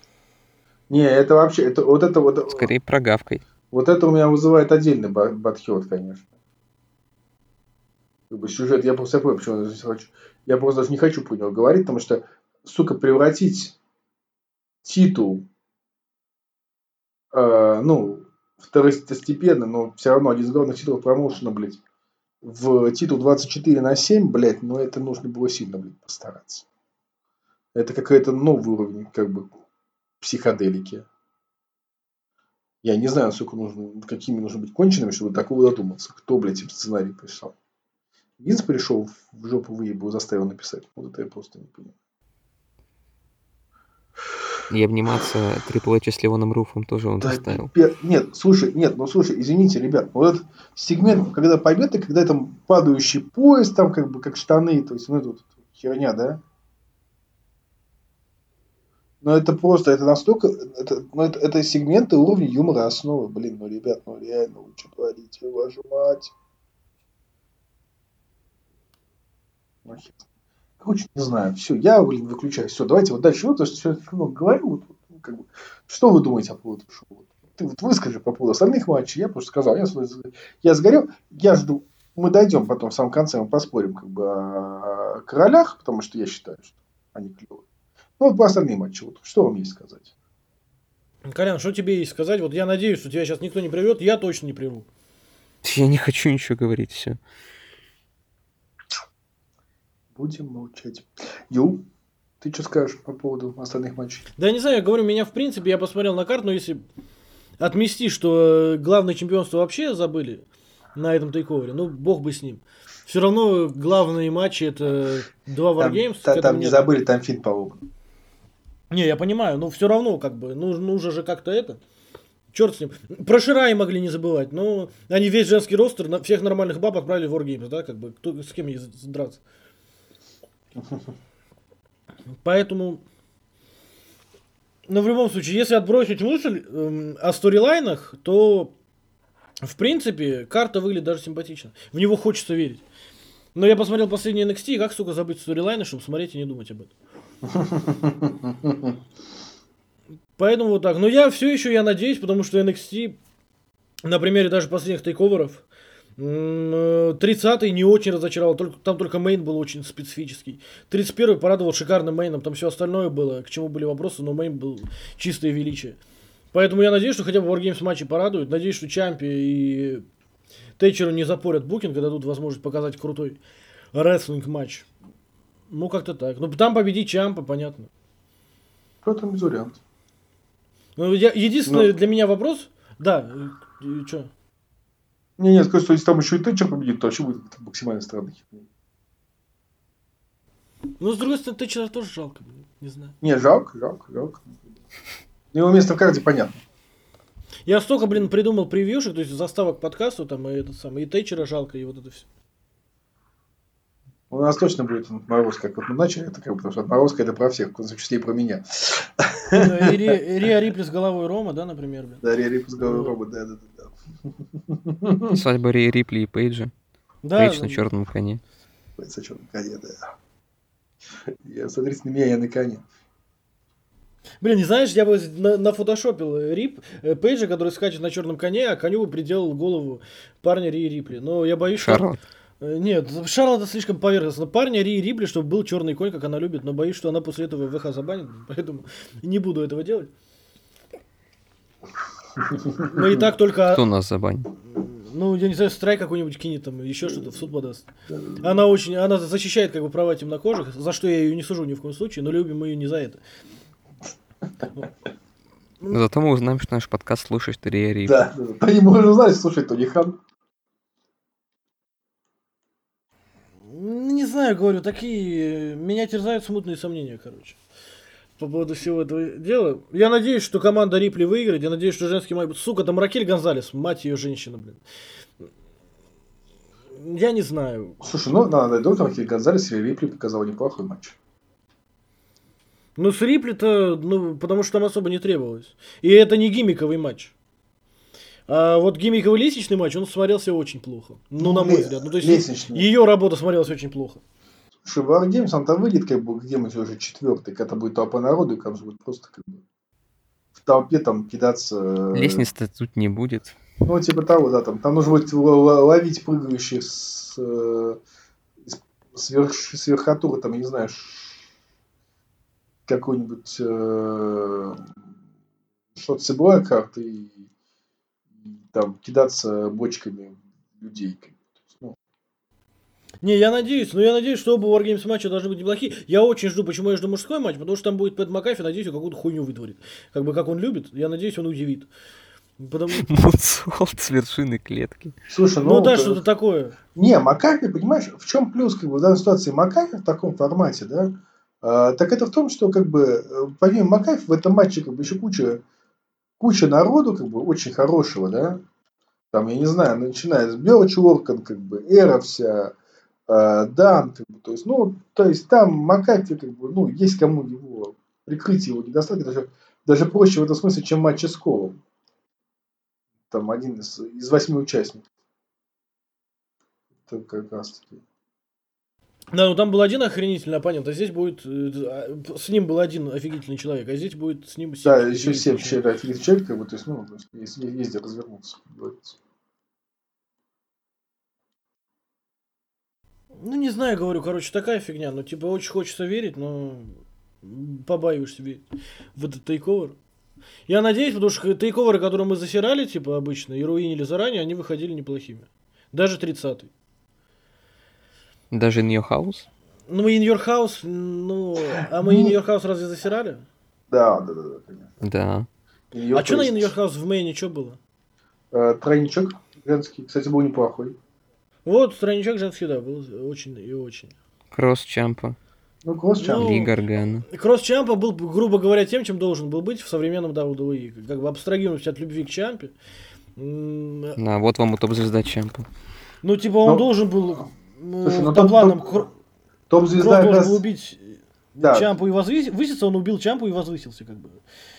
Не, это вообще, это, вот это вот, Скорее прогавкой. вот это у меня вызывает отдельный ба- батхет, конечно. Как бы сюжет, я просто я понял, почему я здесь хочу. Я просто даже не хочу про него говорить, потому что, сука, превратить титул, э, ну, второстепенно, но все равно один из главных титулов промоушена, блядь, в титул 24 на 7, блядь, ну это нужно было сильно, блядь, постараться. Это какой-то новый уровень, как бы, психоделики. Я не знаю, сколько нужно, какими нужно быть конченными, чтобы такого додуматься. Кто, блядь, им сценарий пришел? Винс пришел в жопу выебу, заставил написать. Вот это я просто не понимаю. И обниматься Трипл Эйч с Леоном Руфом тоже он Да, заставил. пи- Нет, слушай, нет, ну слушай, извините, ребят, вот этот сегмент, когда победа, когда там падающий поезд, там как бы как штаны, то есть, ну, это вот херня, да? Но это просто, это настолько, это, ну, это, это сегменты уровня юмора основы. Блин, ну, ребят, ну, реально, вы что творите, вашу мать. Ну, хер. Короче, не знаю, все, я, блин, выключаю. Все, давайте вот дальше, вот, потому что все много говорю, вот, ну, как бы, что вы думаете по поводу шоу? Ты вот выскажи по поводу остальных матчей, я просто сказал, я, я сгорел, я жду, мы дойдем потом в самом конце, мы поспорим как бы о королях, потому что я считаю, что они клевые. Ну, вот по остальным матчам, вот, что вам есть сказать? Колян, что тебе есть сказать? Вот я надеюсь, что тебя сейчас никто не привет, я точно не приву. Я не хочу ничего говорить, все. Будем молчать. Ю, ты что скажешь по поводу остальных матчей? Да я не знаю, я говорю, меня в принципе, я посмотрел на карту, но если отмести, что главное чемпионство вообще забыли на этом тейковере, ну бог бы с ним. Все равно главные матчи это два Там, Wargames. та- к этому там не нет. забыли, там фин, по-моему. Не, я понимаю, но все равно, как бы, ну, нужно же как-то это. Черт с ним. Про Ширай могли не забывать. Но они весь женский ростер, на- всех нормальных баб отправили в Wargames, да, как бы, кто, с кем ей драться. Поэтому, ну, в любом случае, если отбросить мысль эм, о сторилайнах, то, в принципе, карта выглядит даже симпатично. В него хочется верить. Но я посмотрел последний NXT, и как, сука, забыть сторилайны, чтобы смотреть и не думать об этом. Поэтому вот так. Но я все еще я надеюсь, потому что NXT на примере даже последних TakeOver ов 30-й не очень разочаровал, только, там только main был очень специфический. 31-й порадовал шикарным main ом, там все остальное было, к чему были вопросы, но main был чистое величие. Поэтому я надеюсь, что хотя бы WarGames матчи порадуют. Надеюсь, что Чампе и Тэтчеру не запорят booking, и дадут возможность показать крутой рестлинг матч. Ну, как-то так. Ну, там победить Чампа, понятно. Кто там без вариантов? Ну, я, единственный Ну. для меня вопрос, да, что? Не, нет, скажу, что если там еще и Тэтчер победит, то вообще будет максимально странно. Ну, с другой стороны, Тэтчера тоже жалко, не знаю. Не, жалко, жалко, жалко. Ну, Его место в карте понятно. Я столько, блин, придумал превьюшек, то есть заставок подкасту, там, и этот самый, и Тэтчера жалко, и вот это все. У нас точно будет отморозка, как вот мы начали, это как бы, потому что отморозка это про всех, в том числе и про меня. И Ри- Риа Рипли с головой Рома, да, например, блин. Да, Рип с головой да, да, да, да. Свадьба Ри Рипли и Пейджа. Да, Пейдж да. на черном коне. С черном коне, да. Я, смотрите на меня, я на коне. Блин, не знаешь, я бы на, нафотошопил Рип, э, Пейджа, который скачет на черном коне, а коню бы приделал голову парня Ри Рипли. Но я боюсь, что... Шарлот. Э, Нет, Шарлот это слишком поверхностно. Парня Ри Рипли, чтобы был черный конь, как она любит, но боюсь, что она после этого ВХ забанит, поэтому не буду этого делать. Мы и так только... Кто нас забанит? Ну, я не знаю, страйк какой-нибудь кинет там, еще что-то в суд подаст. Она очень, она защищает как бы права темнокожих, за что я ее не сужу ни в коем случае, но любим мы ее не за это. Зато мы узнаем, что наш подкаст слушаешь ты Риари. Да, да, да. Они, мы уже знали, слушай, Тони Хан. Ну, Не знаю, говорю, такие... Меня терзают смутные сомнения, короче. По поводу всего этого дела. Я надеюсь, что команда Рипли выиграет. Я надеюсь, что женский матч... Сука, там Ракель Гонзалес, мать ее женщина, блин. Я не знаю. Слушай, ну, надо, доктор Ракель Гонзалес или Рипли показал неплохой матч. Ну, с Рипли-то, ну, потому что там особо не требовалось. И это не гиммиковый матч. А вот гиммиковый лестничный матч, он смотрелся очень плохо. Ну, на мой ле- взгляд. Ну, то есть лестничный. ее работа смотрелась очень плохо. Слушай, Wargames, он там выйдет как бы где-нибудь уже четвертый, когда будет толпа народу, и там же будет просто как бы в толпе там кидаться... э, Лестницы тут не будет. Ну, типа того, да, там, там нужно будет ловить прыгающих с, э, с- сверх, с верхотуры, там, я не знаю, какой-нибудь э, шот карты и, и там кидаться бочками людей. как бы. То есть, ну, Не, я надеюсь, но я надеюсь, что оба Wargames матча должны быть неплохие. Я очень жду, почему я жду мужской матч, потому что там будет Пэт Макафи, надеюсь, он какую-то хуйню вытворит. Как бы как он любит, я надеюсь, он удивит. Потому... С вершины клетки. Слушай, Ну, ну, да, то- что-то такое. Не, Макафи, понимаешь, в чем плюс как бы, в данной ситуации Макафи в таком формате, да? А, так это в том, что как бы э, помимо Макафи в этом матче как бы еще куча, куча народу как бы очень хорошего, да? Там, я не знаю, начиная с Бёрч и Лоркан, как бы, Эра вся, э, Дан, как бы, то есть, ну, то есть там Макафи, как бы, ну, есть кому его прикрыть его недостатки, даже, даже проще в этом смысле, чем матчи с Колом. Там один из, из восьми участников. Это как раз таки. Да, ну там был один охренительный оппонент, а здесь будет... э, а, С ним был один офигительный человек, а здесь будет с ним... семь Да, еще семь человек. офигенный человек, как бы, то есть, ну, есть, есть где развернуться, как говорится. Ну, не знаю, говорю, короче, такая фигня. Ну, типа, очень хочется верить, но побаиваешься верить в этот тейковер. Я надеюсь, потому что тейковеры, которые мы засирали, типа, обычно, и руинили заранее, они выходили неплохими. Даже 30-й. Даже Нью Хаус? Ну, мы In Your House, ну, а мы In Your House разве засирали? Да, да, да, да, конечно. Да. И А что на In Your House в мейне что было? э, тройничок женский, кстати, был неплохой. Вот, страничок женский, да, был очень и очень. Кросс Чампа. Ну, кросс Ну, Гаргана. Кросс Чампа был, грубо говоря, тем, чем должен был быть в современном WWE. Как бы абстрагируясь от любви к Чампе. Да, вот вам и топ-звезда Чампа. Ну, типа, он Ну, должен был слушай, ну, по топ- планам топ- Топ-звезда как должен раз... был убить Да. Чампу и возвыситься, он убил Чампу и возвысился, как бы.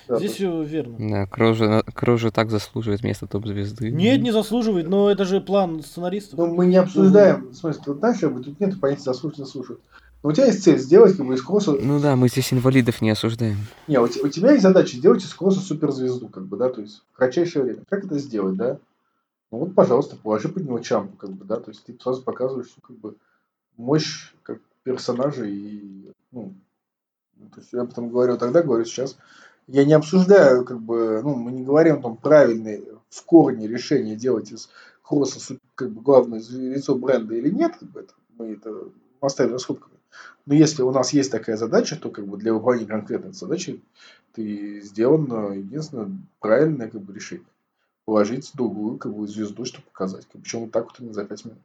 да, Здесь все верно. Да, Кросс же, Кросс же так заслуживает место топ-звезды. Нет, не заслуживает, но это же план сценаристов. Ну, мы не обсуждаем, в смысле, вот знаешь, тут нет понятия заслуживать, заслуживать. Но у тебя есть цель сделать как бы из кросса... Ну да, мы здесь инвалидов не осуждаем. Не, у, у тебя есть задача сделать из кросса суперзвезду, как бы, да, то есть в кратчайшее время. Как это сделать, да? Ну вот, пожалуйста, положи под него чампу, как бы, да, то есть ты сразу показываешь, что, как бы, мощь как персонажа и, ну, то есть я об этом говорил тогда, говорю сейчас. Я не обсуждаю, как бы, ну, мы не говорим там правильные в корне решения делать из кросса как бы главное лицо бренда или нет, как бы это, мы это оставим за скобками. Но если у нас есть такая задача, то как бы для выполнения конкретной задачи ты сделано единственное правильное как бы, решение. Положить другую как бы, звезду, чтобы показать. Как Причем вот так вот именно за 5 минут.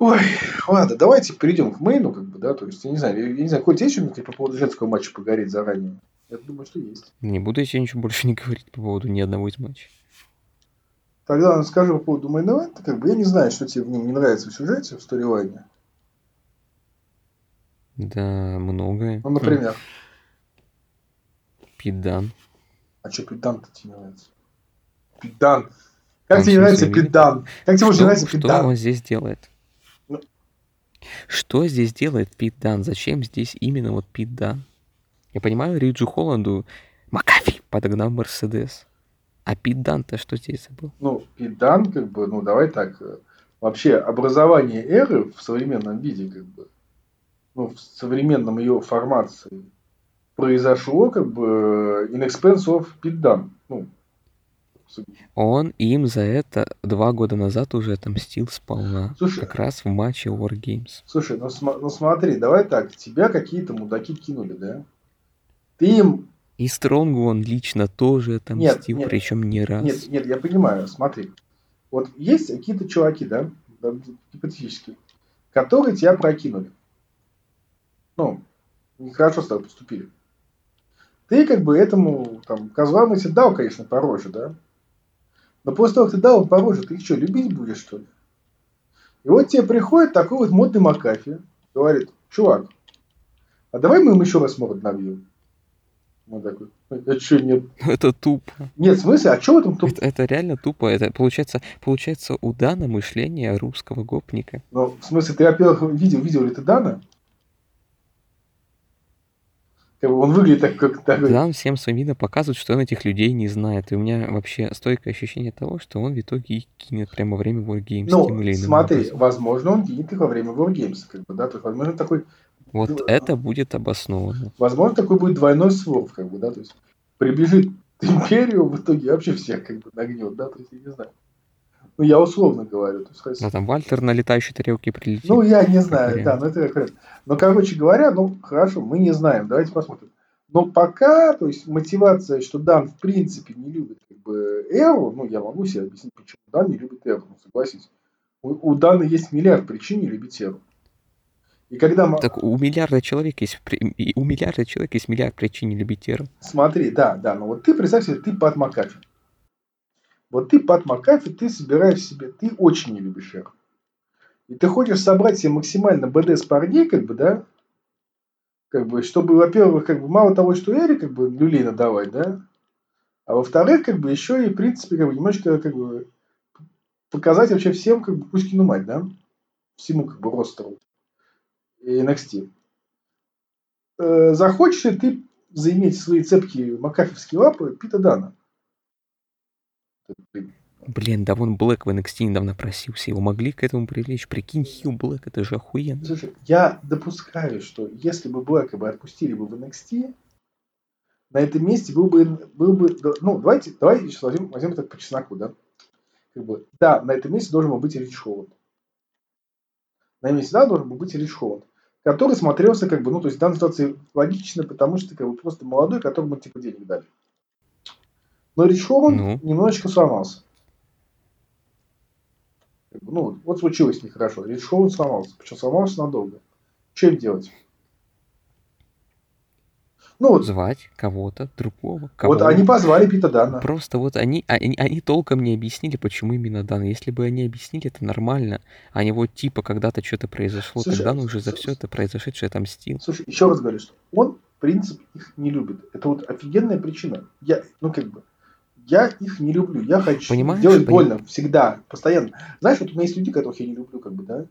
Ой, ладно, давайте перейдем к мейну, как бы, да, то есть, я не знаю, я, не знаю, Коль, есть что-нибудь по поводу женского матча поговорить заранее? Я думаю, что есть. Не буду я ничего больше не говорить по поводу ни одного из матчей. Тогда скажу по поводу мейн как бы, я не знаю, что тебе в нем не нравится в сюжете, в сторилайне. Да, многое. Ну, например, Хм, Пит Дан. а что Пидан-то тебе не нравится? Пидан. Как Он тебе не нравится Пидан? Как тебе может Что, нравится что Пидан? он здесь делает? Что здесь делает Пит Дан? Зачем здесь именно вот Пит Дан? Я понимаю, Риджу Холланду Макафи подогнал Мерседес. А Пит Дан-то что здесь забыл? Ну, Пидан, как бы, ну, давай так, э, вообще образование эры в современном виде, как бы, ну, в современном ее формации произошло как бы in expense of Pete Dunne. Ну, Он им за это два года назад уже отомстил сполна. Слушай. Как раз в матче War Games. слушай, ну, сма- ну смотри, давай так, тебя какие-то мудаки кинули, да? Ты им... И Стронгу он лично тоже отомстил, нет. причем не раз. Нет, нет, я понимаю, смотри. Вот есть какие-то чуваки, да, да, гипотетически, которые тебя прокинули. Ну, нехорошо с тобой поступили. Ты как бы этому, там, козлам эти дал, конечно, по роже, да? Но после того, как ты дал им по роже, ты их что, любить будешь, что ли? И вот тебе приходит такой вот модный Макафи, говорит, чувак, а давай мы им еще раз морд набьем. Он такой, а что нет? Это тупо. Нет, в смысле, а что в этом туп- Это, это реально тупо. Это получается, получается у Дана мышление русского гопника. Ну, в смысле, ты, во-первых, видел, видел ли ты Дана? Как бы он выглядит так, как такой... Дан всем своим видом показывает, что он этих людей не знает. И у меня вообще стойкое ощущение того, что он в итоге их кинет прямо во время Wargames. Ну, смотри, образом. возможно, он кинет их во время Wargames, как бы, да, то есть, возможно, такой, Вот это будет обоснованно. возможно, такой будет двойной сворв, как бы, да, то есть, приближит империю, в итоге вообще всех, как бы, нагнет, да, то есть, я не знаю. Ну, я условно говорю, то есть, хоть- А там Вальтер на летающей тарелке прилетит. Ну, я не знаю, вариант. да, ну это как. Но, короче говоря, ну, хорошо, мы не знаем, давайте посмотрим. Но пока, то есть, мотивация, что Дан в принципе не любит как бы Эру, ну, я могу себе объяснить, почему Дан не любит Эру, ну, согласись. У, у Дана есть миллиард причин не любить Эру. И когда... мы- Так у миллиарда человек есть у миллиарда человек есть миллиард причин не любить Эру. Смотри, да, да, но вот ты представь себе, ты Пат Макафи. Вот ты Пат Макафи, ты собираешь себе, ты очень не любишь Эру. И ты хочешь собрать себе максимально badass парней, как бы, да, как бы, чтобы, во-первых, как бы, мало того, что Эре, как бы, люлей надавать, да, а во-вторых, как бы, еще и, в принципе, как бы, немножко, как бы, показать вообще всем, как бы, Кузькину мать, да, всему, как бы, ростеру и NXT. Э, захочешь ли ты заиметь свои цепкие макафевские лапы Пита Дана? Блин, да вон Блэк в NXT недавно просился. Его могли к этому привлечь. Прикинь, Хью Блэк, это же охуенно. Слушай, я допускаю, что если бы Блэка бы отпустили бы в NXT, на этом месте был бы, был бы, ну, давайте, давайте сейчас возьмем, возьмем так по чесноку, да? Как бы, да, на этом месте должен был быть Рич Холланд. На этом месте, да, должен был быть Рич Холланд, который смотрелся, как бы, ну, то есть в данной ситуации логично, потому что, как бы, просто молодой, которому, типа, денег дали. Но Рич Холланд Ну. немножечко сломался. Ну, вот- случилось нехорошо. Рич Холланд сломался. Причем сломался надолго. Что им делать? Ну, вот, Звать кого-то другого. Кого вот они позвали Пита Дана. Просто вот они, а, они, они толком не объяснили, почему именно Дан. Если бы они объяснили, это нормально. А не вот типа когда-то что-то произошло, Слушай, тогда он уже за все это произошедшее отомстил. Слушай, еще раз говорю, что он, в принципе, их не любит. Это вот офигенная причина. Я, ну, как бы, я их не люблю. Я хочу Понимаешь, делать пони- больно всегда, постоянно. Знаешь, вот у меня есть люди, которых я не люблю, как бы, да?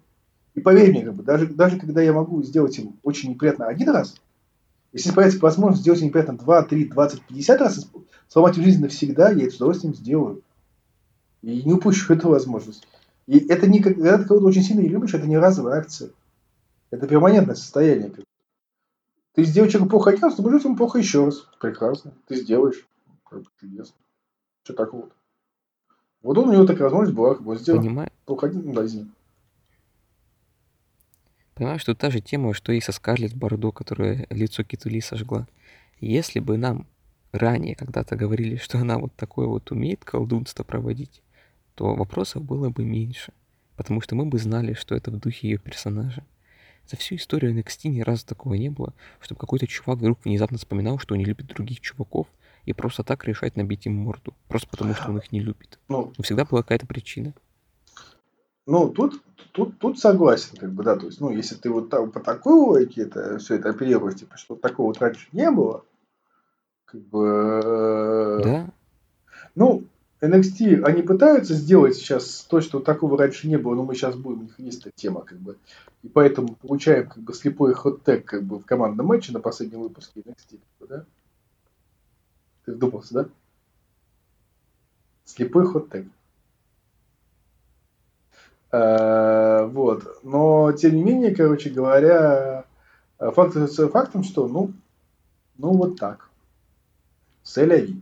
И поверь мне, как бы, даже, даже когда я могу сделать им очень неприятно один раз, если появится возможность сделать им неприятно 2, 3, 20, 50 раз, сломать им жизнь навсегда, я это с удовольствием сделаю. И не упущу эту возможность. И это не когда ты кого-то очень сильно не любишь, это не разовая акция. Это перманентное состояние. Ты сделаешь человеку плохо один раз, ты будешь ему плохо еще раз. Прекрасно. Ты сделаешь. Чудесно. Что такого-то? Вот он, у него такая возможность была, как бы Понимаешь? плохо один, ну да, извини. Понимаешь, тут та же тема, что и со Скарлетт Бордо, которая лицо Китули сожгла. Если бы нам ранее когда-то говорили, что она вот такое вот умеет колдунство проводить, то вопросов было бы меньше. Потому что мы бы знали, что это в духе ее персонажа. За всю историю NXT ни разу такого не было, чтобы какой-то чувак вдруг внезапно вспоминал, что он не любит других чуваков, и просто так решает набить им морду. Просто потому, что он их не любит. Ну, всегда была какая-то причина. ну тут, тут, тут согласен, как бы, да, то есть, ну, если ты вот так, по такой логике это все это оперируешь, типа, что такого вот раньше не было, как бы, э, Да, Ну, NXT, они пытаются сделать сейчас то, что такого раньше не было, но мы сейчас будем, у них есть эта тема, как бы. И поэтому получаем как бы слепой хот-тег как бы в командном матче на последнем выпуске NXT, как бы, да? Ты вдумался, да? Слепой хот-тег. Э, Вот. Но, тем не менее, короче говоря, э, факт остается фактом, что, ну, Ну, вот так. Селяви.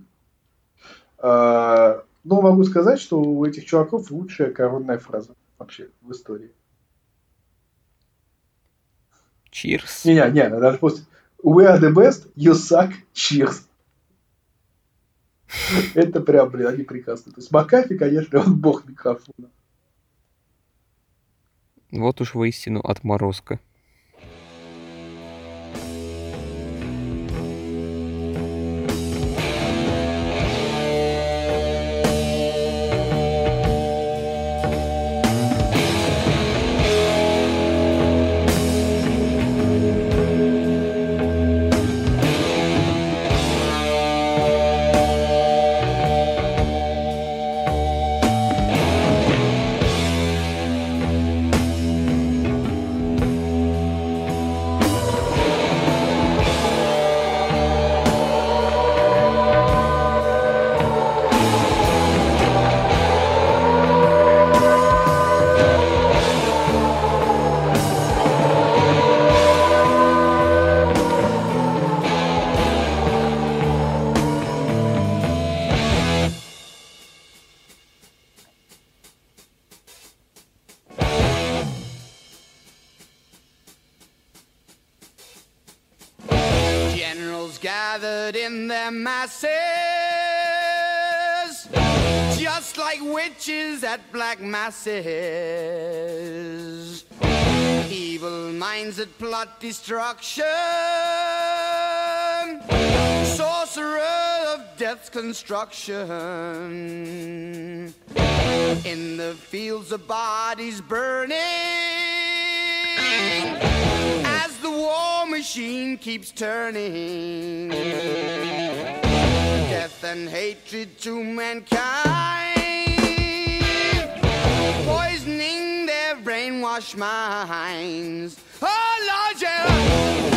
А, ну, могу сказать, что у этих чуваков лучшая коронная фраза вообще в истории. Cheers. Не-не, не, даже после We are the best, you suck, cheers. Это прям, блин, они прекрасны. То есть Макафи, конечно, он бог микрофона. Вот уж воистину отморозка. Destruction, sorcerer of death's construction. In the fields of bodies burning as the war machine keeps turning. Death and hatred to mankind, poisoning their brainwashed minds. Oh Lord, yeah.